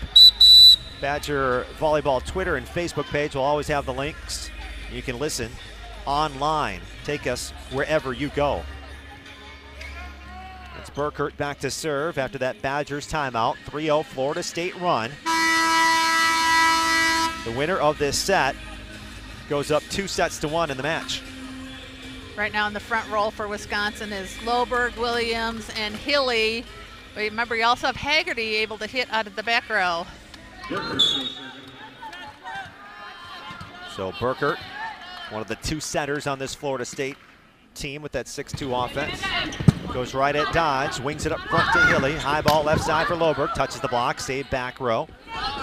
[SPEAKER 1] Badger Volleyball Twitter and Facebook page will always have the links. You can listen online. Take us wherever you go. Burkert back to serve after that Badgers timeout. 3 0 Florida State run. The winner of this set goes up two sets to one in the match.
[SPEAKER 5] Right now in the front row for Wisconsin is Loberg, Williams, and Hilley. Remember, you also have Haggerty able to hit out of the back row.
[SPEAKER 1] So Burkert, one of the two setters on this Florida State team with that 6-2 offense. Goes right at Dodge, wings it up front to Hilley. High ball left side for Loberg, touches the block, save back row.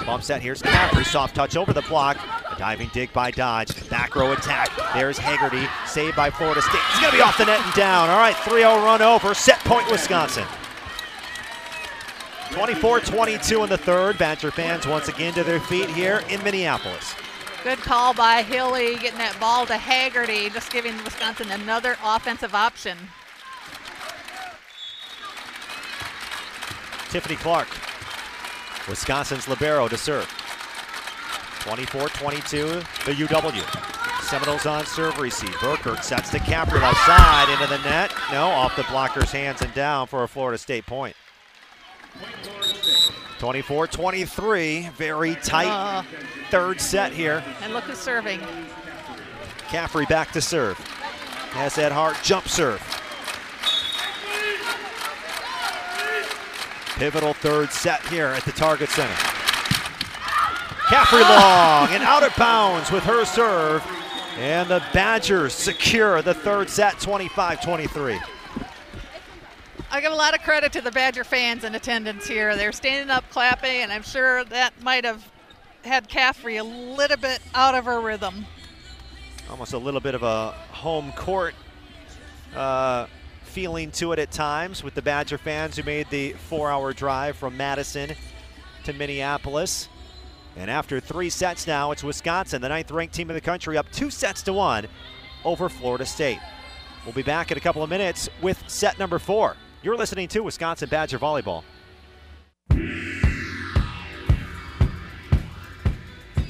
[SPEAKER 1] Bump set, here's Caffrey, soft touch over the block. A diving dig by Dodge, back row attack. There's Haggerty, saved by Florida State. He's gonna be off the net and down. All right, 3-0 run over, set point Wisconsin. 24-22 in the third. Badger fans once again to their feet here in Minneapolis.
[SPEAKER 5] Good call by Hilley, getting that ball to Haggerty, just giving Wisconsin another offensive option.
[SPEAKER 1] Tiffany Clark, Wisconsin's libero to serve. 24-22, the UW. Seminoles on serve receive. Burkert sets to Caffrey left side into the net. No, off the blocker's hands and down for a Florida State point. 24-23, very tight
[SPEAKER 5] Uh.
[SPEAKER 1] third set here.
[SPEAKER 5] And look who's serving.
[SPEAKER 1] Caffrey back to serve. Has that hard jump serve. Pivotal third set here at the Target Center. Caffrey long and out of bounds with her serve. And the Badgers secure the third set 25-23.
[SPEAKER 5] I give a lot of credit to the Badger fans in attendance here. They're standing up, clapping, and I'm sure that might have had Caffrey a little bit out of her rhythm.
[SPEAKER 1] Almost a little bit of a home court uh, feeling to it at times with the Badger fans who made the four-hour drive from Madison to Minneapolis. And after three sets now, it's Wisconsin, the ninth-ranked team in the country, up two sets to one over Florida State. We'll be back in a couple of minutes with set number four. You're listening to Wisconsin Badger Volleyball.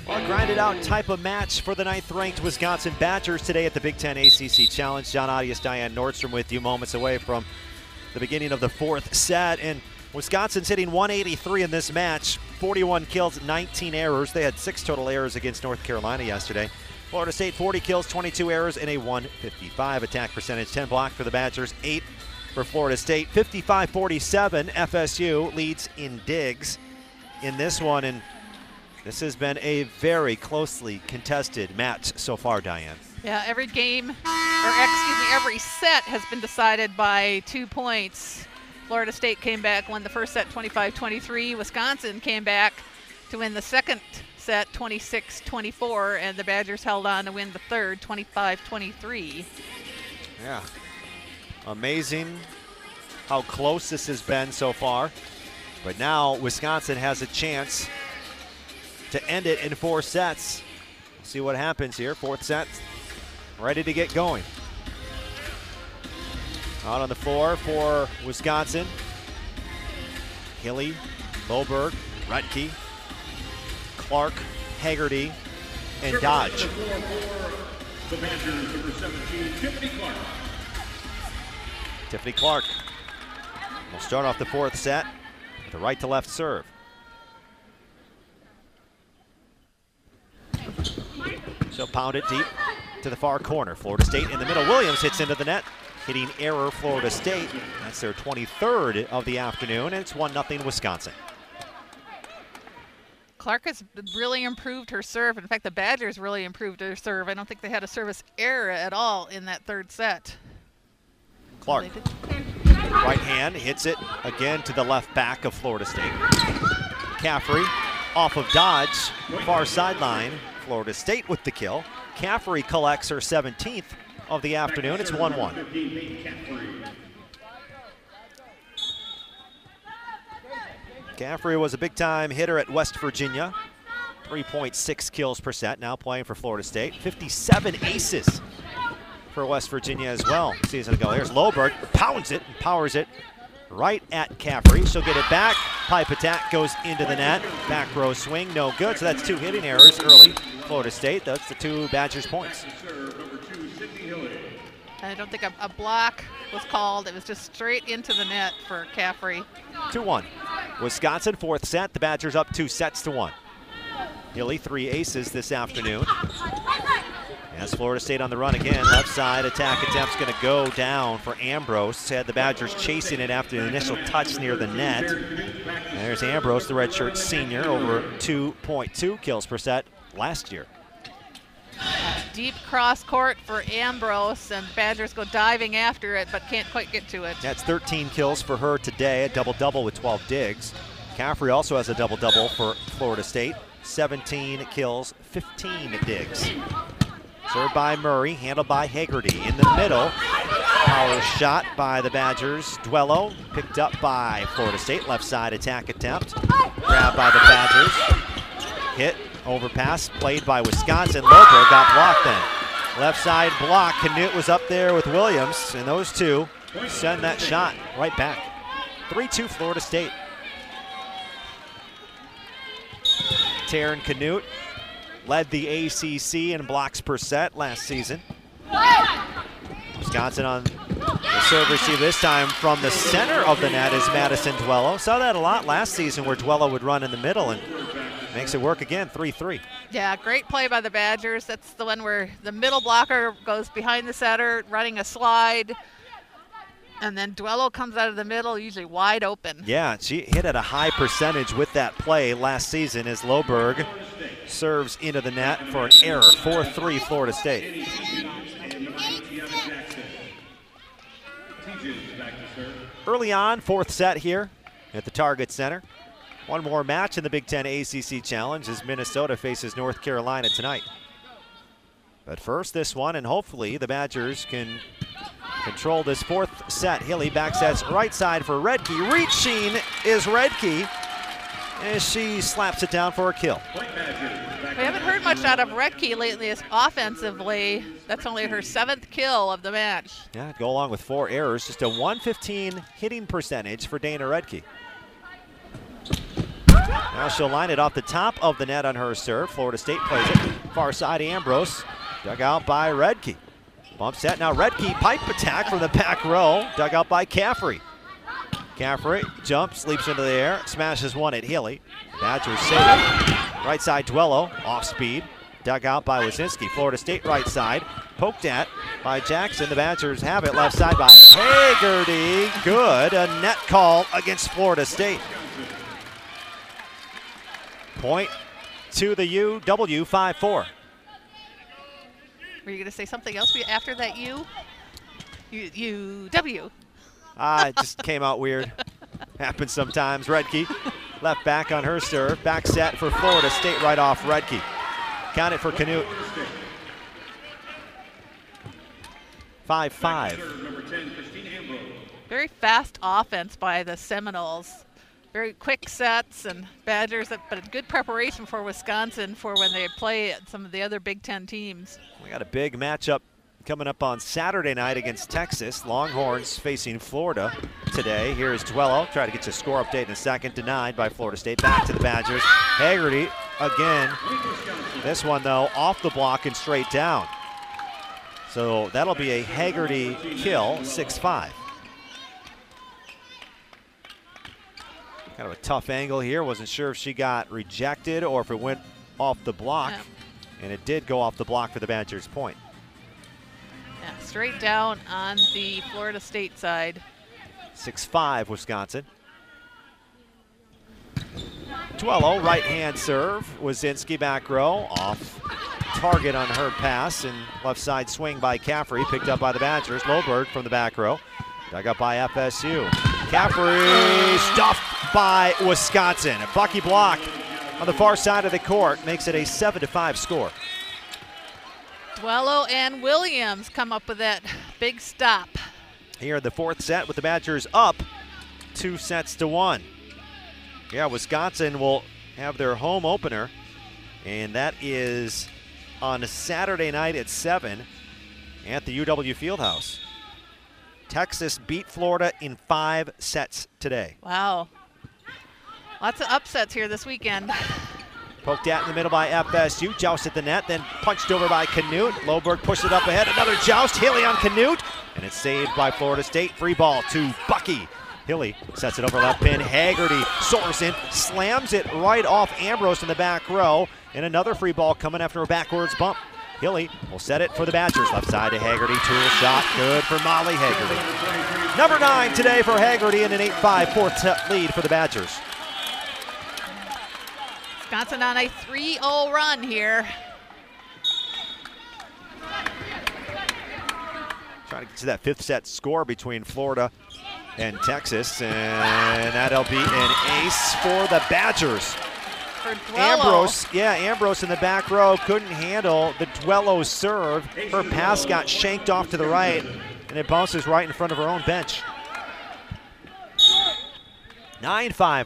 [SPEAKER 1] Well, grinded out type of match for the ninth ranked Wisconsin Badgers today at the Big Ten ACC Challenge. John Audius, Diane Nordstrom with you moments away from the beginning of the fourth set. And Wisconsin's hitting 183 in this match, 41 kills, 19 errors. They had six total errors against North Carolina yesterday. Florida State 40 kills, 22 errors, and a 155 attack percentage. 10 block for the Badgers, 8 for Florida State. 55 47, FSU leads in digs in this one. And this has been a very closely contested match so far, Diane.
[SPEAKER 5] Yeah, every game, or excuse me, every set has been decided by two points. Florida State came back, won the first set 25 23. Wisconsin came back to win the second set 26 24, and the Badgers held on to win the third 25 23.
[SPEAKER 1] Yeah. Amazing how close this has been so far. But now Wisconsin has a chance to end it in four sets. See what happens here. Fourth set, ready to get going. Out on the floor for Wisconsin. Hilley, Loberg, Rettke, Clark, Haggerty, and Dodge.
[SPEAKER 6] The Badgers, number 17, Tiffany Clark.
[SPEAKER 1] Tiffany Clark will start off the fourth set with a right to left serve. So pound it deep to the far corner. Florida State in the middle. Williams hits into the net, hitting error Florida State. That's their 23rd of the afternoon, and it's 1 0 Wisconsin.
[SPEAKER 5] Clark has really improved her serve. In fact, the Badgers really improved their serve. I don't think they had a service error at all in that third set.
[SPEAKER 1] Clark, right hand, hits it again to the left back of Florida State. Caffrey off of Dodge, far sideline. Florida State with the kill. Caffrey collects her 17th of the afternoon. It's 1 1. Caffrey was a big time hitter at West Virginia. 3.6 kills per set, now playing for Florida State. 57 aces for West Virginia as well season ago. Here's Loberg, pounds it and powers it right at Caffrey. She'll get it back. Pipe attack goes into the net. Back row swing, no good. So that's two hitting errors early. Florida State. That's the two Badgers points.
[SPEAKER 5] I don't think a, a block was called. It was just straight into the net for Caffrey.
[SPEAKER 1] 2 1. Wisconsin, fourth set. The Badgers up two sets to one. Hilley, three aces this afternoon. As Florida State on the run again, left side attack attempt's going to go down for Ambrose. Had the Badgers chasing it after the initial touch near the net. And there's Ambrose, the redshirt senior, over 2.2 kills per set last year.
[SPEAKER 5] Deep cross court for Ambrose, and Badgers go diving after it, but can't quite get to it.
[SPEAKER 1] That's 13 kills for her today, a double double with 12 digs. Caffrey also has a double double for Florida State, 17 kills, 15 digs. Served by Murray, handled by Haggerty. In the middle, power shot by the Badgers. Duello picked up by Florida State. Left side attack attempt. Grabbed by the Badgers. Hit, overpass, played by Wisconsin. Loberg got blocked then. Left side block. Canute was up there with Williams, and those two send that shot right back. 3-2 Florida State. Taryn Canute led the ACC in blocks per set last season. Wisconsin on the serve receive this time from the center of the net is Madison Duello. Saw that a lot last season where Duello would run in the middle and makes it work again, 3-3.
[SPEAKER 5] Yeah, great play by the Badgers. That's the one where the middle blocker goes behind the setter, running a slide. And then Duello comes out of the middle, usually wide open.
[SPEAKER 1] Yeah, she hit at a high percentage with that play last season as Loberg serves into the net for an error. 4-3 Florida State. Early on, fourth set here at the Target Center. One more match in the Big Ten ACC Challenge as Minnesota faces North Carolina tonight. But first, this one, and hopefully the Badgers can control this fourth set. Hilley back sets right side for Rettke. Reaching is Rettke as she slaps it down for a kill.
[SPEAKER 5] We haven't heard much out of Rettke lately offensively. That's only her seventh kill of the match.
[SPEAKER 1] Yeah, go along with four errors. Just a 115 hitting percentage for Dana Rettke. Now she'll line it off the top of the net on her serve. Florida State plays it. Far side Ambrose. Dug out by Rettke. Bump set. Now Rettke pipe attack from the back row. Dug out by Caffrey. Caffrey jumps, leaps into the air, smashes one at Hilley. Badgers save. Right side Duello, off speed. Dug out by Wazinski. Florida State right side. Poked at by Jackson. The Badgers have it left side by Haggerty. Good. A net call against Florida State. Point to the UW 5 4.
[SPEAKER 5] Were you going to say something else after that U? U, U W.
[SPEAKER 1] Ah, it just came out weird. Happens sometimes. Rettke left back on her serve. Back set for Florida State right off Rettke. Count it for Canute. 5 5.
[SPEAKER 5] Very fast offense by the Seminoles. Very quick sets and Badgers, but good preparation for Wisconsin for when they play some of the other Big Ten teams.
[SPEAKER 1] We got a big matchup coming up on Saturday night against Texas. Longhorns facing Florida today. Here's Duello. Try to get you a score update in a second. Denied by Florida State. Back to the Badgers. Haggerty again. This one, though, off the block and straight down. So that'll be a Haggerty kill, 6-5. Kind of a tough angle here. Wasn't sure if she got rejected or if it went off the block.
[SPEAKER 5] Yeah.
[SPEAKER 1] And it did go off the block for the Badgers' point.
[SPEAKER 5] Yeah, straight down on the Florida State side.
[SPEAKER 1] 6-5 Wisconsin. Duello, right hand serve. Wazinski back row, off target on her pass, and left side swing by Caffrey, picked up by the Badgers. Loberg from the back row, dug up by FSU. Caffrey stuffed by Wisconsin. A Bucky block on the far side of the court makes it a 7 to 5 score.
[SPEAKER 5] Duello and Williams come up with that big stop.
[SPEAKER 1] Here in the fourth set with the Badgers up two sets to one. Yeah, Wisconsin will have their home opener, and that is on Saturday night at 7. at the UW Fieldhouse. Texas beat Florida in five sets today.
[SPEAKER 5] Wow. Lots of upsets here this weekend.
[SPEAKER 1] Poked at in the middle by FSU, Joust at the net, then punched over by Canute. Loberg pushed it up ahead, another joust, Hilley on Canute, and it's saved by Florida State. Free ball to Bucky. Hilley sets it over left pin. Haggerty soars in, slams it right off Ambrose in the back row, and another free ball coming after a backwards bump. Hilley will set it for the Badgers. Left side to Haggerty. Tool shot. Good for Molly Haggerty. Number nine today for Haggerty and an 8 5 fourth lead for the Badgers.
[SPEAKER 5] Wisconsin on a 3 0 run here.
[SPEAKER 1] Trying to get to that fifth set score between Florida and Texas, and that'll be an ace for the Badgers. Ambrose, yeah, Ambrose in the back row couldn't handle the Duello serve. Her pass got shanked off to the right, and it bounces right in front of her own bench. 9 5.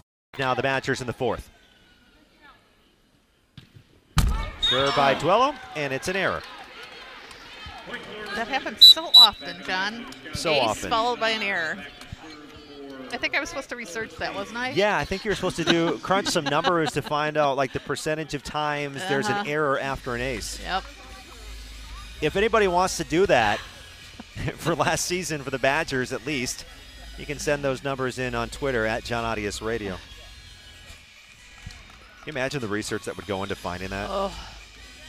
[SPEAKER 1] Now the Badgers in the fourth. Served by Duello, and it's an error.
[SPEAKER 5] That happens so often, John.
[SPEAKER 1] So
[SPEAKER 5] Ace
[SPEAKER 1] often.
[SPEAKER 5] followed by an error. I think I was supposed to research that, wasn't I?
[SPEAKER 1] Yeah, I think you're supposed to do crunch some numbers to find out like the percentage of times there's an
[SPEAKER 5] Uh-huh.
[SPEAKER 1] error after an ace.
[SPEAKER 5] Yep.
[SPEAKER 1] If anybody wants to do that for last season for the Badgers at least, you can send those numbers in on Twitter at John Audius Radio. Can you imagine the research that would go into finding that?
[SPEAKER 5] Oh,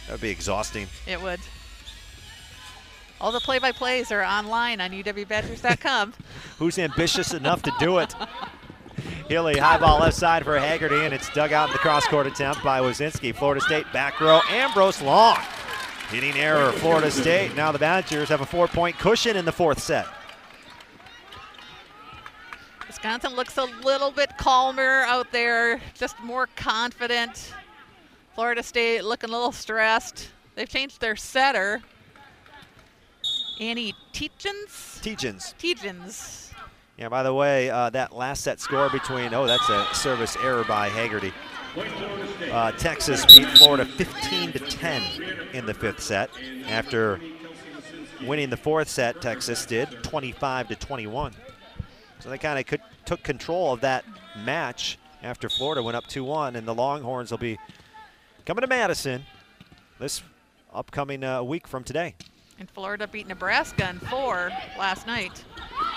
[SPEAKER 1] That would be exhausting.
[SPEAKER 5] it would. All the play-by-plays are online on uwbadgers.com.
[SPEAKER 1] Who's ambitious enough to do it? Hilley, high ball left side for Haggerty, and it's dug out in the cross court attempt by Wazinski. Florida State back row. Ambrose long. Hitting error, Florida State. Now the Badgers have a four point cushion in the fourth set.
[SPEAKER 5] Wisconsin looks a little bit calmer out there, just more confident. Florida State looking a little stressed. They've changed their setter. Annie Teachins?
[SPEAKER 1] Teachins.
[SPEAKER 5] Teachins.
[SPEAKER 1] Yeah, by the way, uh, that last set score between, oh, that's a service error by Haggerty. Uh, Texas beat Florida 15 to 10 in the fifth set. After winning the fourth set, Texas did 25 to 21. So they kind of took control of that match after Florida went up 2-1, and the Longhorns will be coming to Madison this upcoming uh, week from today.
[SPEAKER 5] And Florida beat Nebraska in four last night.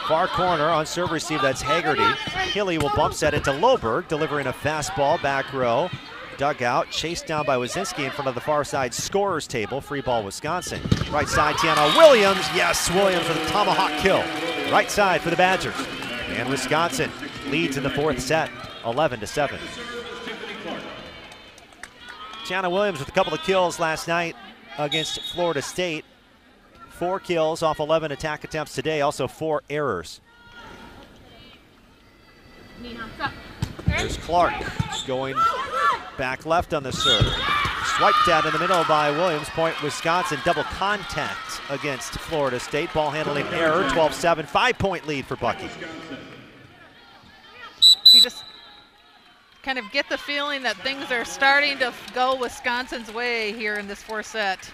[SPEAKER 1] Far corner on serve receive, that's Haggerty. Hilley will bump set into Loberg, delivering a fastball back row. Dugout, chased down by Wazinski in front of the far side scorers table. Free ball, Wisconsin. Right side, Tiana Williams. Yes, Williams with a tomahawk kill. Right side for the Badgers. And Wisconsin leads in the fourth set, 11 to 7. Tiana Williams with a couple of kills last night against Florida State. Four kills off 11 attack attempts today, also four errors. There's Clark going back left on the serve. Swiped out in the middle by Williams. Point Wisconsin. Double contact against Florida State. Ball handling error. 12 7. Five point lead for Bucky.
[SPEAKER 5] You just kind of get the feeling that things are starting to go Wisconsin's way here in this fourth set.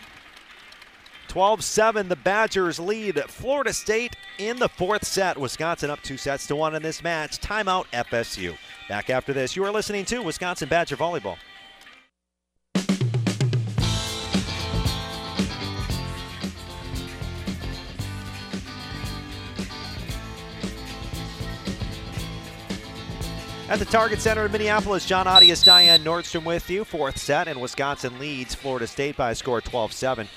[SPEAKER 1] 12 7, the Badgers lead Florida State in the fourth set. Wisconsin up two sets to one in this match. Timeout FSU. Back after this, you are listening to Wisconsin Badger Volleyball. At the Target Center in Minneapolis, John Audius, Diane Nordstrom with you. Fourth set, and Wisconsin leads Florida State by a score of 12 7.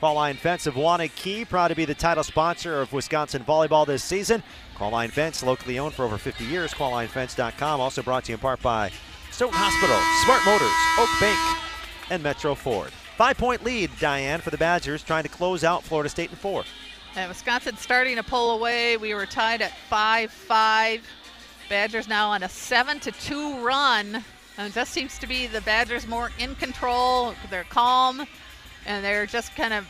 [SPEAKER 1] Call Line Fence of Waunakee, proud to be the title sponsor of Wisconsin volleyball this season. Call Line Fence, locally owned for over 50 years. CallLineFence.com, also brought to you in part by Stoughton Hospital, Smart Motors, Oak Bank, and Metro Ford. Five point lead, Diane, for the Badgers, trying to close out Florida State in four.
[SPEAKER 5] And Wisconsin starting to pull away. We were tied at 5 5. Badgers now on a 7 to 2 run. And just seems to be the Badgers more in control. They're calm and they're just kind of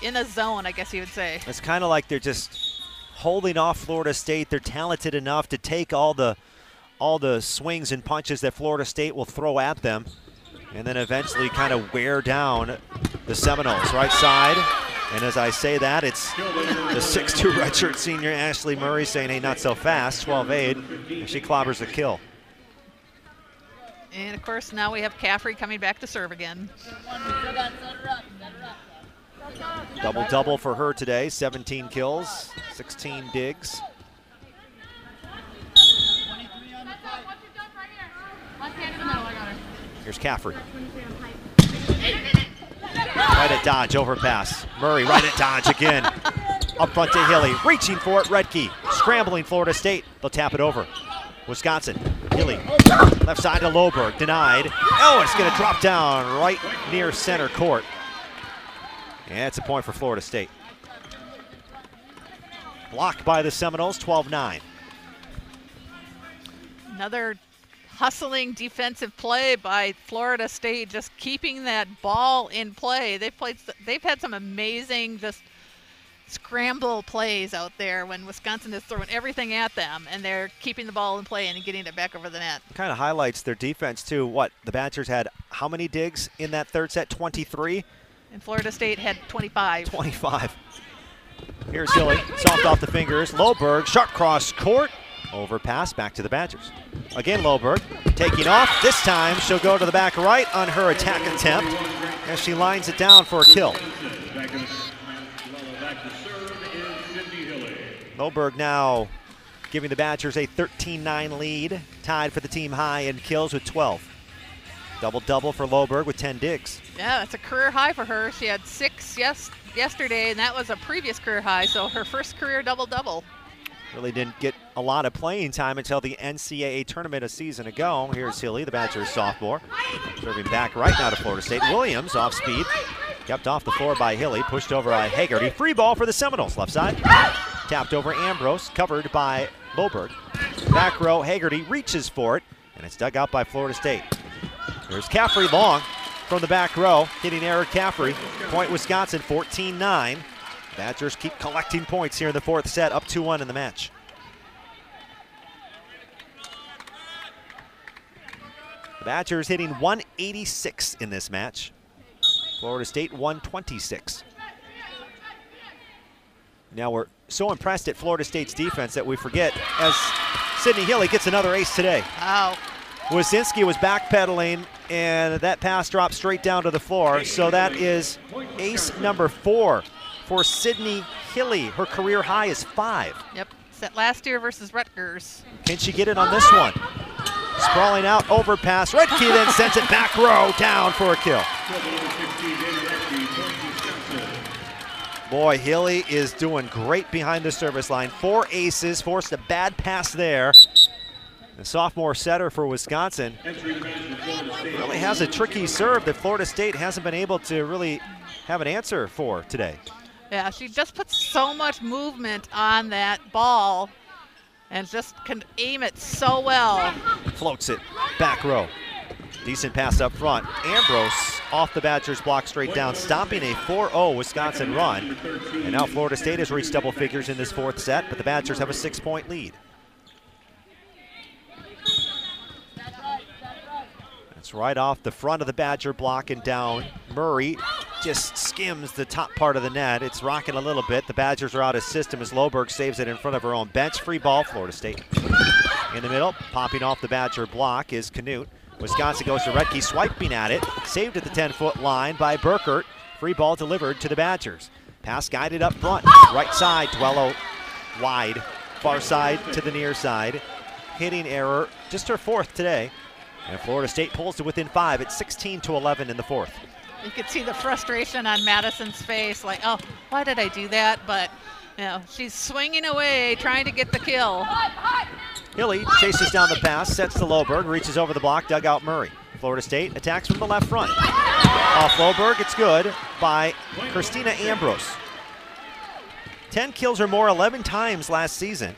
[SPEAKER 5] in a zone, I guess you would say.
[SPEAKER 1] It's kind of like they're just holding off Florida State. They're talented enough to take all the all the swings and punches that Florida State will throw at them and then eventually kind of wear down the Seminoles. Right side. And as I say that, it's the 6'2 redshirt senior Ashley Murray saying, hey, not so fast, 12-8. And she clobbers the kill.
[SPEAKER 5] And of course, now we have Caffrey coming back to serve again.
[SPEAKER 1] Double double for her today 17 kills, 16 digs. Here's Caffrey. Right at Dodge, overpass. Murray right at Dodge again. Up front to Hilley, reaching for it, Rettke. Scrambling Florida State. They'll tap it over. Wisconsin, Hilley. Left side to Loberg, denied. Oh, it's to drop down right near center court. And it's a point for Florida State. Blocked by the Seminoles, 12 9.
[SPEAKER 5] Another hustling defensive play by Florida State, just keeping that ball in play. They've played, they've had some amazing just scramble plays out there when Wisconsin is throwing everything at them, and they're keeping the ball in play and getting it back over the net.
[SPEAKER 1] Kind of highlights their defense too. What the Badgers had? How many digs in that third set? 23.
[SPEAKER 5] And Florida State had 25.
[SPEAKER 1] 25. Here's Hilley, soft off the fingers. Loberg, sharp cross court. Overpass back to the Badgers. Again, Loberg taking off. This time she'll go to the back right on her attack attempt as she lines it down for a kill. Loberg now giving the Badgers a 13-9 lead, tied for the team high in kills with 12. Double-double for Loberg with 10 digs.
[SPEAKER 5] Yeah, that's a career high for her. She had six yes yesterday, and that was a previous career high, so her first career double-double.
[SPEAKER 1] Really didn't get a lot of playing time until the NCAA tournament a season ago. Here's Hilley, the Badgers sophomore, serving back right now to Florida State. Williams off speed, kept off the floor by Hilley, pushed over by Haggerty. Free ball for the Seminoles, left side. Tapped over Ambrose, covered by Loberg. Back row, Haggerty reaches for it, and it's dug out by Florida State. Here's Caffrey long from the back row, hitting Eric Caffrey. Point Wisconsin 14 9. Badgers keep collecting points here in the fourth set, up 2 1 in the match. The Badgers hitting 186 in this match. Florida State 126. Now we're so impressed at Florida State's defense that we forget as Sydney Hilley gets another ace today.
[SPEAKER 5] Wow.
[SPEAKER 1] Wazinski was backpedaling, and that pass dropped straight down to the floor. So that is ace number four for Sydney Hilley. Her career high is five.
[SPEAKER 5] Yep. Set last year versus Rutgers.
[SPEAKER 1] Can she get it on this one? Sprawling out, overpass. Rettke then sends it back row down for a kill. Boy, Hilley is doing great behind the service line. Four aces, forced a bad pass there. The sophomore setter for Wisconsin really has a tricky serve that Florida State hasn't been able to really have an answer for today.
[SPEAKER 5] Yeah, she just puts so much movement on that ball and just can aim it so well.
[SPEAKER 1] Floats it back row. Decent pass up front. Ambrose off the Badgers block straight down, stopping a 4-0 Wisconsin run. And now Florida State has reached double figures in this fourth set, but the Badgers have a six-point lead. Right off the front of the Badger block and down. Murray just skims the top part of the net. It's rocking a little bit. The Badgers are out of system as Loberg saves it in front of her own bench. Free ball, Florida State. In the middle, popping off the Badger block is Canute. Wisconsin goes to Rettke, swiping at it. Saved at the 10-foot line by Burkert. Free ball delivered to the Badgers. Pass guided up front. Right side, Duello wide. Far side to the near side. Hitting error, just her fourth today. And Florida State pulls to within five at 16 to 11 in the fourth.
[SPEAKER 5] You could see the frustration on Madison's face, like, oh, why did I do that? But, you know, she's swinging away, trying to get the kill.
[SPEAKER 1] Hilley chases down the pass, sets to Loberg, reaches over the block, dug out Murray. Florida State attacks from the left front. Off Loberg, it's good by Christina Ambrose. 10 kills or more 11 times last season,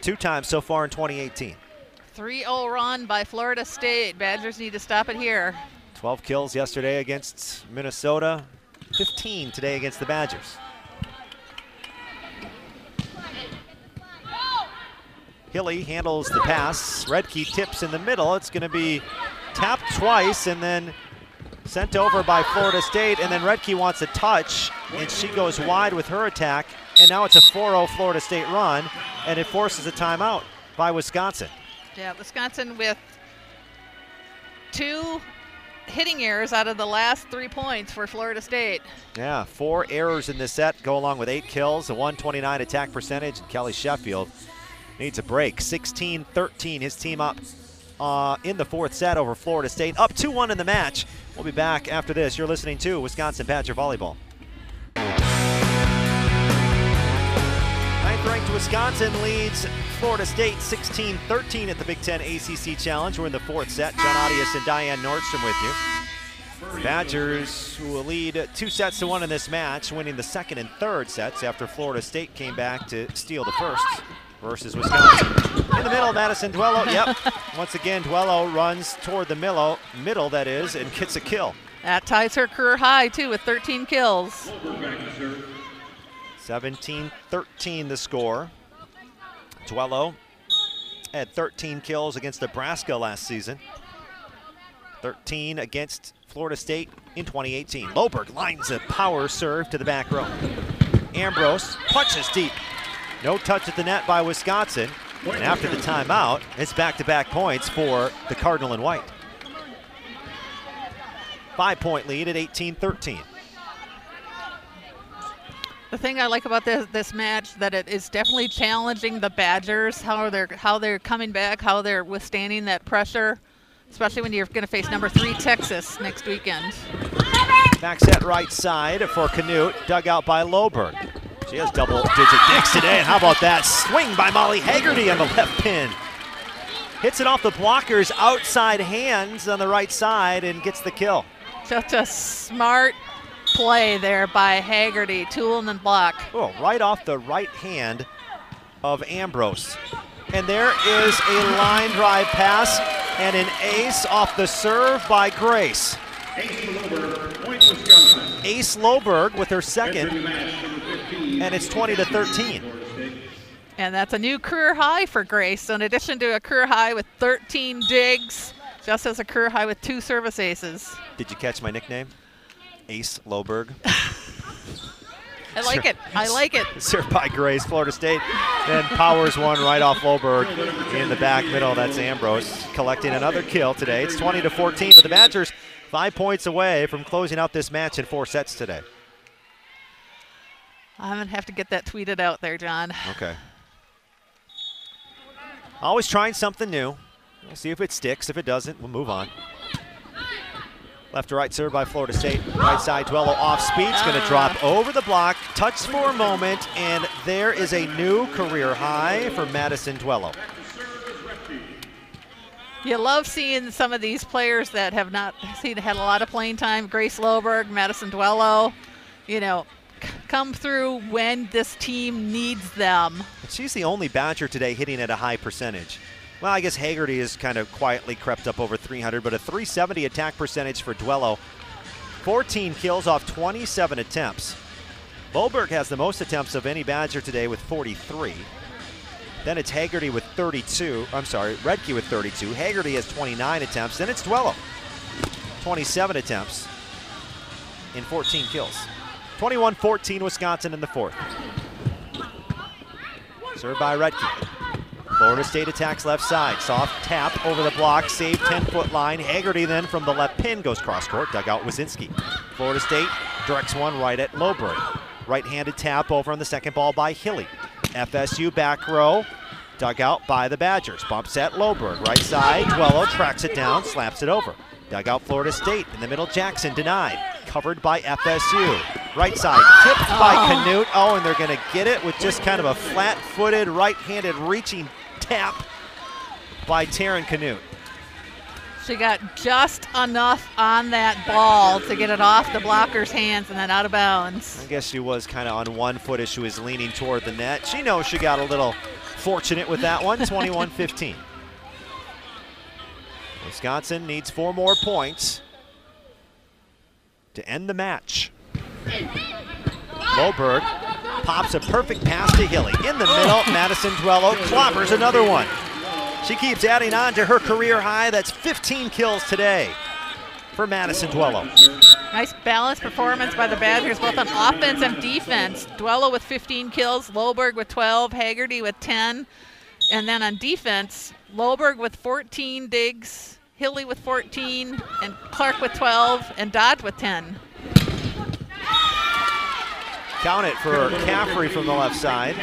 [SPEAKER 1] two times so far in 2018.
[SPEAKER 5] 3 0 run by Florida State. Badgers need to stop it here.
[SPEAKER 1] 12 kills yesterday against Minnesota, 15 today against the Badgers. Hilley handles the pass. Rettke tips in the middle. It's going to be tapped twice and then sent over by Florida State. And then Rettke wants a touch, and she goes wide with her attack. And now it's a 4 0 Florida State run, and it forces a timeout by Wisconsin.
[SPEAKER 5] Yeah, Wisconsin with two hitting errors out of the last three points for Florida State.
[SPEAKER 1] Yeah, four errors in this set go along with eight kills, a 129 attack percentage, and Kelly Sheffield needs a break. 16 13, his team up uh, in the fourth set over Florida State, up 2 1 in the match. We'll be back after this. You're listening to Wisconsin Badger Volleyball. Wisconsin leads Florida State 16 13 at the Big Ten ACC Challenge. We're in the fourth set. John Audius and Diane Nordstrom with you. Badgers will lead two sets to one in this match, winning the second and third sets after Florida State came back to steal the first versus Wisconsin. In the middle, Madison Duello. Yep. Once again, Duello runs toward the middle, middle that is, and gets a kill.
[SPEAKER 5] That ties her career high, too, with 13 kills.
[SPEAKER 1] 17 13 the score. Duello had 13 kills against Nebraska last season, 13 against Florida State in 2018. Loberg lines a power serve to the back row. Ambrose punches deep. No touch at the net by Wisconsin. And after the timeout, it's back to back points for the Cardinal and White. Five point lead at 18 13.
[SPEAKER 5] The thing I like about this this match that it is definitely challenging the Badgers how they're how they're coming back, how they're withstanding that pressure, especially when you're going to face number three Texas next weekend.
[SPEAKER 1] Back set right side for Canute, dug out by Loberg. She has double-digit dicks today, and how about that swing by Molly Haggerty on the left pin? Hits it off the blocker's outside hands on the right side and gets the kill.
[SPEAKER 5] Such a smart play there by Haggerty, tool and block.
[SPEAKER 1] Oh, right off the right hand of Ambrose. And there is a line drive pass and an ace off the serve by Grace. Ace Loberg with her second, and it's 20 to 13.
[SPEAKER 5] And that's a new career high for Grace. So in addition to a career high with 13 digs, just as a career high with two service aces.
[SPEAKER 1] Did you catch my nickname? Ace Loberg.
[SPEAKER 5] I like it. I like it.
[SPEAKER 1] Served by Grace, Florida State. Then powers one right off Loberg in the back middle. That's Ambrose collecting another kill today. It's 20 to 14, but the Badgers five points away from closing out this match in four sets today.
[SPEAKER 5] I'm going to have to get that tweeted out there, John.
[SPEAKER 1] Okay. Always trying something new. We'll see if it sticks. If it doesn't, we'll move on. Left to right serve by Florida State. Right side, Duello off speed. It's going to drop ah. over the block. Touch for a moment, and there is a new career high for Madison Duello.
[SPEAKER 5] You love seeing some of these players that have not seen had a lot of playing time. Grace Loberg, Madison Duello, you know, come through when this team needs them.
[SPEAKER 1] She's the only Badger today hitting at a high percentage. Well, I guess Haggerty has kind of quietly crept up over 300, but a 370 attack percentage for Duello. 14 kills off 27 attempts. Loberg has the most attempts of any Badger today with 43. Then it's Haggerty with 32. I'm sorry, Rettke with 32. Haggerty has 29 attempts. Then it's Duello, 27 attempts in 14 kills. 21 14 Wisconsin in the fourth. Served by Rettke. Florida State attacks left side. Soft tap over the block, save 10 foot line. Haggerty then from the left pin goes cross court, dug out Wazinski. Florida State directs one right at Loberg. Right handed tap over on the second ball by Hilley. FSU back row, dug out by the Badgers. Bump at Loberg. Right side, Duello tracks it down, slaps it over. Dug out Florida State. In the middle, Jackson denied. Covered by FSU. Right side, tipped by ah. Canute. Oh, and they're going to get it with just kind of a flat footed, right handed reaching tap by Taryn Canute.
[SPEAKER 5] She got just enough on that ball to get it off the blocker's hands and then out of bounds.
[SPEAKER 1] I guess she was kind of on one foot as she was leaning toward the net. She knows she got a little fortunate with that one, 21 15. Wisconsin needs four more points to end the match. Loberg pops a perfect pass to Hilley. In the middle, Madison Duello clobbers another one. She keeps adding on to her career high. That's 15 kills today for Madison Duello.
[SPEAKER 5] Nice balanced performance by the Badgers, both on offense and defense. Duello with 15 kills, Loberg with 12, Haggerty with 10. And then on defense, Loberg with 14 digs, Hilley with 14, and Clark with 12, and Dodge with 10.
[SPEAKER 1] Count it for Caffrey from the left side.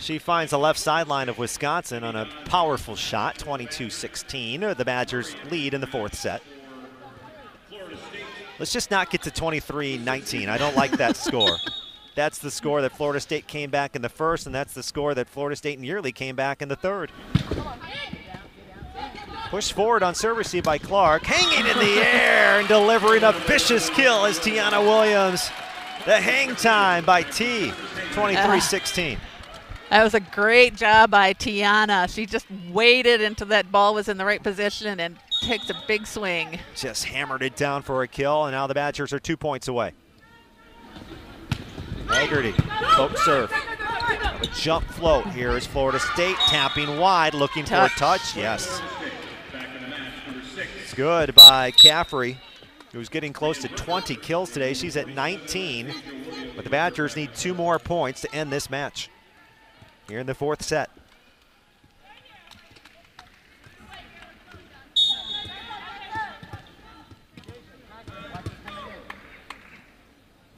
[SPEAKER 1] She finds the left sideline of Wisconsin on a powerful shot, 22-16. The Badgers lead in the fourth set. Let's just not get to 23-19. I don't like that score. That's the score that Florida State came back in the first, and that's the score that Florida State and Yearly came back in the third. Push forward on serve receive by Clark, hanging in the air and delivering a vicious kill as Tiana Williams. The hang time by T, 23-16.
[SPEAKER 5] That was a great job by Tiana. She just waited until that ball was in the right position and takes a big swing.
[SPEAKER 1] Just hammered it down for a kill, and now the Badgers are two points away. Haggerty, poke serve. A jump float here is Florida State tapping wide, looking
[SPEAKER 5] Touch.
[SPEAKER 1] for a touch. Yes. It's good by Caffrey, who's getting close to 20 kills today. She's at 19, but the Badgers need two more points to end this match here in the fourth set.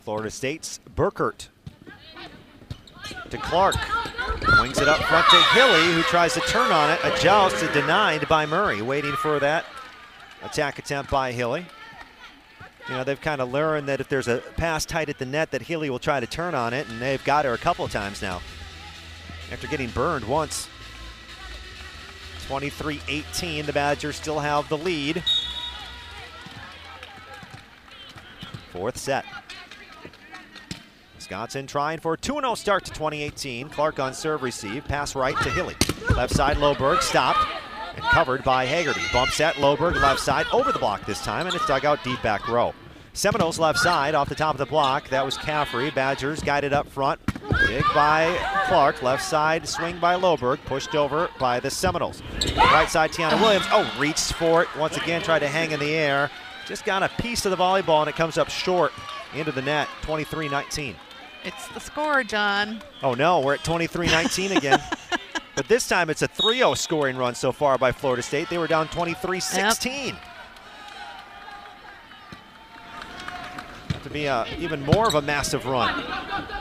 [SPEAKER 1] Florida State's Burkert to Clark. Wings it up front to Hilley, who tries to turn on it. A joust denied by Murray, waiting for that attack attempt by Hilley. You know, they've kind of learned that if there's a pass tight at the net, that Hilley will try to turn on it, and they've got her a couple times now after getting burned once. 23-18, the Badgers still have the lead. Fourth set. Wisconsin trying for a 2-0 start to 2018. Clark on serve receive, pass right to Hilley. Left side, Loberg stopped covered by Haggerty. Bump set, Loberg left side, over the block this time, and it's dug out deep back row. Seminoles left side off the top of the block. That was Caffrey. Badgers guided up front. Dig by Clark. Left side swing by Loberg. Pushed over by the Seminoles. Right side Tiana Williams. Oh, reached for it. Once again tried to hang in the air. Just got a piece of the volleyball and it comes up short into the net. 23-19.
[SPEAKER 5] It's the score, John.
[SPEAKER 1] Oh no, we're at 23-19 again. but this time it's a 3-0 scoring run so far by Florida State. They were down 23-16. to be a, even more of a massive run.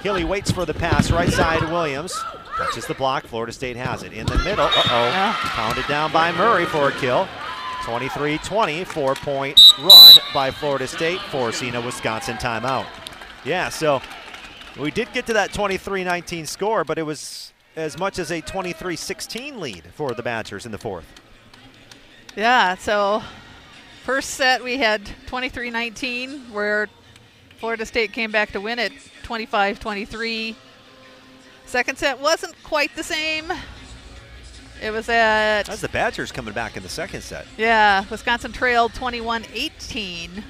[SPEAKER 1] Hilley waits for the pass, right side Williams. Touches the block, Florida State has it. In the middle, uh-oh, pounded down by Murray for a kill. 23-20, four-point run by Florida State, forcing a Wisconsin timeout. Yeah, so we did get to that 23-19 score, but it was as much as a 23-16 lead for the Badgers in the fourth.
[SPEAKER 5] Yeah, so first set we had 23-19 where Florida State came back to win it 25-23. Second set wasn't quite the same. It was at
[SPEAKER 1] That's the Badgers coming back in the second set.
[SPEAKER 5] yeah, Wisconsin trailed 21-18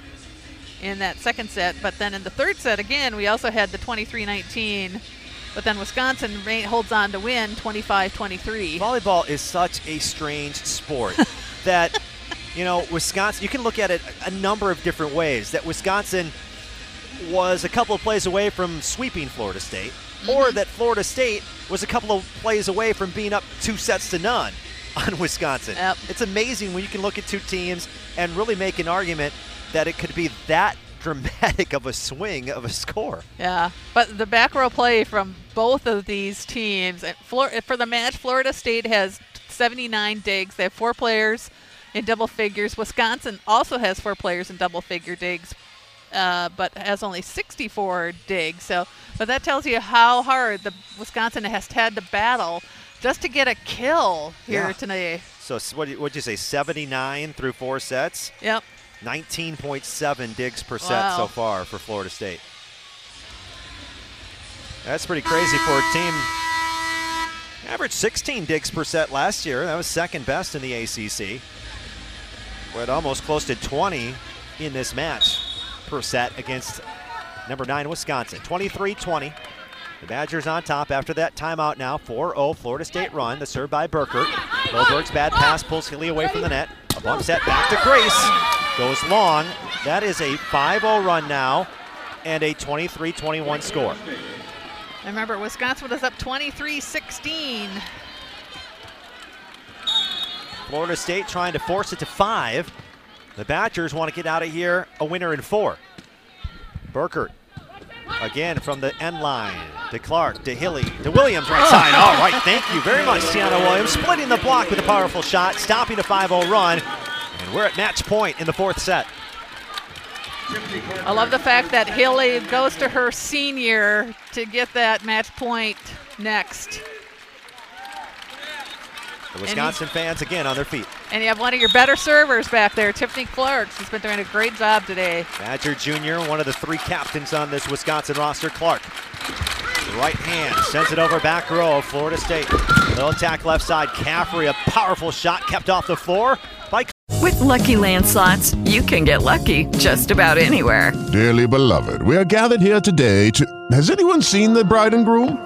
[SPEAKER 5] in that second set, but then in the third set again we also had the 23-19, but then Wisconsin holds on to win 25-23.
[SPEAKER 1] Volleyball is such a strange sport that, you know, Wisconsin, you can look at it a number of different ways. That Wisconsin was a couple of plays away from sweeping Florida State, or mm-hmm. that Florida State was a couple of plays away from being up two sets to none on Wisconsin. It's amazing when you can look at two teams and really make an argument that it could be that dramatic of a swing of a score.
[SPEAKER 5] Yeah, but the back row play from both of these teams and for the match, Florida State has 79 digs. They have four players in double figures. Wisconsin also has four players in double figure digs, uh, but has only 64 digs. So, but that tells you how hard the Wisconsin has had to battle just to get a kill here
[SPEAKER 1] Yeah.
[SPEAKER 5] today.
[SPEAKER 1] So what would you say? 79 through four sets.
[SPEAKER 5] Yep.
[SPEAKER 1] 19.7 digs per set
[SPEAKER 5] Wow.
[SPEAKER 1] so far for Florida State. That's pretty crazy for a team. Averaged 16 digs per set last year. That was second best in the ACC. But almost close to 20 in this match per set against number nine Wisconsin. 23-20. The Badgers on top after that timeout now. 4-0 Florida State run. The serve by Burkert. Loberg's bad pass pulls Hilley away from the net. A bump set back to Grace. Goes long. That is a 5-0 run now and a 23-21 score.
[SPEAKER 5] Remember Wisconsin was up 23-16.
[SPEAKER 1] Florida State trying to force it to five. The Badgers want to get out of here a winner in four. Burkert again from the end line to Clark to Hilley to Williams right side. All right, thank you very much, Tiana Williams. Splitting the block with a powerful shot, stopping a 5 0 run. And we're at match point in the fourth set.
[SPEAKER 5] I love the fact that Hilley goes to her senior to get that match point next.
[SPEAKER 1] The Wisconsin fans again on their feet.
[SPEAKER 5] And you have one of your better servers back there, Tiffany Clark. She's been doing a great job today.
[SPEAKER 1] Badger Jr., one of the three captains on this Wisconsin roster, Clark. Right hand sends it over back row of Florida State. Little attack left side. Caffrey, a powerful shot kept off the floor by
[SPEAKER 13] With Lucky Land slots, you can get lucky just about anywhere.
[SPEAKER 14] Dearly beloved, we are gathered here today to. Has anyone seen the bride and groom?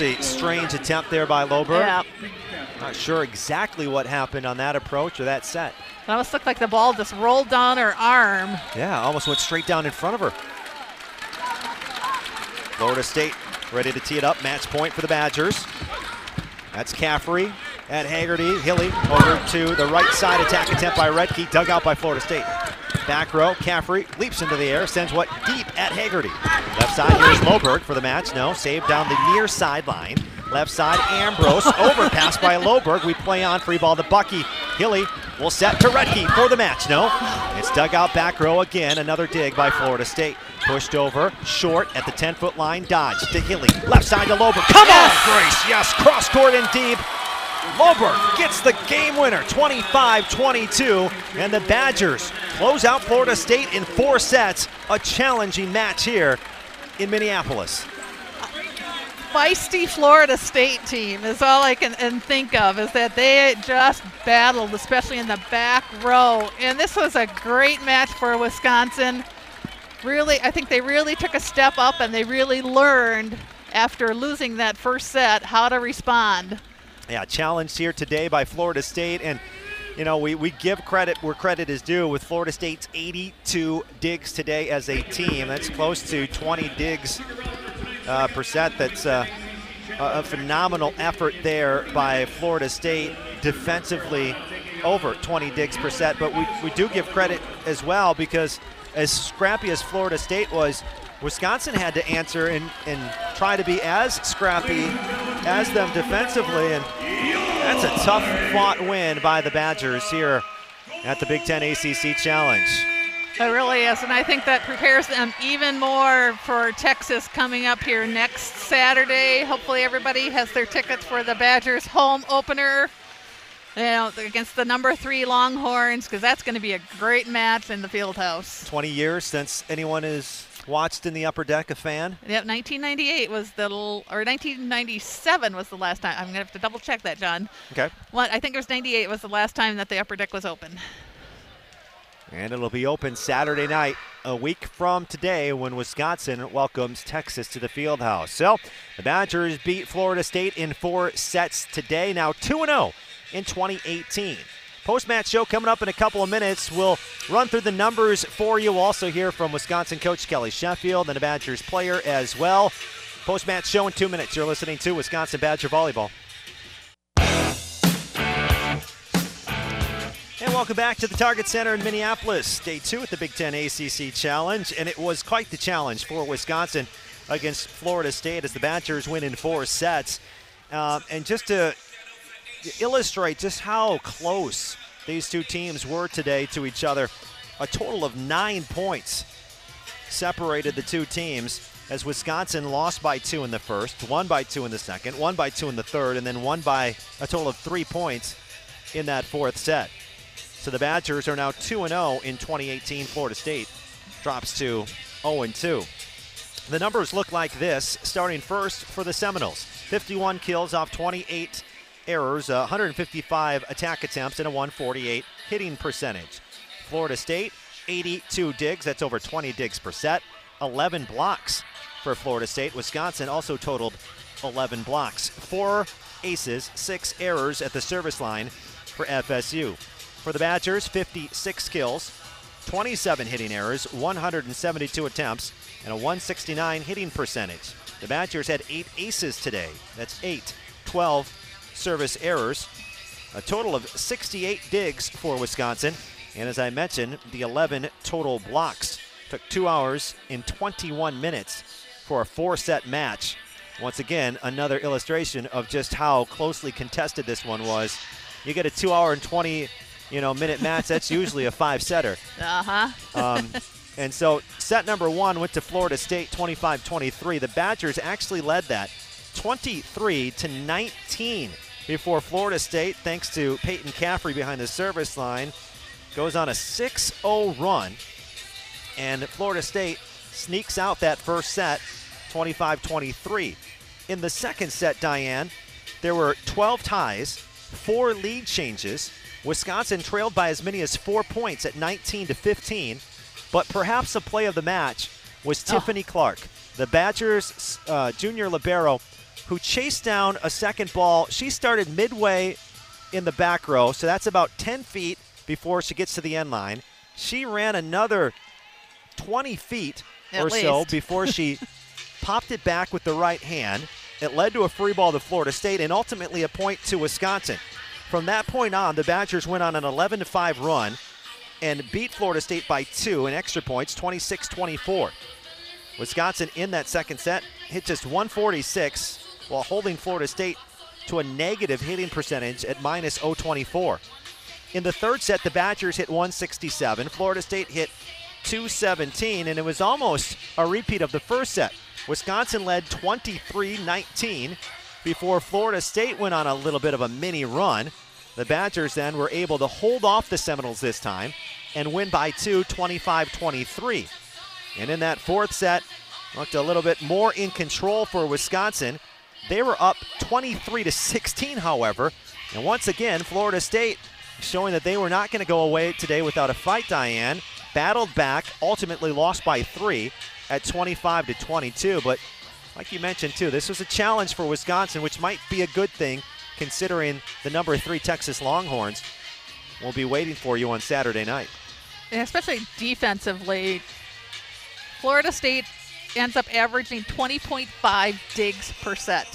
[SPEAKER 1] was a strange attempt there by Loberg.
[SPEAKER 5] Yeah.
[SPEAKER 1] Not sure exactly what happened on that approach or that set.
[SPEAKER 5] It almost looked like the ball just rolled down her arm.
[SPEAKER 1] Yeah, almost went straight down in front of her. Florida State ready to tee it up. Match point for the Badgers. That's Caffrey at Haggerty. Hilley over to the right side. Attack attempt by Rettke. Dug out by Florida State. Back row. Caffrey leaps into the air. Sends what deep at Haggerty. Left side. Here's Loberg for the match. No. Saved down the near sideline. Left side. Ambrose. Overpass by Loberg. We play on. Free ball to Bucky. Hilley will set to Rettke for the match. No. It's dug out back row again. Another dig by Florida State. Pushed over. Short at the 10 foot line. Dodge to Hilley. Left side to Loberg. Come on, oh, Grace. Yes. Cross court and deep. Loberg gets the game winner, 25-22, and the Badgers close out Florida State in four sets. A challenging match here in Minneapolis.
[SPEAKER 5] feisty Florida State team is all I can think of is that they just battled, especially in the back row. And this was a great match for Wisconsin. Really, I think they really took a step up and they really learned after losing that first set how to respond.
[SPEAKER 1] Yeah, challenged here today by Florida State, and you know we, we give credit where credit is due with Florida State's 82 digs today as a team. That's close to 20 digs uh, per set. That's uh, a phenomenal effort there by Florida State defensively, over 20 digs per set. But we, we do give credit as well because as scrappy as Florida State was, Wisconsin had to answer and, and try to be as scrappy as them defensively, and that's a tough fought win by the Badgers here at the Big Ten ACC Challenge.
[SPEAKER 5] It really is, and I think that prepares them even more for Texas coming up here next Saturday. Hopefully, everybody has their tickets for the Badgers home opener. You know, against the number three Longhorns, because that's going to be a great match in the field house.
[SPEAKER 1] 20 years since anyone has watched in the upper deck a fan.
[SPEAKER 5] Yep, 1998 was the, l- or 1997 was the last time. I'm going to have to double check that, John.
[SPEAKER 1] Okay.
[SPEAKER 5] What I think it was 98 was the last time that the upper deck was open.
[SPEAKER 1] And it'll be open Saturday night, a week from today, when Wisconsin welcomes Texas to the field house. So the Badgers beat Florida State in four sets today, now 2 0 in 2018. Post match show coming up in a couple of minutes. We'll run through the numbers for you. We'll also hear from Wisconsin coach Kelly Sheffield and a Badgers player as well. Post match show in two minutes. You're listening to Wisconsin Badger Volleyball. And welcome back to the Target Center in Minneapolis. Day two at the Big Ten ACC Challenge. And it was quite the challenge for Wisconsin against Florida State as the Badgers win in four sets. Um, and just to illustrate just how close these two teams were today to each other, a total of nine points separated the two teams as Wisconsin lost by two in the first, won by two in the second, won by two in the third, and then won by a total of three points in that fourth set. So the Badgers are now 2 0 in 2018. Florida State drops to 0 2. The numbers look like this, starting first for the Seminoles 51 kills off 28 errors, uh, 155 attack attempts, and a 148 hitting percentage. Florida State, 82 digs, that's over 20 digs per set, 11 blocks for Florida State. Wisconsin also totaled 11 blocks, four aces, six errors at the service line for FSU. For the Badgers, 56 kills, 27 hitting errors, 172 attempts, and a 169 hitting percentage. The Badgers had eight aces today. That's eight, 12 service errors, a total of 68 digs for Wisconsin. And as I mentioned, the 11 total blocks took two hours and 21 minutes for a four set match. Once again, another illustration of just how closely contested this one was. You get a two hour and 20 you know, minute match, that's usually a five setter.
[SPEAKER 5] Uh huh.
[SPEAKER 1] Um, and so set number one went to Florida State 25 23. The Badgers actually led that 23 to 19 before Florida State, thanks to Peyton Caffrey behind the service line, goes on a 6 0 run. And Florida State sneaks out that first set 25 23. In the second set, Diane, there were 12 ties, four lead changes. Wisconsin trailed by as many as four points at 19 to 15. But perhaps the play of the match was Tiffany Clark, the Badgers uh, junior libero, who chased down a second ball. She started midway in the back row, so that's about 10 feet before she gets to the end line. She ran another 20 feet
[SPEAKER 5] At
[SPEAKER 1] or so before she popped it back with the right hand. It led to a free ball to Florida State and ultimately a point to Wisconsin. From that point on, the Badgers went on an 11 5 run and beat Florida State by two in extra points, 26 24. Wisconsin in that second set hit just 146 while holding Florida State to a negative hitting percentage at minus 024. In the third set, the Badgers hit 167. Florida State hit 217, and it was almost a repeat of the first set. Wisconsin led 23 19 before Florida State went on a little bit of a mini run. The Badgers then were able to hold off the Seminoles this time and win by two, 25 23. And in that fourth set, looked a little bit more in control for Wisconsin. They were up 23 to 16, however. And once again, Florida State showing that they were not going to go away today without a fight, Diane. Battled back, ultimately lost by three at 25 to 22. But like you mentioned, too, this was a challenge for Wisconsin, which might be a good thing considering the number three Texas Longhorns will be waiting for you on Saturday night.
[SPEAKER 5] Especially defensively, Florida State ends up averaging 20.5 digs per set.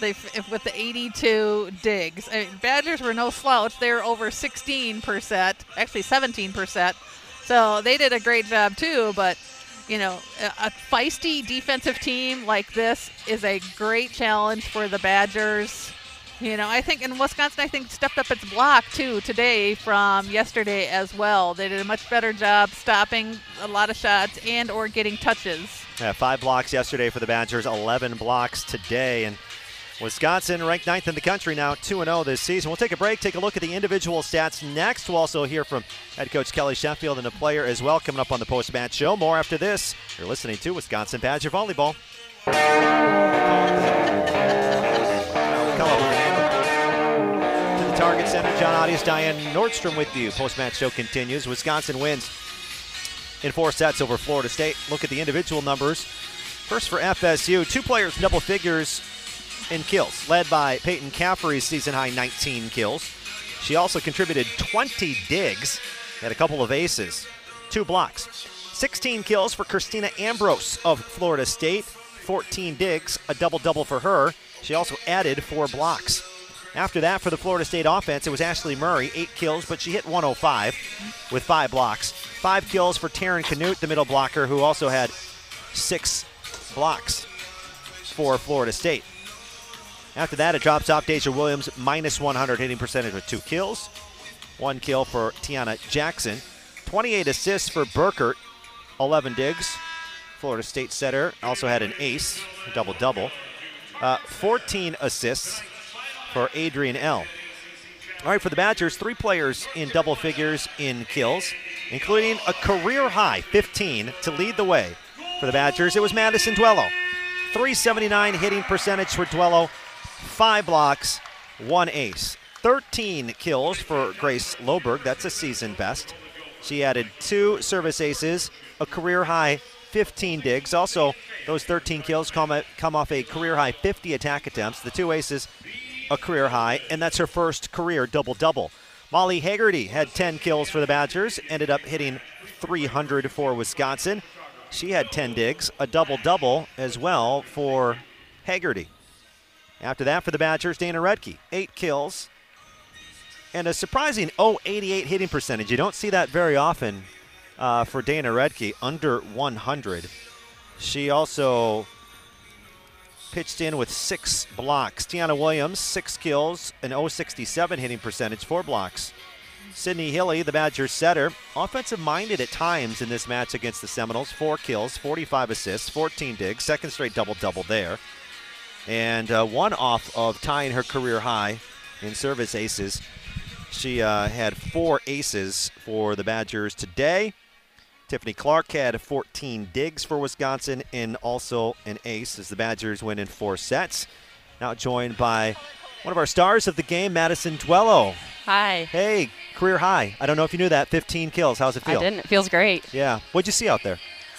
[SPEAKER 5] They with the 82 digs. I mean, Badgers were no slouch. They were over 16 per set, actually 17 per set. So they did a great job too. But you know, a feisty defensive team like this is a great challenge for the Badgers. You know, I think in Wisconsin, I think stepped up its block too today from yesterday as well. They did a much better job stopping a lot of shots and or getting touches.
[SPEAKER 1] Yeah, five blocks yesterday for the Badgers, 11 blocks today. And Wisconsin ranked ninth in the country now, 2 0 this season. We'll take a break, take a look at the individual stats next. We'll also hear from head coach Kelly Sheffield and the player as well coming up on the post match show. More after this. You're listening to Wisconsin Badger Volleyball. Target Center, John Audius, Diane Nordstrom with you. Post match show continues. Wisconsin wins in four sets over Florida State. Look at the individual numbers. First for FSU, two players double figures in kills, led by Peyton Caffrey's season high 19 kills. She also contributed 20 digs, had a couple of aces, two blocks. 16 kills for Christina Ambrose of Florida State, 14 digs, a double double for her. She also added four blocks. After that, for the Florida State offense, it was Ashley Murray, eight kills, but she hit 105 with five blocks. Five kills for Taryn Canute, the middle blocker, who also had six blocks for Florida State. After that, it drops off Deja Williams, minus 100 hitting percentage with two kills. One kill for Tiana Jackson. 28 assists for Burkert, 11 digs. Florida State setter also had an ace, double double. Uh, 14 assists for Adrian L. All right, for the Badgers, three players in double figures in kills, including a career high 15 to lead the way for the Badgers. It was Madison Duello. 379 hitting percentage for Duello, five blocks, one ace. 13 kills for Grace Loberg. That's a season best. She added two service aces, a career high 15 digs. Also, those 13 kills come, come off a career high 50 attack attempts. The two aces, a career high, and that's her first career double double. Molly Haggerty had 10 kills for the Badgers, ended up hitting 300 for Wisconsin. She had 10 digs, a double double as well for Haggerty. After that, for the Badgers, Dana Rettke, eight kills and a surprising 088 hitting percentage. You don't see that very often uh, for Dana Rettke, under 100. She also pitched in with six blocks. Tionna Williams, six kills, an 067 hitting percentage, four blocks. Sydney Hilley, the Badgers setter, offensive minded at times in this match against the Seminoles. Four kills, 45 assists, 14 digs, second straight double double there. And uh, one off of tying her career high in service aces. She uh, had four aces for the Badgers today. Tiffany Clark had 14 digs for Wisconsin and also an ace as the Badgers win in four sets. Now joined by one of our stars of the game, Madison Duello.
[SPEAKER 4] Hi.
[SPEAKER 1] Hey, career high. I don't know if you knew that. 15 kills. How's it feel?
[SPEAKER 4] I didn't. It feels great.
[SPEAKER 1] Yeah. What'd you see out there?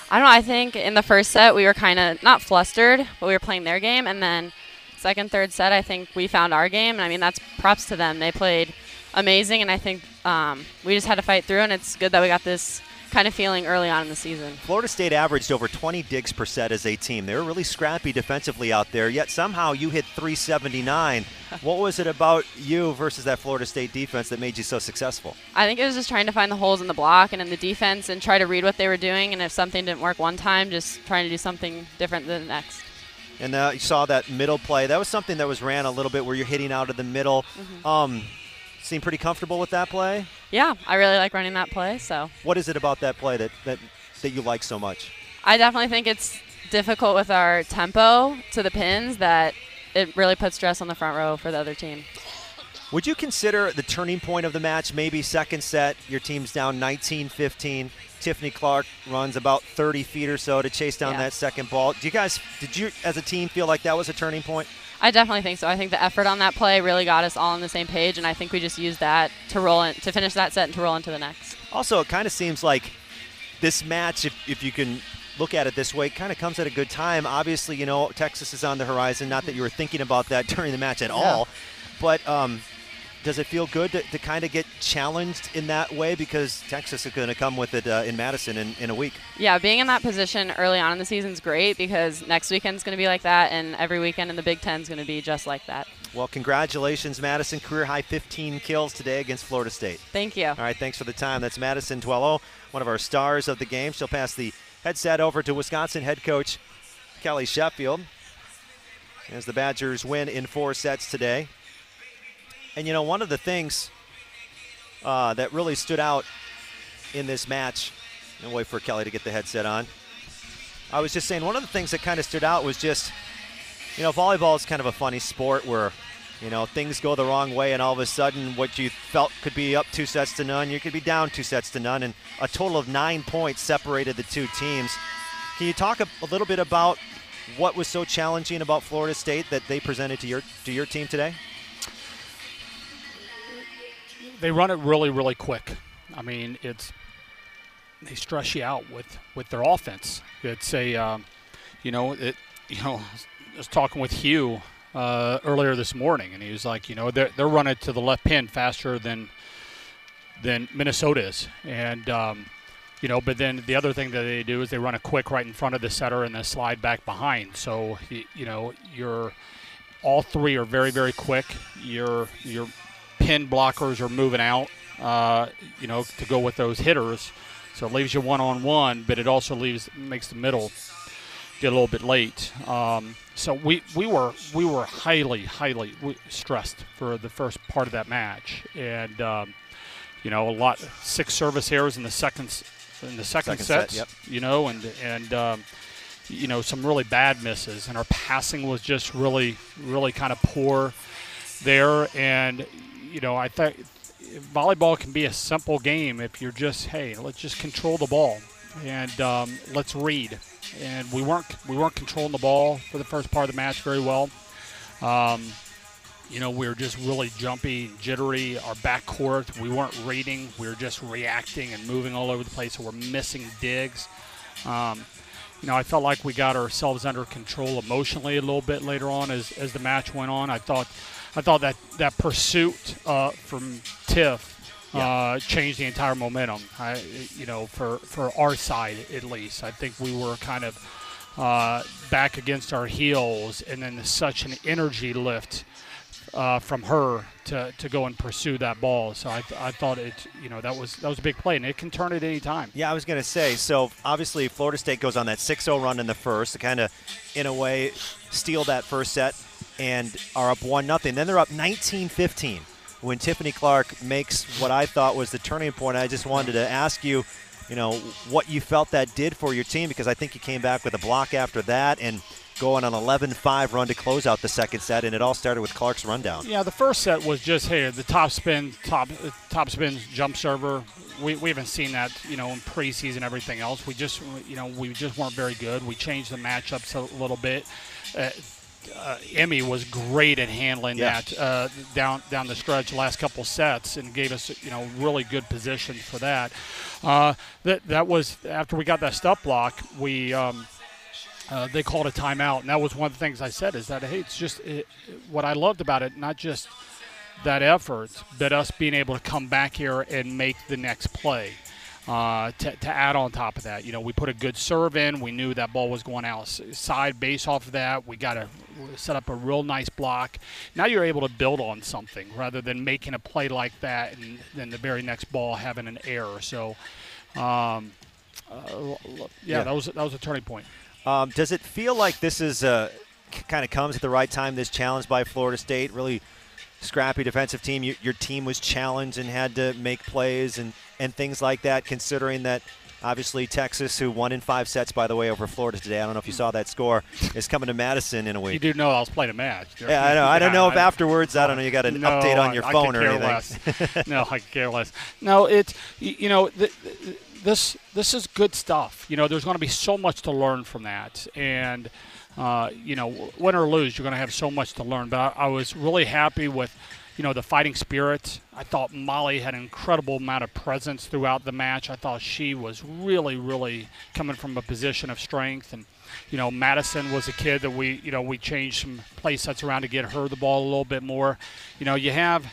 [SPEAKER 4] I don't know. I think in the first set we were kind of not flustered, but we were playing their game, and then second, third set, I think we found our game. And I mean, that's props to them. They played amazing, and I think um, we just had to fight through, and it's good that we got this kind of feeling early on in the season.
[SPEAKER 1] Florida State averaged over 20 digs per set as a team. They were really scrappy defensively out there, yet somehow you hit 379. what was it about you versus that Florida State defense that made you so successful?
[SPEAKER 4] I think it was just trying to find the holes in the block and in the defense and try to read what they were doing, and if something didn't work one time, just trying to do something different than the next.
[SPEAKER 1] And uh, you saw that middle play. That was something that was ran a little bit where you're hitting out of the middle.
[SPEAKER 4] Mm-hmm.
[SPEAKER 1] Um, seem pretty comfortable with that play?
[SPEAKER 4] Yeah, I really like running that play. So.
[SPEAKER 1] What is it about that play that that, that you like so much?
[SPEAKER 4] I definitely think it's difficult with our tempo to the pins that it really puts stress on the front row for the other team.
[SPEAKER 1] Would you consider the turning point of the match maybe second set? Your team's down 19-15. Tiffany Clark runs about 30 feet or so to chase down
[SPEAKER 4] Yeah.
[SPEAKER 1] that second ball. Do you guys, did you as a team feel like that was a turning point?
[SPEAKER 4] I definitely think so. I think the effort on that play really got us all on the same page, and I think we just used that to roll in, to finish that set and to roll into the next.
[SPEAKER 1] Also, it kind of seems like this match, if, if you can look at it this way, kind of comes at a good time. Obviously, you know, Texas is on the horizon. Not that you were thinking about that during the match at
[SPEAKER 4] No.
[SPEAKER 1] all. But um, does it feel good to, to kind of get challenged in that way? Because Texas is going to come with it uh, in Madison in, in a week.
[SPEAKER 4] Yeah, being in that position early on in the season is great because next weekend's going to be like that, and every weekend in the Big Ten is going to be just like that.
[SPEAKER 1] Well, congratulations, Madison. Career high 15 kills today against Florida State.
[SPEAKER 4] Thank you.
[SPEAKER 1] All right, thanks for the time. That's Madison Duello, one of our stars of the game. She'll pass the headset over to Wisconsin head coach Kelly Sheffield as the Badgers win in four sets today. And you know, one of the things uh, that really stood out in this match, and wait for Kelly to get the headset on. I was just saying, one of the things that kind of stood out was just, you know, volleyball is kind of a funny sport where, you know, things go the wrong way, and all of a sudden, what you felt could be up two sets to none, you could be down two sets to none, and a total of nine points separated the two teams. Can you talk a, a little bit about what was so challenging about Florida State that they presented to your to your team today?
[SPEAKER 2] They run it really, really quick. I mean, it's they stress you out with with their offense. It's a, um, you know, it, you know, I was talking with Hugh uh, earlier this morning, and he was like, you know, they're they're running to the left pin faster than than Minnesota is, and um, you know, but then the other thing that they do is they run a quick right in front of the setter and then slide back behind. So you know, you're all three are very very quick. Your your pin blockers are moving out, uh, you know, to go with those hitters. So it leaves you one on one, but it also leaves makes the middle get a little bit late. Um, so we, we were we were highly highly stressed for the first part of that match, and um, you know a lot six service errors in the second in the second,
[SPEAKER 1] Second
[SPEAKER 2] set,
[SPEAKER 1] set, yep.
[SPEAKER 2] you know, and and um, you know some really bad misses, and our passing was just really really kind of poor there, and you know I thought volleyball can be a simple game if you're just hey let's just control the ball and um, let's read and we weren't we weren't controlling the ball for the first part of the match very well. Um, you know, we were just really jumpy jittery. Our back court, we weren't reading. We were just reacting and moving all over the place. So we're missing digs. Um, you know, I felt like we got ourselves under control emotionally a little bit later on as, as the match went on. I thought, I thought that that pursuit uh, from Tiff uh, changed the entire momentum. I, you know, for for our side at least, I think we were kind of uh, back against our heels, and then such an energy lift uh, from her to, to go and pursue that ball. So I, th- I thought it, you know, that was that was a big play, and it can turn at any time.
[SPEAKER 1] Yeah, I was going to say. So obviously, Florida State goes on that 6-0 run in the first to kind of, in a way, steal that first set, and are up one nothing. Then they're up 19-15 when Tiffany Clark makes what I thought was the turning point. I just wanted to ask you, you know, what you felt that did for your team because I think you came back with a block after that and going on 11-5 run to close out the second set, and it all started with Clark's rundown.
[SPEAKER 2] Yeah, the first set was just hey, the top spin, top top spin jump server. We, we haven't seen that, you know, in preseason, everything else. We just, you know, we just weren't very good. We changed the matchups a little bit. Uh, uh, Emmy was great at handling
[SPEAKER 1] Yeah.
[SPEAKER 2] that uh, down down the stretch, last couple sets, and gave us you know really good position for that. Uh, that that was after we got that stop block, we. Um, uh, they called a timeout, and that was one of the things I said is that hey, it's just it, what I loved about it, not just that effort, but us being able to come back here and make the next play. Uh, to, to add on top of that, you know, we put a good serve in. We knew that ball was going outside base off of that. We got to set up a real nice block. Now you're able to build on something rather than making a play like that and then the very next ball having an error. So, um, uh, yeah,
[SPEAKER 1] Yeah.
[SPEAKER 2] that was that was a turning point.
[SPEAKER 1] Um, does it feel like this is uh, kind of comes at the right time? This challenge by Florida State, really scrappy defensive team. You, your team was challenged and had to make plays and and things like that. Considering that. Obviously, Texas, who won in five sets, by the way, over Florida today. I don't know if you saw that score. Is coming to Madison in a week.
[SPEAKER 2] You do know I was playing a match.
[SPEAKER 1] Yeah, I know. I don't
[SPEAKER 2] Yeah,
[SPEAKER 1] know if
[SPEAKER 2] I-
[SPEAKER 1] afterwards, I don't know, you got an
[SPEAKER 2] No,
[SPEAKER 1] update on your
[SPEAKER 2] I
[SPEAKER 1] phone
[SPEAKER 2] could
[SPEAKER 1] or anything.
[SPEAKER 2] less. no, I care less. No, it's you know th- th- this this is good stuff. You know, there's going to be so much to learn from that, and uh, you know, win or lose, you're going to have so much to learn. But I, I was really happy with. You know the fighting spirit. I thought Molly had an incredible amount of presence throughout the match. I thought she was really, really coming from a position of strength, and you know Madison was a kid that we, you know, we changed some play sets around to get her the ball a little bit more. You know, you have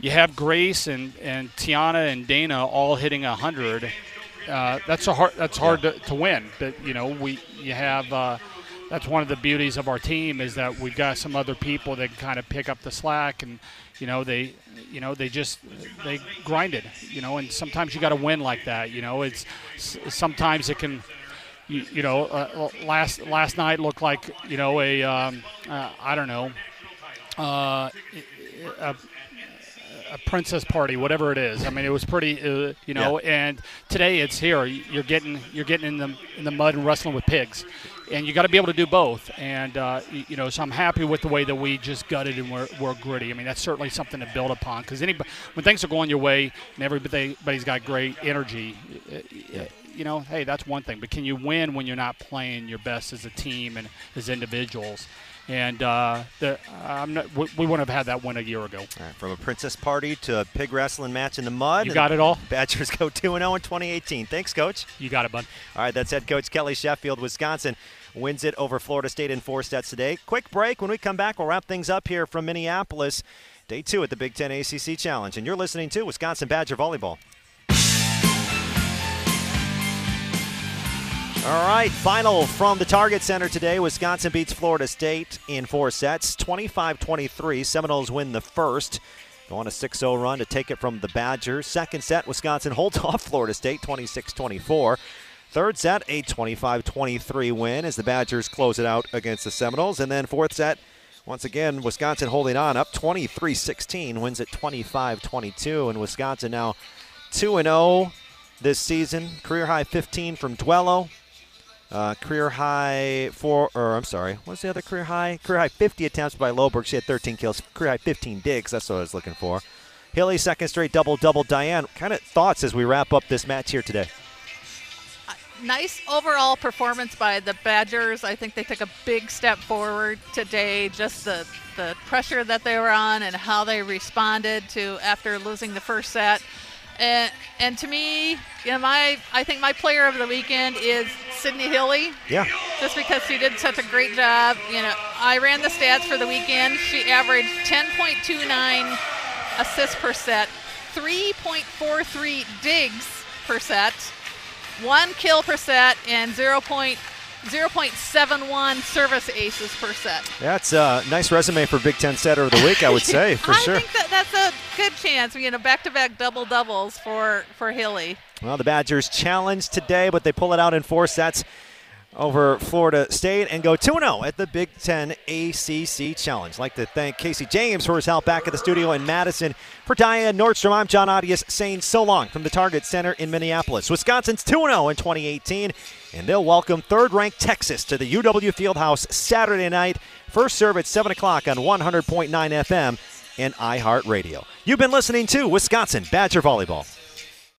[SPEAKER 2] you have Grace and, and Tiana and Dana all hitting a hundred. Uh, that's a hard that's hard to, to win. But you know we you have uh, that's one of the beauties of our team is that we've got some other people that can kind of pick up the slack and you know they you know they just they grinded you know and sometimes you got to win like that you know it's sometimes it can you, you know uh, last last night looked like you know a um, uh, I don't know uh, a, a princess party, whatever it is. I mean, it was pretty, uh, you know. And today it's here. You're getting you're getting in the in the mud and wrestling with pigs, and you got to be able to do both. And uh, you know, so I'm happy with the way that we just gutted and we're, we're gritty. I mean, that's certainly something to build upon because anybody when things are going your way and everybody everybody's got great energy. You know, hey, that's one thing. But can you win when you're not playing your best as a team and as individuals? And uh, the, I'm not, we, we wouldn't have had that win a year ago.
[SPEAKER 1] Right, from a princess party to a pig wrestling match in the mud.
[SPEAKER 2] You got it all?
[SPEAKER 1] Badgers go 2 0 in 2018. Thanks, Coach.
[SPEAKER 2] You got it, bud.
[SPEAKER 1] All right, that's head coach Kelly Sheffield. Wisconsin wins it over Florida State in four sets today. Quick break. When we come back, we'll wrap things up here from Minneapolis. Day two at the Big Ten ACC Challenge. And you're listening to Wisconsin Badger Volleyball. All right, final from the Target Center today. Wisconsin beats Florida State in four sets, 25 23. Seminoles win the first. Go on a 6 0 run to take it from the Badgers. Second set, Wisconsin holds off Florida State 26 24. Third set, a 25 23 win as the Badgers close it out against the Seminoles. And then fourth set, once again, Wisconsin holding on up 23 16, wins at 25 22. And Wisconsin now 2 0 this season. Career high 15 from Duello. Uh, career high four, or I'm sorry, what's the other career high? Career high 50 attempts by Loberg. She had 13 kills. Career high 15 digs. That's what I was looking for. Hilley, second straight double double. Diane, kind of thoughts as we wrap up this match here today?
[SPEAKER 5] Nice overall performance by the Badgers. I think they took a big step forward today. Just the the pressure that they were on and how they responded to after losing the first set. And, and to me, you know, my I think my player of the weekend is Sydney Hilley.
[SPEAKER 1] Yeah.
[SPEAKER 5] Just because she did such a great job. You know, I ran the stats for the weekend. She averaged 10.29 assists per set, 3.43 digs per set, one kill per set, and 0. 0.71 service aces per set.
[SPEAKER 1] That's a nice resume for Big Ten setter of the week, I would say, for
[SPEAKER 5] I
[SPEAKER 1] sure.
[SPEAKER 5] I think that that's a good chance. You know, back-to-back double doubles for for Hilley.
[SPEAKER 1] Well, the Badgers challenged today, but they pull it out in four sets over Florida State and go 2 0 at the Big Ten ACC Challenge. I'd like to thank Casey James for his help back at the studio in Madison. For Diane Nordstrom, I'm John Audius saying so long from the Target Center in Minneapolis. Wisconsin's 2 0 in 2018, and they'll welcome third ranked Texas to the UW Fieldhouse Saturday night. First serve at 7 o'clock on 100.9 FM and iHeartRadio. You've been listening to Wisconsin Badger Volleyball.